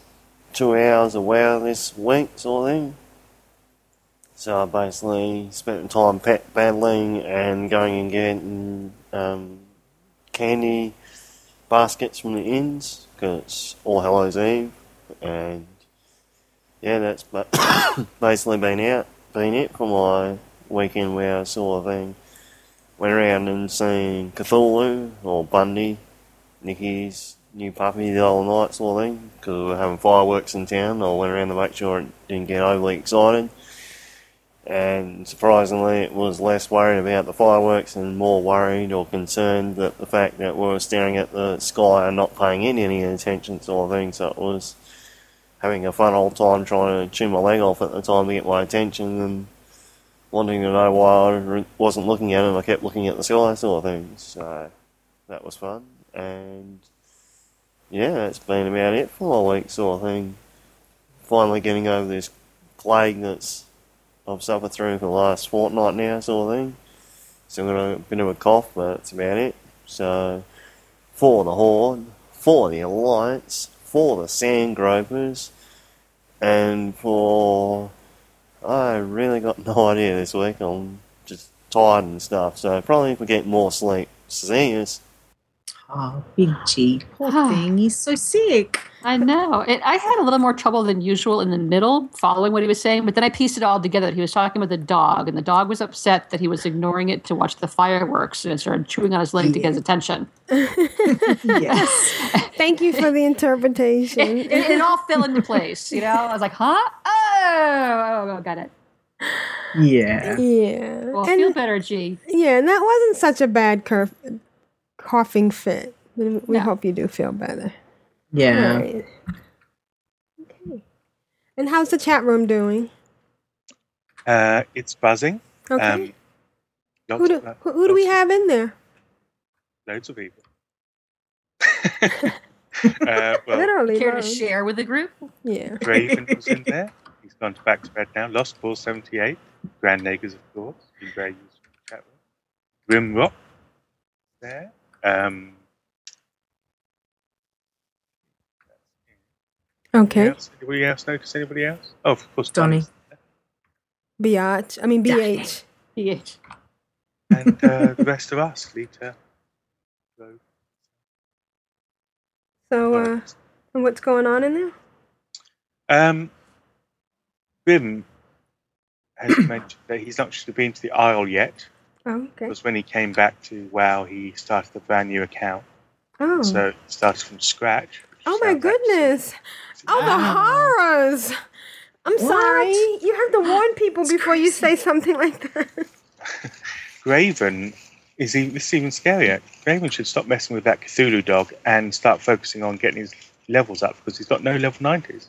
two hours of WoW this week, sort of thing. So I basically spent time pet battling and going and getting um, candy baskets from the inns because it's All Hallows Eve, and yeah, that's basically been out, been it for my weekend I sort of thing. Went around and seen Cthulhu or Bundy, Nikki's new puppy the other night, sort of thing, because we were having fireworks in town. I went around to make sure it didn't get overly excited. And surprisingly, it was less worried about the fireworks and more worried or concerned that the fact that we were staring at the sky and not paying any attention, sort of thing. So it was having a fun old time trying to chew my leg off at the time to get my attention and wanting to know why I wasn't looking at and I kept looking at the sky, sort of thing. So that was fun. And yeah, that's been about it for my week, sort of thing. Finally getting over this plague that's I've suffered through for the last fortnight now, sort of thing. Still got a bit of a cough, but that's about it. So, for the Horde, for the Alliance, for the Sand Gropers, and for. I really got no idea this week. I'm just tired and stuff, so probably if we get more sleep. See us.
Oh, Big G, poor ah. thing. He's so sick.
I know. It, I had a little more trouble than usual in the middle following what he was saying, but then I pieced it all together. He was talking about the dog, and the dog was upset that he was ignoring it to watch the fireworks and it started chewing on his leg to get his attention.
yes.
Thank you for the interpretation.
It, it, it all fell into place, you know? I was like, huh? Oh, oh, oh, got it.
Yeah.
Yeah.
Well,
And-
feel better, G.
Yeah, and that wasn't such a bad curf- coughing fit. We we hope you do feel better.
Yeah.
All right. Okay. And how's the chat room doing?
Uh, it's buzzing.
Okay.
Um, lots
Who do,
of,
who, who do we have in there?
loads of people. uh, well,
Literally.
Care to share with the group?
Yeah.
Raven was in there. He's gone to back to bed now. Lost Ball 78. Grand Nagus, of course. Been very useful to chat with. Grimrock there. Um,
Okay.
else? Anybody else notice anybody else? Oh, of course,
Donny.
Biatch. I mean, BH.
BH.
and uh, the rest of us, Leeta. Rogue.
So, uh, and what's going on in there?
Um, Bim has mentioned that he's not actually been to the Isle yet.
Oh, okay.
Because when he came back to WoW, he started a brand new account.
Oh.
So he started from scratch.
Oh my goodness. Oh, the horrors. I'm sorry. You have to warn people before you say something like that.
Raven is even, this is even scarier. Raven should stop messing with that Cthulhu dog and start focusing on getting his levels up because he's got no level 90s.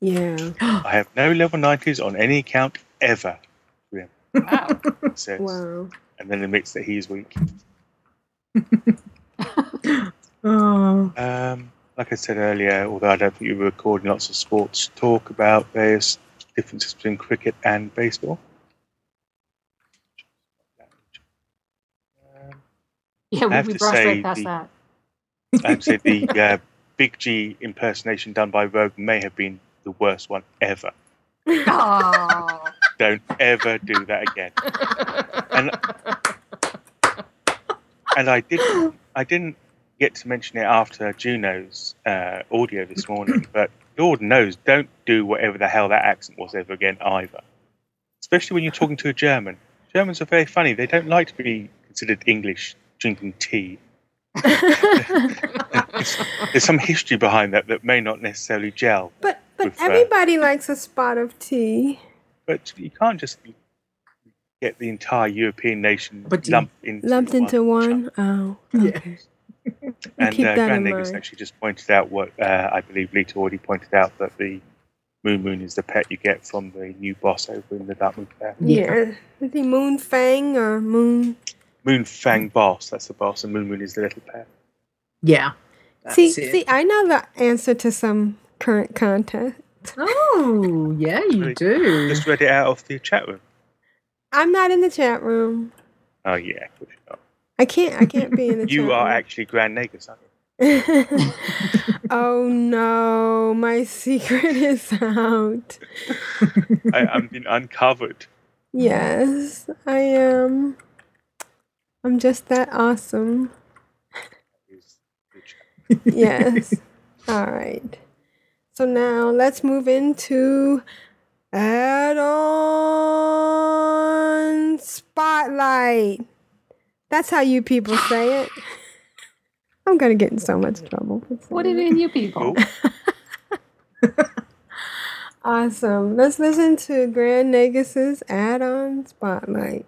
Yeah.
I have no level 90s on any account ever. Grim. Wow. Says,
Wow.
And then admits that he is weak.
Oh.
Um, like I said earlier, although I don't think you were recording lots of sports talk about various differences between cricket and baseball.
Yeah,
have
we
to
brushed
say
right past
the-
that.
I would say the uh, Big G impersonation done by Rogue may have been the worst one ever.
Oh.
Don't ever do that again. And and I didn't I didn't get to mention it after Juno's uh, audio this morning, but Lord knows, don't do whatever the hell that accent was ever again either. Especially when you're talking to a German. Germans are very funny. They don't like to be considered English drinking tea. There's some history behind that that may not necessarily gel.
But but
with, uh,
everybody likes a spot of tea.
But you can't just get the entire European nation lumped into
Lumped into one. Oh. Okay.
And
keep
uh, Grand
Nagus
actually just pointed out what uh, I believe Leeta already pointed out that the Moon Moon is the pet you get from the new boss over in the Dark Moon Fair.
Yeah. Is he Moonfang or Moon?
Moonfang boss, that's the boss, and Moon Moon is the little pet.
Yeah.
see, see, I know the answer to some current contest.
Oh, yeah, you do.
Just read it out of the chat room.
I'm not in the chat room.
Oh yeah, of course you're not.
I can't. I can't be in the
You are
room.
actually Grand Nagus, aren't you?
oh no, my secret is out.
I, I'm been uncovered.
Yes, I am. I'm just that awesome. yes. All right. So now let's move into add-on spotlight. That's how you people say it. I'm gonna get in so much trouble.
What do
saying
you mean, you people?
Awesome. Let's listen to Grand Nagus's add-on spotlight.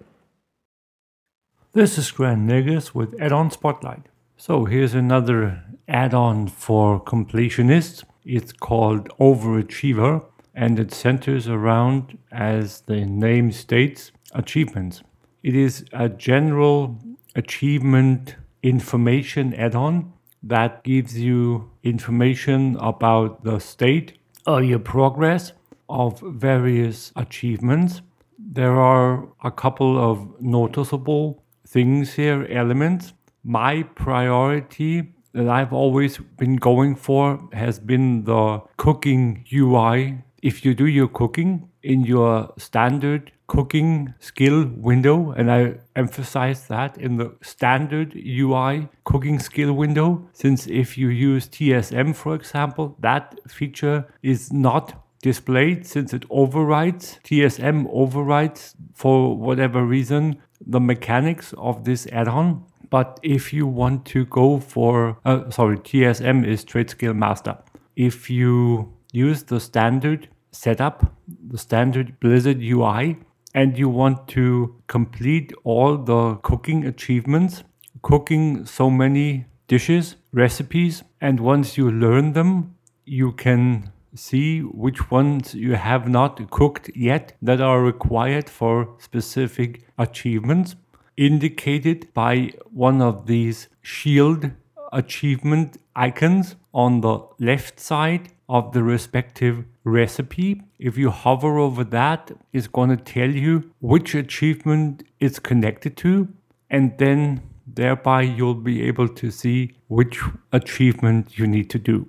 This is Grand Nagus with Add-on Spotlight. So here's another add-on for completionists. It's called Overachiever and it centers around, as the name states, achievements. It is a general achievement information add-on that gives you information about the state or your progress of various achievements. There are a couple of noticeable things here, elements. My priority that I've always been going for has been the cooking UI. If you do your cooking in your standard cooking skill window, and I emphasize that in the standard UI cooking skill window, since if you use TSM, for example, that feature is not displayed since it overrides TSM overrides for whatever reason the mechanics of this add-on. But if you want to go for, uh, sorry, TSM is Trade Skill Master. If you use the standard setup, the standard Blizzard UI, and you want to complete all the cooking achievements, cooking so many dishes, recipes, and once you learn them, you can see which ones you have not cooked yet that are required for specific achievements, indicated by one of these shield achievement icons on the left side of the respective recipe. If you hover over that, it's going to tell you which achievement it's connected to, and then thereby you'll be able to see which achievement you need to do.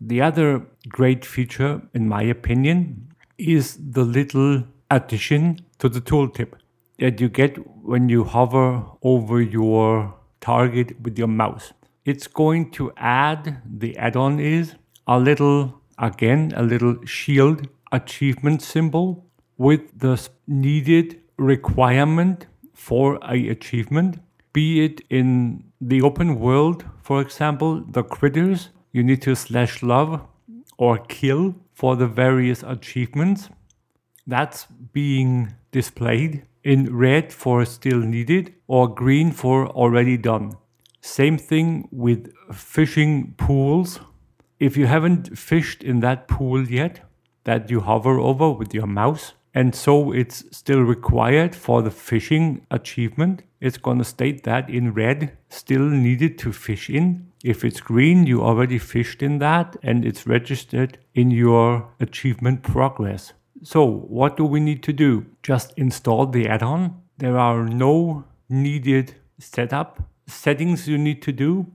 The other great feature, in my opinion, is the little addition to the tooltip. that you get when you hover over your target with your mouse. It's going to add, the add on is a little, again, a little shield achievement symbol with the needed requirement for a achievement, be it in the open world, for example, the critters you need to slash love or kill for the various achievements. That's being displayed in red for still needed or green for already done. Same thing with fishing pools. If you haven't fished in that pool yet, that you hover over with your mouse, and so it's still required for the fishing achievement, it's going to state that in red, still needed to fish in. If it's green, you already fished in that and it's registered in your achievement progress. So, what do we need to do? Just install the add on. There are no needed setup settings you need to do.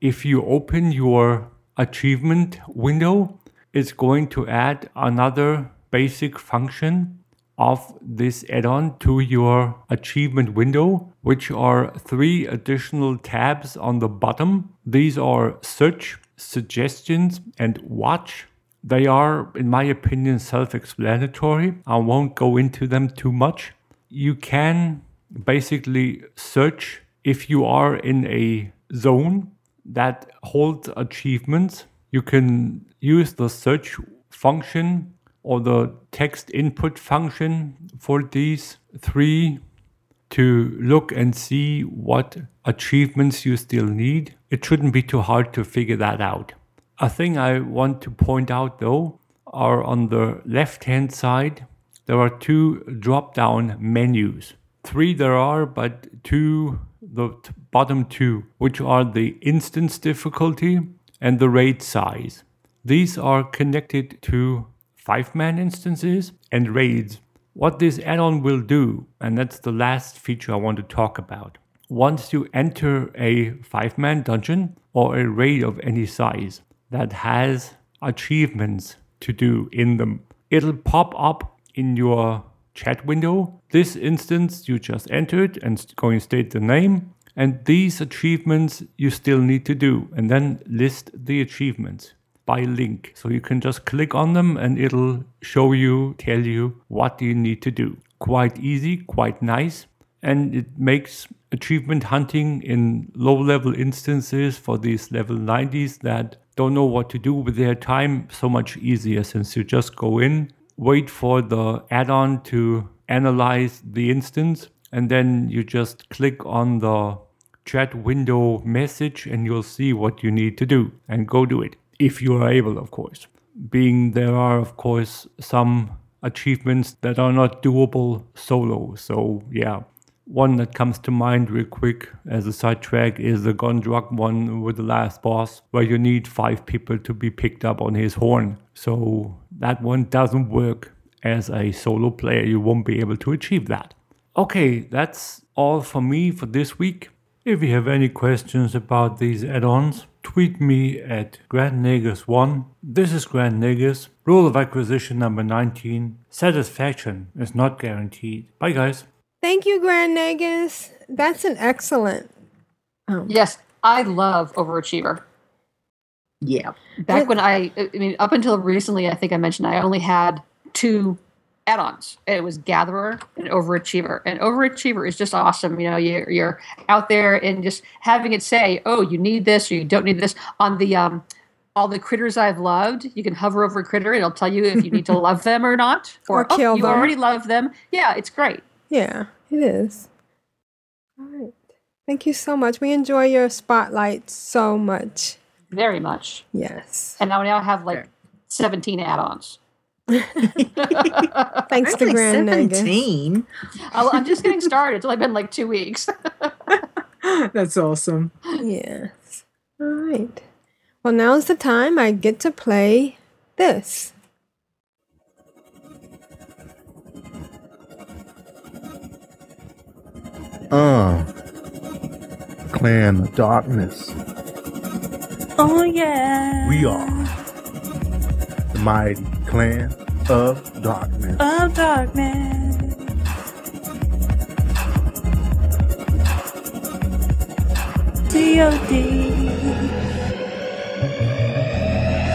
If you open your achievement window, is going to add another basic function of this add-on to your achievement window, which are three additional tabs on the bottom. These are search, suggestions, and watch. They are, in my opinion, self-explanatory. I won't go into them too much. You can basically search if you are in a zone that holds achievements. You can use the search function or the text input function for these three to look and see what achievements you still need. It shouldn't be too hard to figure that out. A thing I want to point out though are on the left hand side, there are two drop down menus. Three there are, but two, the t- bottom two, which are the instance difficulty and the raid size. These are connected to five man instances and raids. What this add on will do, and that's the last feature I want to talk about. Once you enter a five man dungeon or a raid of any size that has achievements to do in them, it'll pop up in your chat window. This instance you just entered and going state the name. And these achievements you still need to do, and then list the achievements by link. So you can just click on them and it'll show you, tell you what you need to do. Quite easy, quite nice. And it makes achievement hunting in low level instances for these level 90s that don't know what to do with their time so much easier since you just go in, wait for the add on to analyze the instance, and then you just click on the chat window message and you'll see what you need to do and go do it if you are able, of course. Being there are, of course, some achievements that are not doable solo. So, yeah. One that comes to mind real quick as a sidetrack is the Gundrak one with the last boss, where you need five people to be picked up on his horn. So that one doesn't work as a solo player. You won't be able to achieve that. Okay, that's all for me for this week. If you have any questions about these add-ons, tweet me at GrandNagus1. This is Grand Nagus. Rule of acquisition number 19. Satisfaction is not guaranteed. Bye guys.
Thank you, Grand Nagus. That's an excellent. Oh.
Yes, I love Overachiever.
Yeah.
Back when I, I mean, up until recently, I think I mentioned I only had two add-ons. It was Gatherer and Overachiever, and Overachiever is just awesome. You know, you're, you're out there and just having it say, "Oh, you need this or you don't need this." On the um, all the critters I've loved, you can hover over a critter; it'll tell you if you need to love them or not,
Or
oh,
kill
you
them.
already love them. Yeah, it's great.
Yeah, it is. All right. Thank you so much. We enjoy your spotlight so much.
Very much.
Yes.
And now, now I have like 17 add-ons.
Thanks to
Only
Grand Nagus.
17.
I- I'm just getting started. It's only been like two weeks.
That's awesome.
Yes. All right. Well, now's the time I get to play this.
Uh, Clan of Darkness.
Oh, yeah.
We are the mighty clan of darkness.
Of darkness. D.O.D.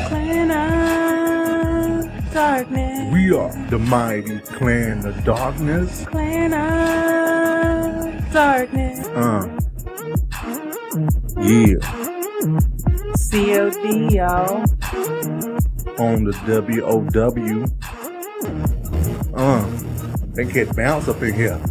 Clan of darkness.
We are the mighty clan of darkness.
Clan of darkness.
Uh. Yeah.
COD, y'all.
On the WOW. Uh. They get bounce up in here.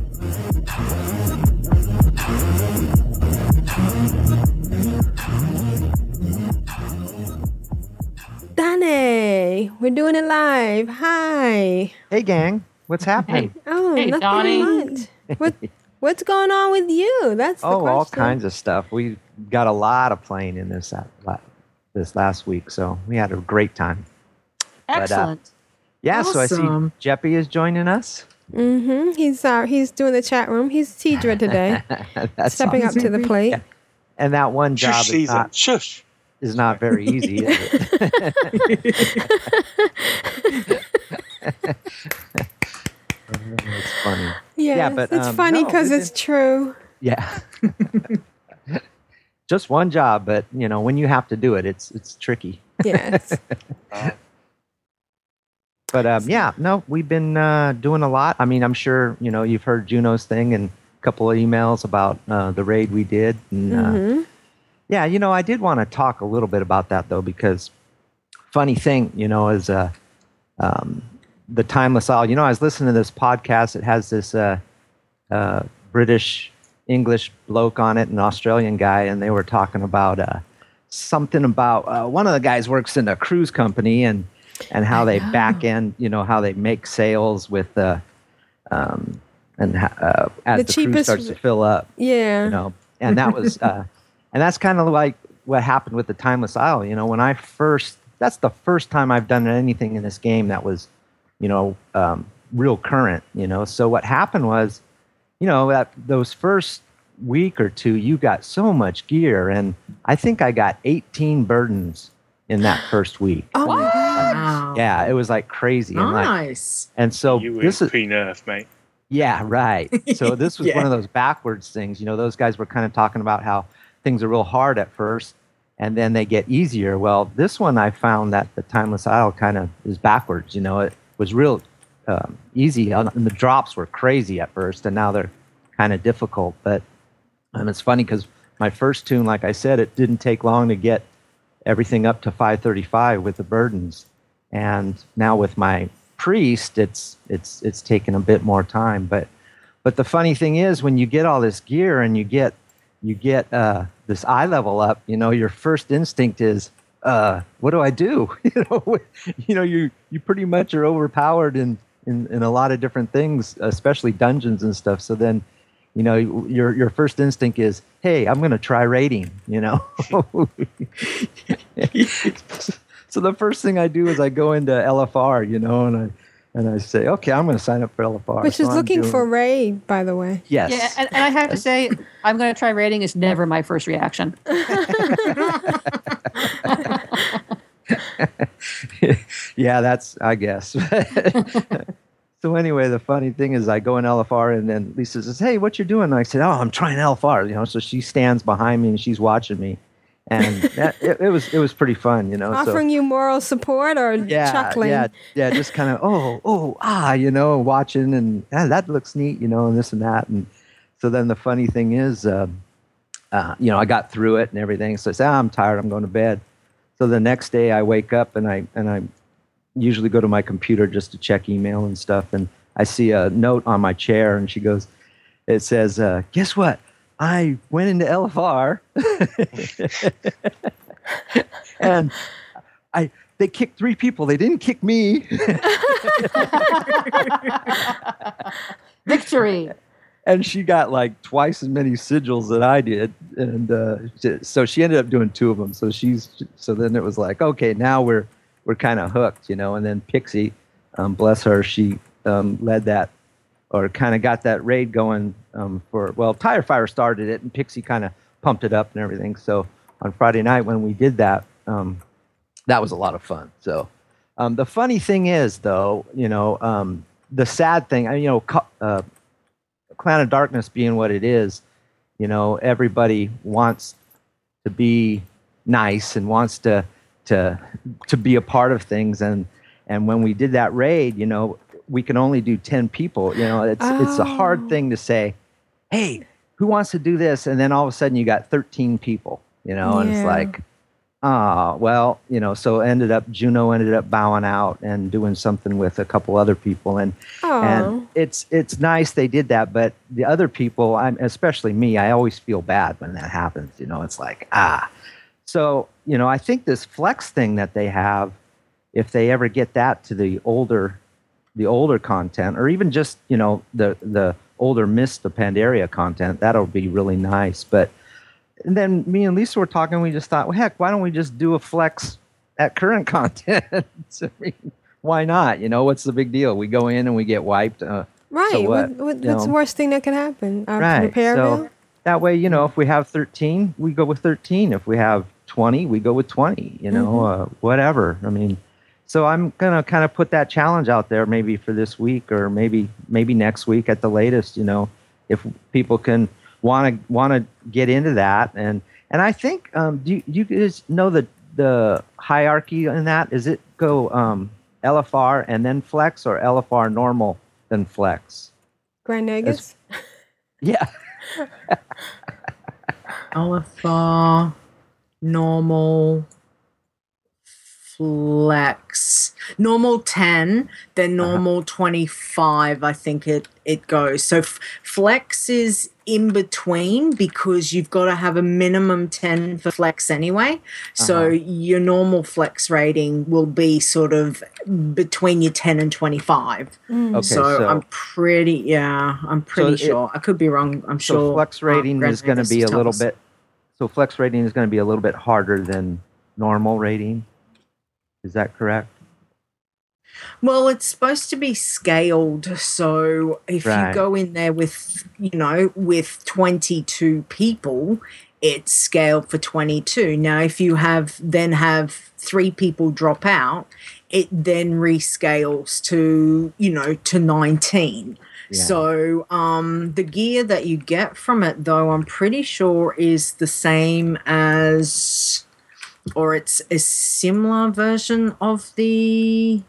Danny, we're doing it live. Hi.
Hey, gang. What's happening?
Oh,
Hey,
nothing
Donnie.
much. What, what's going on with you? That's the
Oh,
question.
all kinds of stuff. We got a lot of playing in this la- this last week, so we had a great time. But, uh,
Excellent.
Yeah, so I see
Awesome.
Jeppy is joining us.
Mm-hmm. He's uh, he's doing the chat room. He's Tedrah today,
That's
stepping up to the plate.
Yeah. And that one job
Shush,
is not,
Shush.
is not very easy, is it? it's funny.
Yes,
yeah, but
it's
um,
funny because
we've
it's true.
Yeah. Just one job, but you know, when you have to do it, it's it's tricky.
Yes.
But um, yeah, no, we've been uh, doing a lot. I mean, I'm sure you know you've heard Juno's thing and a couple of emails about uh, the raid we did. And, uh,
hmm
yeah, you know, I did want to talk a little bit about that though, because funny thing, you know, is uh, um, the Timeless Isle. You know, I was listening to this podcast. It has this uh, uh, British English bloke on it, an Australian guy, and they were talking about uh, something about uh, one of the guys works in a cruise company and and how they back end, you know, how they make sales with uh, um, and uh, as
The
the, cruise
cheapest-
starts to fill up
Yeah.
you know. And that was uh and that's kind of like what happened with the timeless isle you know. When i first that's the first time i've done anything in this game that was you know um, real current you know. So what happened was you know that those first week or two you got so much gear and i think i got 18 burdens in that first week
Oh my god.
Wow.
yeah it was like crazy and like
Nice.
and so
you
this is
pre-nerf, mate.
yeah, right. So this was
Yeah.
one of those backwards things. You know, those guys were kind of talking about how things are real hard at first and then they get easier. Well, this one I found that the Timeless Isle kind of is backwards. You know, it was real um, easy. And the drops were crazy at first and now they're kind of difficult. But um, it's funny because my first toon, like I said, it didn't take long to get everything up to 535 with the burdens. And now with my priest it's it's it's taken a bit more time. But but the funny thing is when you get all this gear and you get you get uh, this eye level up you know your first instinct is uh, what do i do? You know you know you you pretty much are overpowered in, in in a lot of different things especially dungeons and stuff so then you know your your first instinct is hey i'm going to try raiding you know so the first thing i do is i go into lfr you know and i and i say okay i'm going to sign up for lfr
Which
So
is
I'm
looking
doing-
for raid, by the way.
yes
Yeah, and, and I have to say, I'm going to try raiding is never my first reaction.
yeah, that's I guess. so anyway, the funny thing is, I go in LFR, and then Lisa says, "Hey, what you doing?" And I said, "Oh, I'm trying LFR." You know, so she stands behind me and she's watching me, and that, it, it was it was pretty fun. You know, so,
Offering you moral support or
yeah,
chuckling?
yeah, yeah, just kind of oh, oh, ah, you know, watching and ah, that looks neat, you know, and this and that, and so then the funny thing is, um, uh, you know, I got through it and everything. So I said, ah, I'm tired, I'm going to bed. So the next day I wake up and I and I usually go to my computer just to check email and stuff, and I see a note on my chair, and she goes, it says, uh, guess what? I went into LFR and I they kicked three people. They didn't kick me.
Victory.
And she got like twice as many sigils that I did, and uh, so she ended up doing two of them. So she's so then it was like, okay, now we're we're kind of hooked, you know. And then Pixie, um, bless her, she um, led that or kind of got that raid going um, for well, Tire Fire started it, and Pixie kind of pumped it up and everything. So on Friday night when we did that, um, that was a lot of fun. So um, the funny thing is, though, you know, um, the sad thing, I you know, uh, Clan of Darkness being what it is, you know, everybody wants to be nice and wants to to to be a part of things. And and when we did that raid you know we can only do 10 people you know it's it's a hard oh. thing to say hey who wants to do this? And then all of a sudden you got 13 people you know and it's like ah well you know so ended up juno ended up bowing out and doing something with a couple other people. And
Aw.
and it's it's nice they did that but the other people i'm especially me i always feel bad when that happens you know it's like ah. So you know i think this flex thing that they have if they ever get that to the older the older content or even just you know the the older mist the pandaria content that'll be really nice. But and then me and lisa were talking we just thought well heck why don't we just do a flex at current content I mean, why not you know what's the big deal we go in and we get wiped uh,
Right.
so what,
what, what, what's the worst thing that can happen? Uh,
right
Repair
so
bill?
that way you know if we have 13 we go with 13 if we have 20 we go with 20 you know
Mhm.
uh, whatever i mean so i'm gonna kind of put that challenge out there maybe for this week or maybe maybe next week at the latest you know if people can want to want to get into that and and i think um do you, do you guys know the the hierarchy in that is it go um lfr and then flex or lfr normal then flex
Grand Nagus?
yeah
LFR normal, flex. Normal 10, then normal 25, I think it, it goes. So f- flex is in between because you've got to have a minimum 10 for flex anyway. So
Uh-huh.
your normal flex rating will be sort of between your 10 and 25.
Okay,
so,
so-
I'm pretty, yeah, I'm pretty
it-
sure. I could be wrong. I'm
so
sure.
flex rating
Grand
is going to be a little
us.
bit so flex rating is going to be a little bit harder than normal rating is that correct
Well, it's supposed to be scaled. So if
Right.
you go in there with, you know, with 22 people, it's scaled for 22. Now, if you have then have three people drop out, it then rescales to, you know, to 19.
Yeah.
So um, the gear that you get from it, though, I'm pretty sure is the same as, or it's a similar version of the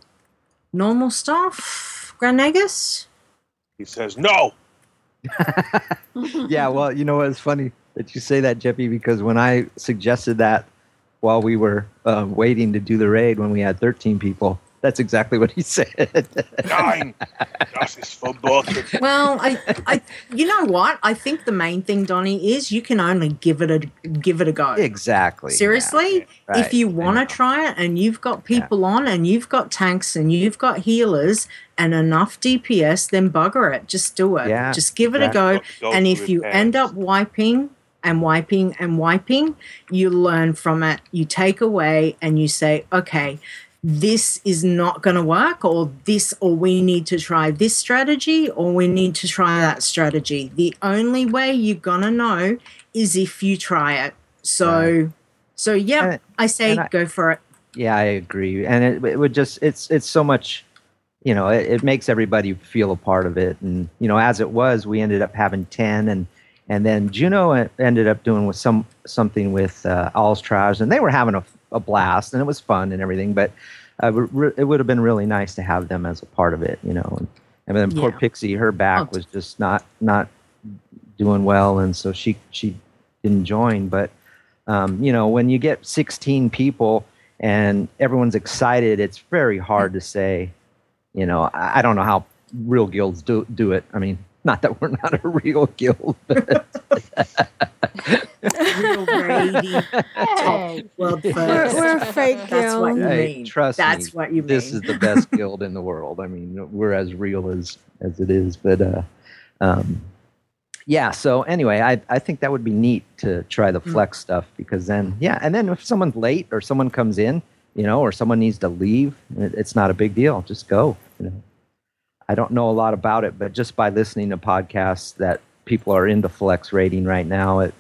normal stuff, Grand Nagus?
He says no.
yeah well you know what it's funny that you say that Jeppy because when i suggested that while we were um, waiting to do the raid when we had 13 people that's exactly what he said
Nine. Justice for both.
Well, I, I, you know what? I think the main thing, Donnie, is you can only give it a give it a go.
exactly
Seriously,
Right,
if you want to try it and you've got people on and you've got tanks and you've got healers and enough DPS, then bugger it. Just do it.
Yeah,
Just give it a
exactly.
go.
Go
And if you end up wiping and wiping and wiping, you learn from it. You take away and you say, okay, this is not going to work, or this, or we need to try this strategy, or we need to try that strategy. The only way you're going to know is if you try it. So, so yeah,
And-
I say
I-
go for it.
Yeah, I agree, and it, it would just it's it's so much, you know, it, it makes everybody feel a part of it, and you know, as it was, we ended up having ten, and and then Juno ended up doing with some something with uh, All's Trials, and they were having a, a blast, and it was fun and everything, but uh, it would have been really nice to have them as a part of it, you know, and, and then poor
Yeah.
Pixie, her back was just not not doing well, and so she she didn't join, but um, you know, when you get 16 people and everyone's excited, it's very hard to say, you know, I, I don't know how real guilds do, do it. I mean, not that we're not a real guild, but
Real raiding, top world
We're,
first.
we're a fake
That's what
guild.
you
hey,
mean.
trust
That's
me,
what you mean.
this is the best guild in the world. I mean, we're as real as as it is, but uh, um, yeah. So anyway, I I think that would be neat to try the
Mm.
flex stuff because then yeah, and then if someone's late or someone comes in, you know, or someone needs to leave, it, it's not a big deal. Just go. You know, I don't know a lot about it, but just by listening to podcasts that people are into flex rating right now, it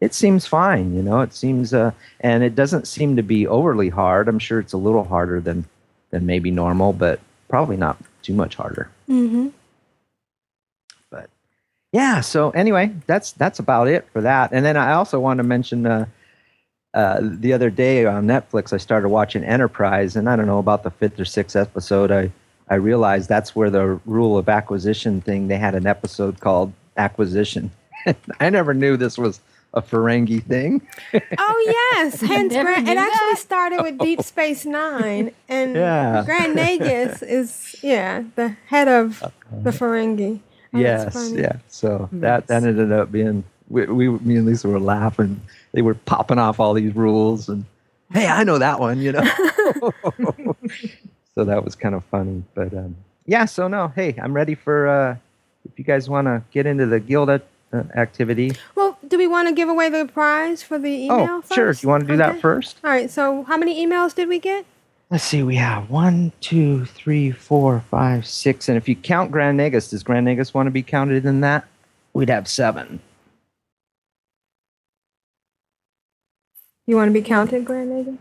it seems fine. You know, it seems uh, and it doesn't seem to be overly hard. I'm sure it's a little harder than than maybe normal, but probably not too much harder.
Mm-hmm.
But yeah. So anyway, that's that's about it for that. And then I also want to mention, uh, uh, the other day on Netflix, I started watching Enterprise, and I don't know about the fifth or sixth episode. I I realized that's where the rule of acquisition thing. They had an episode called Acquisition. I never knew this was a Ferengi thing.
Oh yes, hence
Never
Grand,
knew
it actually started with Deep oh. Space Nine, and
Yeah.
Grand Nagus is yeah the head of uh-huh. the Ferengi. Oh,
yes, yeah. So that that ended up being we, we me and Lisa were laughing. They were popping off all these rules, and hey, I know that one, you know. So that was kind of funny, but um, yeah. So no, hey, I'm ready for uh, if you guys want to get into the guild uh, activity.
Well, do we want to give away the prize for the email?
oh, sure.
first?
You want to do
Okay.
that first?
All right. So, how many emails did we get?
Let's see. We have one, two, three, four, five, six, and if you count Grand Nagus, does Grand Nagus want to be counted in that? We'd have seven.
You want to be counted, Grand?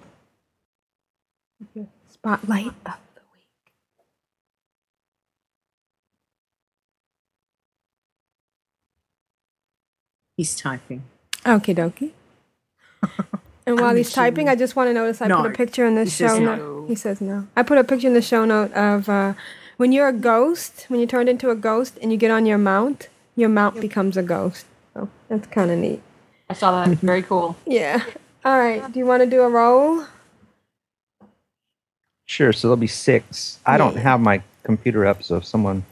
Okay. Spotlight
He's typing.
Okie dokie. And while
I'm
he's typing, I just want to notice I put a picture in the
He
show note.
no.
He says no. I put a picture in the show note of uh, when you're a ghost, when you turned into a ghost and you get on your mount, your mount becomes a ghost. So that's kind of neat.
I saw that. Very cool.
Yeah. All right. Do you want to do a roll?
Sure. So there'll be six. I don't have my computer up, so if someone,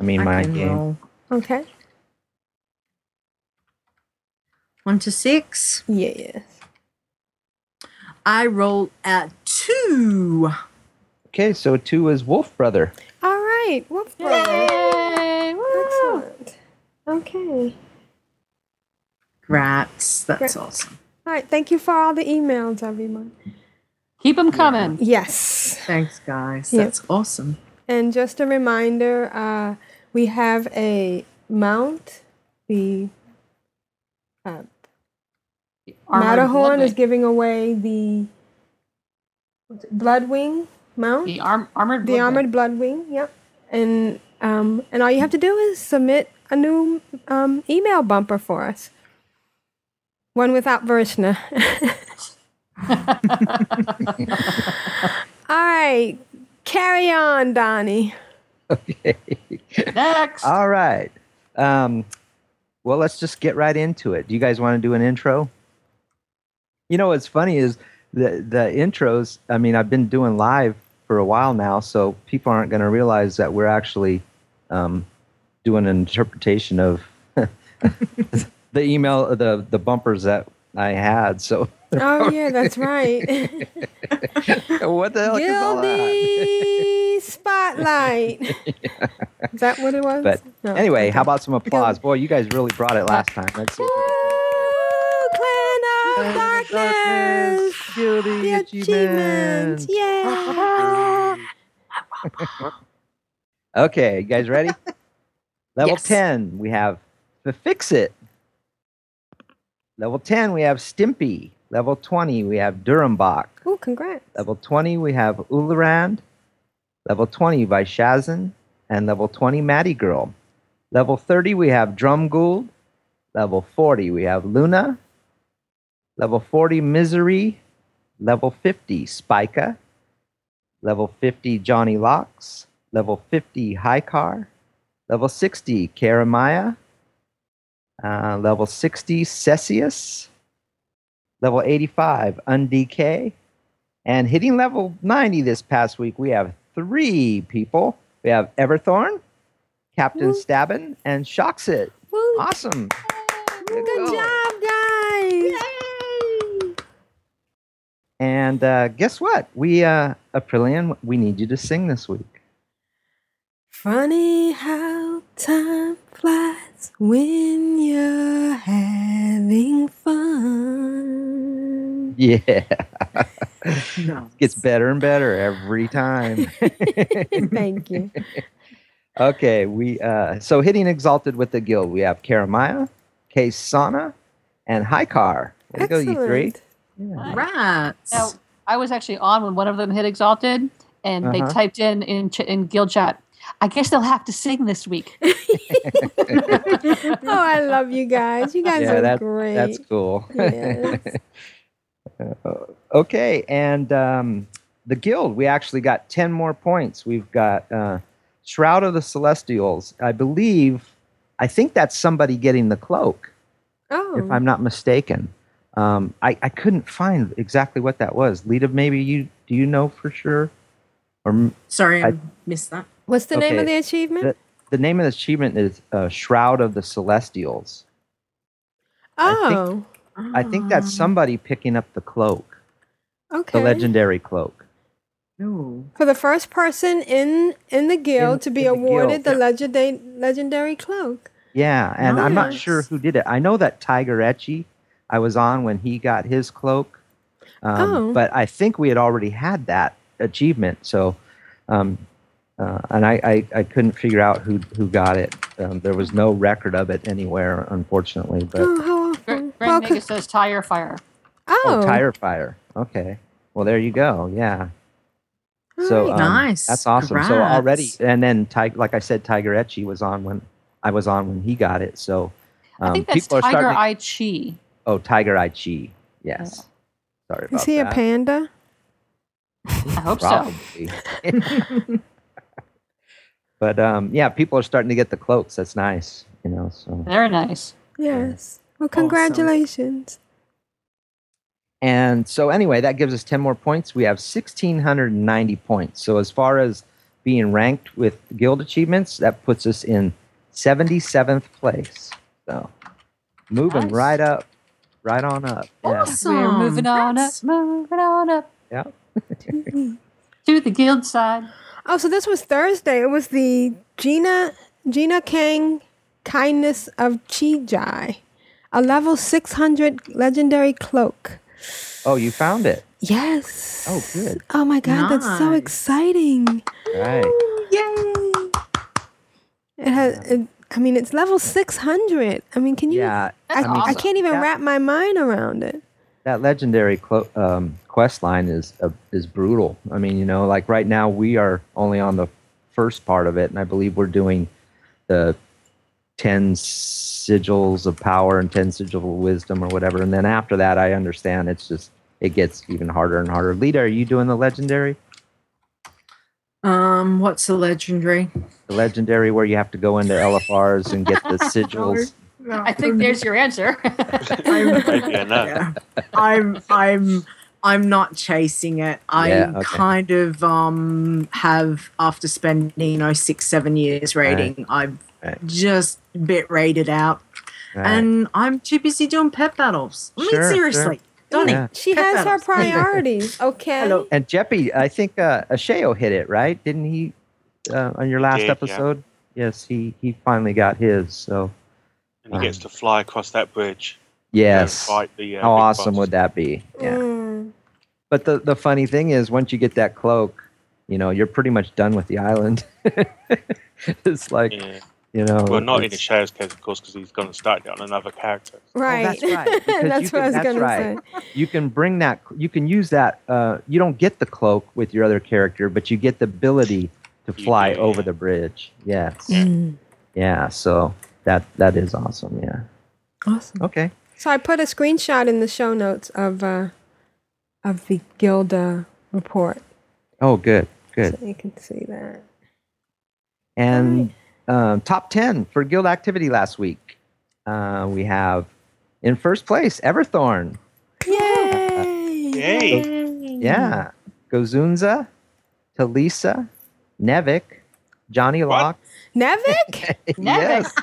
I mean,
I
my game.
roll.
Okay.
One to six.
Yes.
I roll at two.
Okay, so two is Wolf Brother.
All right. Wolf brother.
Yay! Woo!
Excellent. Okay.
Grats. That's
Gra-
awesome.
All right. Thank you for all the emails, everyone.
Keep them coming.
Yes.
Thanks, guys.
Yep.
That's awesome.
And just a reminder, uh, we have a mount. The uh,
Armored
Matterhorn is giving away the what's it, Bloodwing mount.
The arm, armored.
the
Bloodwing.
armored Bloodwing. Yep. And um, and all you have to do is submit a new um, email bumper for us. One without Versna. all right. Carry on, Donnie.
Okay.
Next.
All right. Um, well, let's just get right into it. Do you guys want to do an intro? You know what's funny is the the intros. I mean, I've been doing live for a while now, so people aren't going to realize that we're actually um, doing an interpretation of the email, the the bumpers that I had. So
Oh yeah, that's right.
what the heck is all that?
Guilty spotlight. Is that what it was?
But
No.
anyway, how about some applause? Boy, you guys really brought it last time. Let's see.
Of Darkness.
Guilty
The achievements. Yeah.
Okay, you guys ready? Level
Yes.
10, we have the Fix It. Level 10, we have Stimpy. Level 20, we have Durambach.
Oh, congrats.
Level 20, we have Ularand. Level 20, Vaishazan. And level 20, Maddie Girl. Level 30, we have Drum Gould. Level 40, we have Luna. Level 40, Misery. Level 50, Spica. Level 50, Johnny Locks. Level 50, Haikar. Level 60, Karamaya. Uh, level 60, Cesius. Level 85, UnDK. And hitting level 90 this past week, we have three people. We have Everthorn, Captain Stabbin, and Shoxit.
Woo.
Awesome.
Good job, guys.
And uh, guess what? We, uh, Aprillian, we need you to sing this week.
Funny how time flies when you're having fun.
Yeah. Gets better and better every time.
Thank you.
Okay, we uh, so hitting exalted with the guild. We have Karamaya, Case Sana, and Haikar. Way to go, you three.
Rats.
Now, I was actually on when one of them hit exalted, and they
Uh-huh.
typed in in ch- in guild chat. I guess they'll have to sing this week.
oh, I love you guys. You guys
yeah,
are
that,
great.
that's cool.
Yes.
Uh, okay, and um, the guild, we actually got 10 more points. We've got uh, Shroud of the Celestials. I believe, I think that's somebody getting the cloak,
Oh.
if I'm not mistaken. Um, I, I couldn't find exactly what that was. Leeta, maybe you do you know for sure? Or
Sorry, I,
I-
missed that.
What's the name of the achievement?
the, the name of the achievement is uh, Shroud of the Celestials.
oh.
I think that's somebody picking up the cloak,
Okay.
the legendary cloak.
No.
For the first person in in the guild
In-
to be
in the
awarded
guild,
the
yeah.
legendary legendary cloak.
Yeah, and I'm not sure who did it. I know that Tiger Etchy, I was on when he got his cloak, um,
Oh.
but I think we had already had that achievement. So, um, uh, and I, I, I couldn't figure out who who got it. Um, there was no record of it anywhere, unfortunately. But
Oh, how awful.
Grand
Well,
Nagus says tire fire.
Oh,
oh, tire fire. Okay, well there you go. Yeah. So um,
Nice.
That's awesome. So already, and then Ti- like I said, Tiger Etchy was on when I was on when he got it. So um,
I think that's Tiger
starting. to-
Eye Chi.
Oh, Tiger Eye Chi. Yes. Sorry about
is he a panda?
I hope so.
Probably. but um, yeah, people are starting to get the cloaks. That's nice. You know. So
Very nice.
Yes. Well, congratulations.
and so anyway, that gives us ten more points. We have sixteen hundred and ninety points. So as far as being ranked with guild achievements, that puts us in seventy seventh place. So moving
Nice.
right up, right on up. Yeah.
We're moving on up, moving on up
Yeah.
to the guild side.
Oh, so this was Thursday. It was the Gina Jina-Kang Kindness of Chi-Ji, a level 600 legendary cloak.
Oh, you found it.
Yes.
Oh, good.
Oh my god, that's so exciting.
Right.
Yay. It has it, I mean, it's level 600. I mean, can you
Yeah.
I,
mean,
I can't even
that-
wrap my mind around it.
that legendary clo- um, quest line is uh, is brutal. I mean, you know, like right now we are only on the first part of it, and I believe we're doing the ten sigils of power and ten sigils of wisdom or whatever. And then after that, I understand it's just it gets even harder and harder. Leeta, are you doing the legendary?
Um, what's the legendary?
The legendary where you have to go into LFRs and get the sigils.
I think there's your answer.
Maybe I know.
Yeah. I'm I'm I'm not chasing it. I
Yeah, okay.
kind of um have after spending you know six seven years rating, I've
Right.
just bit rated out,
Right.
and I'm too busy doing pet battles. I mean,
Sure,
seriously,
sure.
Donnie,
Yeah.
She
pet
has her priorities, okay?
Hello.
And Jeppy, I think uh, Asheo hit it right, didn't he? Uh, on your last
did, yeah.
episode, yes, he he finally got his. So
And he gets to fly across that bridge.
yes,
fight the, uh,
how awesome
boss.
would that be? Yeah.
Mm.
But the the funny thing is, once you get that cloak, you know, you're pretty much done with the island. it's like
Yeah.
You know,
Well, not in
it's-
the Shadow's case, of course, because he's going to start it on another character.
Right.
Oh, that's right.
that's
you
what
can-
I was
that's
gonna
right.
say.
You can bring that. You can use that. Uh, you don't get the cloak with your other character, but you get the ability to fly
do,
over
yeah.
the bridge. Yes.
Mm.
Yeah. So that that is awesome. Yeah.
Awesome.
Okay.
So I put a screenshot in the show notes of uh of the Gilda report,
Oh, good. Good.
so you can see that.
And um, top 10 for guild activity last week. Uh, we have in first place Everthorn.
Yay!
Yay!
Yeah. Gozunza, Talisa, Nevik, Johnny Locke.
Nevik?
yes.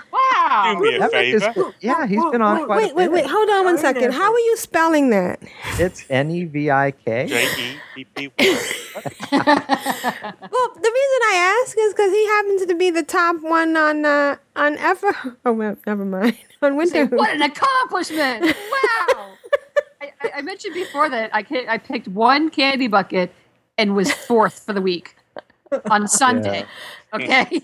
Wow.
Do me a
Nevik is,
favor.
yeah, he's been on
Wait,
quite
wait,
a
wait,
bit.
wait. Hold on one second. How are you spelling that?
It's N E V I K.
J E P P.
Well, the reason I ask is because he happens to be the top one on uh, on ever. Oh well, never mind. On Winter.
what an accomplishment! Wow. I, I, I mentioned before that I ca- I picked one candy bucket and was fourth for the week on Sunday. Okay.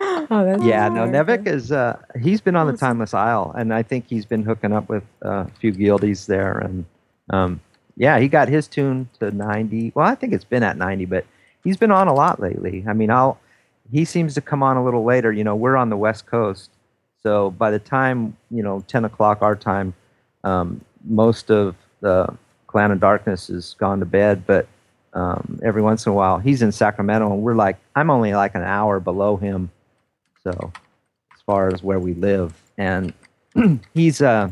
Oh, that's
Yeah, no, Nevik is, uh, he's been on the Timeless Isle, and I think he's been hooking up with uh, a few guildies there. And um, yeah, he got his toon to 90. Well, I think it's been at 90, but he's been on a lot lately. I mean, I'll, he seems to come on a little later. You know, we're on the West Coast. So by the time, you know, 10 o'clock our time, um, most of the Clan of Darkness has gone to bed, but um, every once in a while he's in Sacramento, and we're like, I'm only like an hour below him, so as far as where we live, and he's uh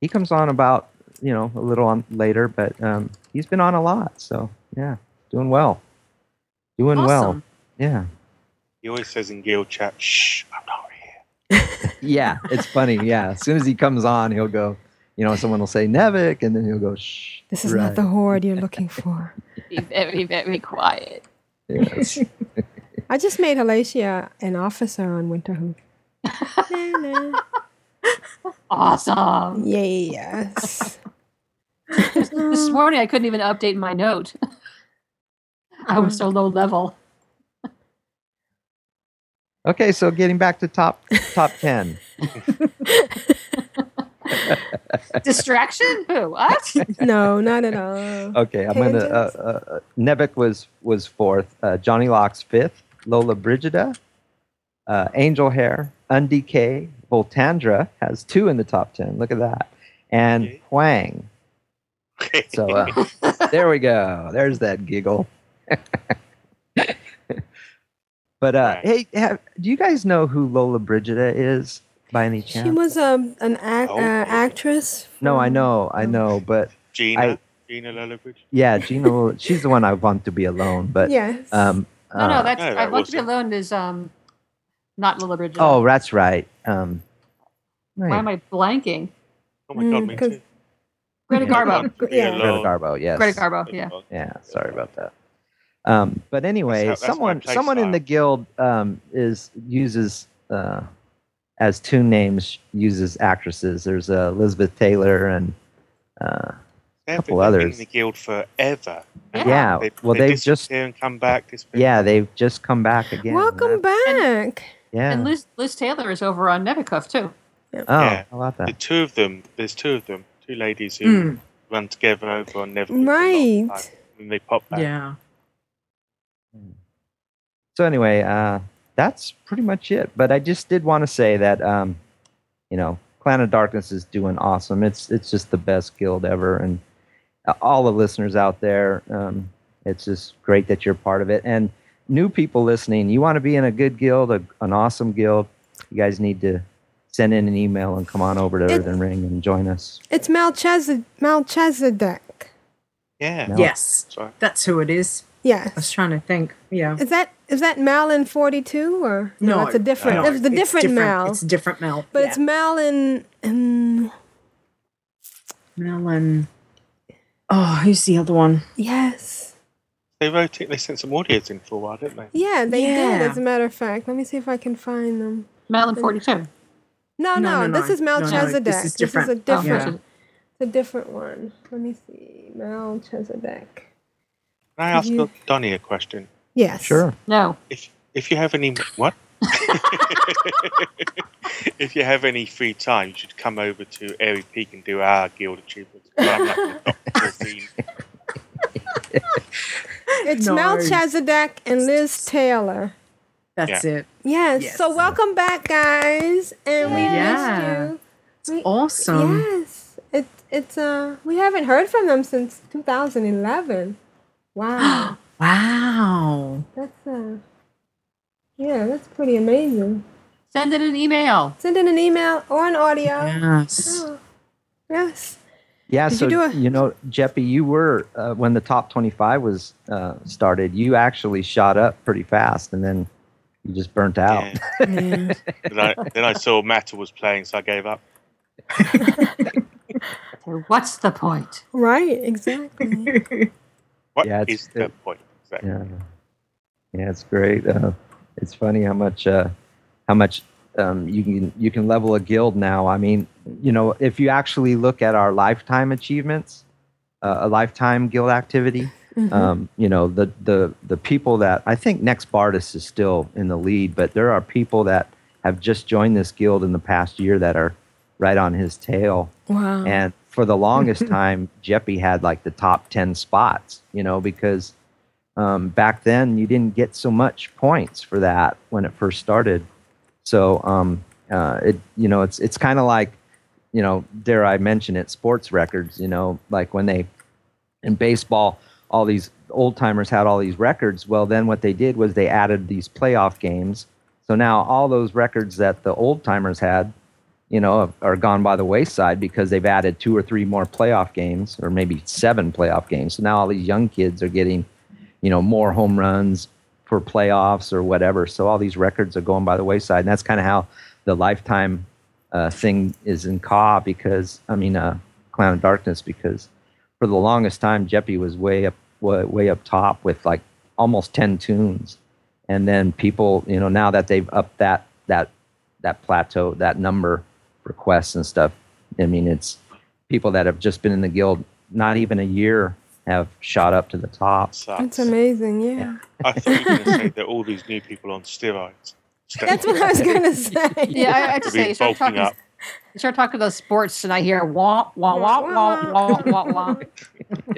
he comes on about you know a little on later, but um, he's been on a lot, so yeah, doing well, doing well, yeah.
He always says in guild chat, "Shh, I'm not here."
Yeah, it's funny. Yeah, as soon as he comes on, he'll go. You know, someone will say Nevik, and then he'll go shh.
This is
right.
not the horde you're looking for.
Be very, very quiet.
Yes.
I just made Halacia an officer on Winterhoof.
Awesome.
Yes.
this morning I couldn't even update my note. I was so low level.
Okay, so getting back to top top ten.
Distraction? Who? What?
no, not at all.
Okay, I'm gonna. Uh, uh, uh, Nevik was was fourth. Uh, Johnny Locke's fifth. Lola Brigida, uh, Angel Hair, UnDK, Voltandra has two in the top ten. Look at that, and Huang. So uh, there we go. There's that giggle. but uh, hey, have, do you guys know who Lola Brigida is by any chance?
She was um, an ac-
Oh.
uh, actress.
no, I know, I know, but
Gina,
I,
Gina Lullabridge.
yeah, Gina, she's the one I want to be alone. But
Yes.
um,
No,
uh,
no, that's
No,
I
that
want to be alone is um not Lilla Bridget.
oh, that's right. Um,
Why am I blanking?
Oh my god,
Mm,
me too.
Greta Garbo.
Yeah.
Greta Garbo, yes.
Greta Garbo, yeah.
Yeah, sorry about that. Um, but anyway,
That's how- that's my
someone
play
someone in the guild um, is uses uh, as two names uses actresses. There's uh, Elizabeth Taylor and uh, a
They've
couple
been in
others.
the guild forever.
Yeah,
They,
well,
they
they've just
disappear and come back.
yeah they've just come back again.
Welcome back.
Yeah.
And Liz Liz Taylor is over on Nevikov too.
Oh,
Yeah.
how about
The two of them. There's two of them. Two ladies who
Mm.
run together over on Never.
Right.
And they pop back.
Yeah.
So anyway, uh, that's pretty much it. But I just did want to say that um, you know, Clan of Darkness is doing awesome. It's it's just the best guild ever, and all the listeners out there, um, it's just great that you're part of it. And new people listening, you want to be in a good guild, a, an awesome guild, you guys need to send in an email and come on over to
It-
Earthen Ring and join us.
It's Melchizedek. Melchizedek.
Yeah.
No.
Yes.
Sorry.
That's who it is.
Yeah.
I was trying to think. Yeah.
Is that is that Mel in forty two or
No,
It's a different.
no,
it's the
it's
different,
different.
Mel.
It's a different Mel,
But
yeah.
it's Mel in in
Melon. Oh, who's the other one?
yes.
They rotate. They sent some audios in for a while, didn't they?
Yeah, they did. As a matter of fact, let me see if I can find them.
Mel in forty two.
No,
No,
no,
no,
this
no.
is
No, no,
Melchizedek.
this is
a
different.
different.
Oh, yeah.
It's a different one. Let me see. Melchizedek.
Can I ask
you-
Donnie a question?
Yes.
Sure.
No.
If if you have any what? if you have any free time, you should come over to Aerie Peak and do our guild achievements. Well, I'm like the top 14.
It's
No.
Melchizedek and Liz Taylor.
That's
Yeah.
it.
Yes.
Yes.
So welcome back, guys, and we
Yeah.
missed you. We-
Awesome.
Yes. It, it's uh we haven't heard from them since 2011. Wow.
Wow.
that's uh yeah, that's pretty amazing.
Send in an email.
Send in an email or an audio.
Yes.
Oh, yes.
Yeah,
Did
so
you do a-
you know, Jeppy, you were uh, when the top twenty-five was uh, started. You actually shot up pretty fast, and then you just burnt out.
then, I, then I saw Matter was playing, so I gave up.
What's the point?
Right, exactly.
What
Yeah,
is
it's-
the point? Exactly.
Yeah, yeah, it's great. Uh, it's funny how much uh, how much um, you can you can level a guild now. I mean, you know, if you actually look at our lifetime achievements, uh, a lifetime guild activity.
Mhm.
Um, you know, the the the people that I think Next Bardis is still in the lead, but there are people that have just joined this guild in the past year that are right on his tail.
Wow.
And for the longest time, Jeppy had like the top 10 spots, you know, because um, back then you didn't get so much points for that when it first started. So, um, uh, it, you know, it's, it's kind of like, you know, dare I mention it, sports records. You know, like when they in baseball, all these old timers had all these records. Well, then what they did was they added these playoff games. So now all those records that the old timers had, you know, are gone by the wayside because they've added two or three more playoff games, or maybe seven playoff games. So now all these young kids are getting, you know, more home runs for playoffs or whatever. So all these records are going by the wayside, and that's kind of how the lifetime uh, thing is in Ka because I mean, uh, Clown of Darkness because for the longest time Jeppy was way up way, way up top with like almost ten toons, and then people, you know, now that they've upped that that that plateau, that number requests and stuff. I mean, it's people that have just been in the guild not even a year have shot up to the top.
That's amazing. Yeah.
I thought you were going to say that all these new people on steroids.
That's what I was gonna say.
Yeah, I, I'd
To
say you start talking.
up.
You start talking about sports, and I hear wah wah wah wah wah wah wah.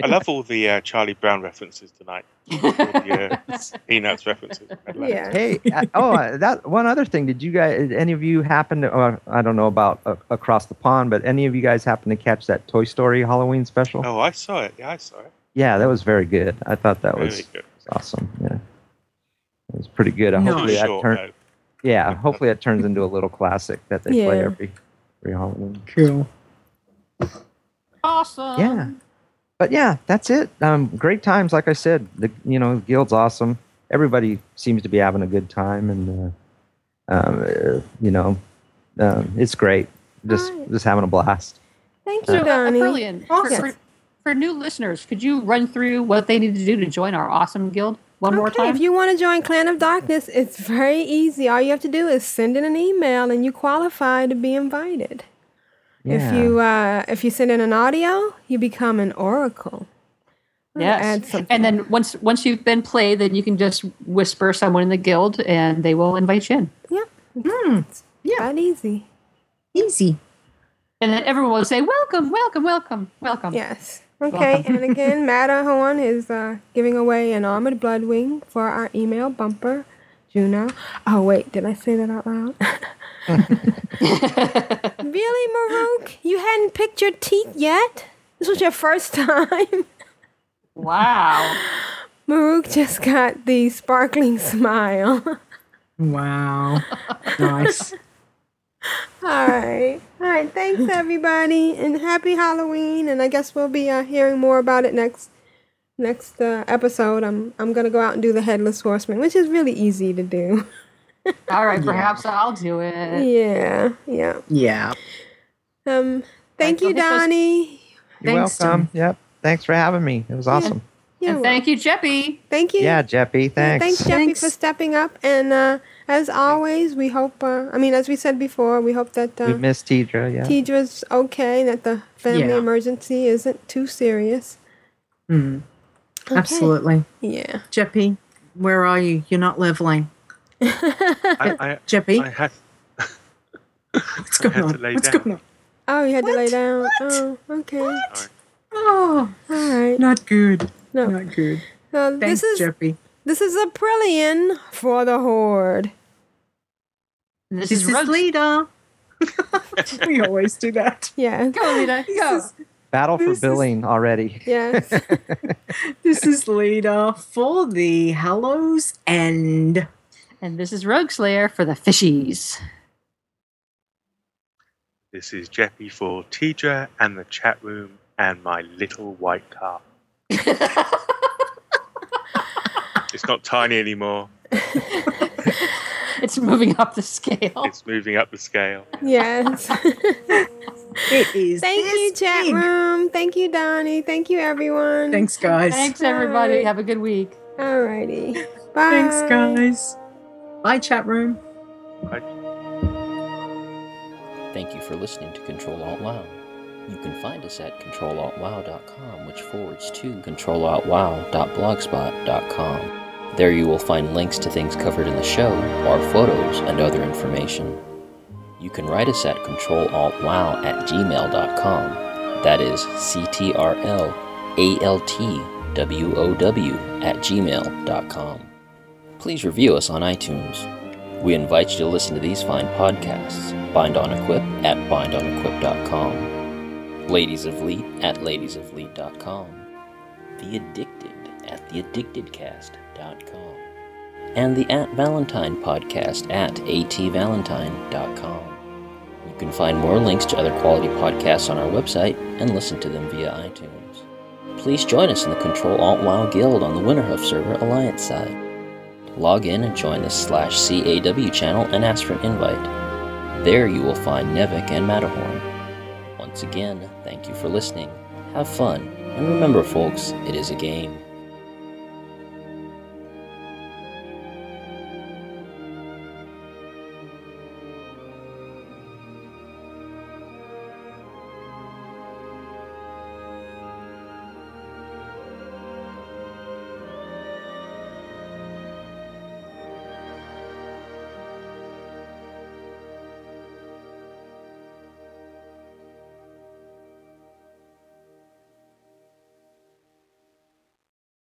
I love all the uh, Charlie Brown references tonight. all the uh, Peanuts references. I love it.
Hey, uh, oh, uh, that one other thing. Did you guys? Any of you happen to? Uh, I don't know about uh, across the pond, but any of you guys happen to catch that Toy Story Halloween special?
Oh, I saw it. Yeah, I saw it.
Yeah, that was very good. I thought that was,
Really good.
was awesome. Yeah, it was pretty good.
No.
hopefully that
Short,
turn-
though.
Yeah, hopefully that turns into a little classic that they play
Yeah.
every every Halloween.
Cool.
Awesome.
Yeah. But yeah, that's it. Um, great times, like I said. The you know, the guild's awesome. Everybody seems to be having a good time, and uh, um, uh, you know, um, it's great. Just just having a blast.
Thank you,
uh,
Donnie.
Brilliant. For,
Yes.
For, for new listeners, could you run through what they need to do to join our awesome guild one more
Okay,
time?
if you want to join Clan of Darkness, it's very easy. All you have to do is send in an email, and you qualify to be invited.
Yeah.
If you uh, if you send in an audio, you become an oracle.
Yes. And then once once you've been played, then you can just whisper someone in the guild, and they will invite you in.
Yep.
Hmm.
Yeah. That easy.
Easy.
And then everyone will say, "Welcome, welcome, welcome, welcome."
Yes. Okay, and again, Matterhorn is uh, giving away an armored bloodwing for our email bumper, Juno. Oh wait, did I say that out loud? really, Maruk? You hadn't picked your teeth yet? This was your first time.
Wow.
Maruk just got the sparkling smile.
Wow. Nice.
All right. All right. Thanks, everybody, and happy Halloween. And I guess we'll be uh, hearing more about it next next uh, episode. I'm I'm gonna go out and do the headless horseman, which is really easy to do.
All right,
Yeah.
perhaps I'll do it.
Yeah. Yeah.
Yeah.
Um. Thank you,
hope
Donnie.
You're welcome. Yep. Thanks for having me. It was awesome.
Yeah.
And thank you, Jeppy.
Thank you.
Yeah, Jeppy.
Yeah,
Thanks.
Thanks, Jeffy, for stepping up. And uh, as always, we hope. Uh, I mean, as we said before, we hope that uh,
we miss Tedrah. Yeah.
Tedrah's okay. That the family
Yeah.
emergency isn't too serious.
Mm.
Okay.
Absolutely.
Yeah.
Jeppy, where are you? You're not leveling.
I, I,
Jeppy?
I had,
What's
I
going
had
on?
to lay
What's
down.
going on?
Oh, you had to lay down. Oh, okay. What?
Oh,
all right.
Not good.
No.
Not good.
Uh,
Thanks,
this is
Jeppy.
this is Aprillian for the Horde.
This,
This
is
is
Rug's-
Leeta. we always do that.
Yeah.
Go, Leeta. Go.
Battle for
This is-
billing already.
Yes.
This is Leeta for the Hallow's End.
And this is Rogueslayer for the fishies.
This is Jeppy for Tedrah and the chat room and my little white car. it's not tiny anymore.
It's moving up the scale.
It's moving up the scale.
Yes.
It is.
Thank you, chat
big.
room. Thank you, Donnie. Thank you, everyone.
Thanks, guys.
Thanks, everybody.
Alright.
Have a good week.
Alrighty. Bye.
Thanks, guys. Bye, chat room. Bye.
Thank you for listening to Control Alt WoW. You can find us at ctrlaltwow.com, which forwards to ctrlaltwow.blogspot.com. There you will find links to things covered in the show, our photos, and other information. You can write us at ctrlaltwow at gmail.com. That is C-T-R-L-A-L-T-W-O-W at gmail.com. Please review us on iTunes. We invite you to listen to these fine podcasts Bind on Equip at bindonequip.com, Ladies of Leet at ladiesofleet.com, The Addicted at theaddictedcast.com, and the At Valentine podcast at atvalentine.com. You can find more links to other quality podcasts on our website and listen to them via iTunes. Please join us in the Control Alt WoW Guild on the Winterhoof server Alliance side. Log in and join the slash CAW channel and ask for an invite. There you will find Nevik and Matterhorn. Once again, thank you for listening. Have fun, and remember, folks, it is a game.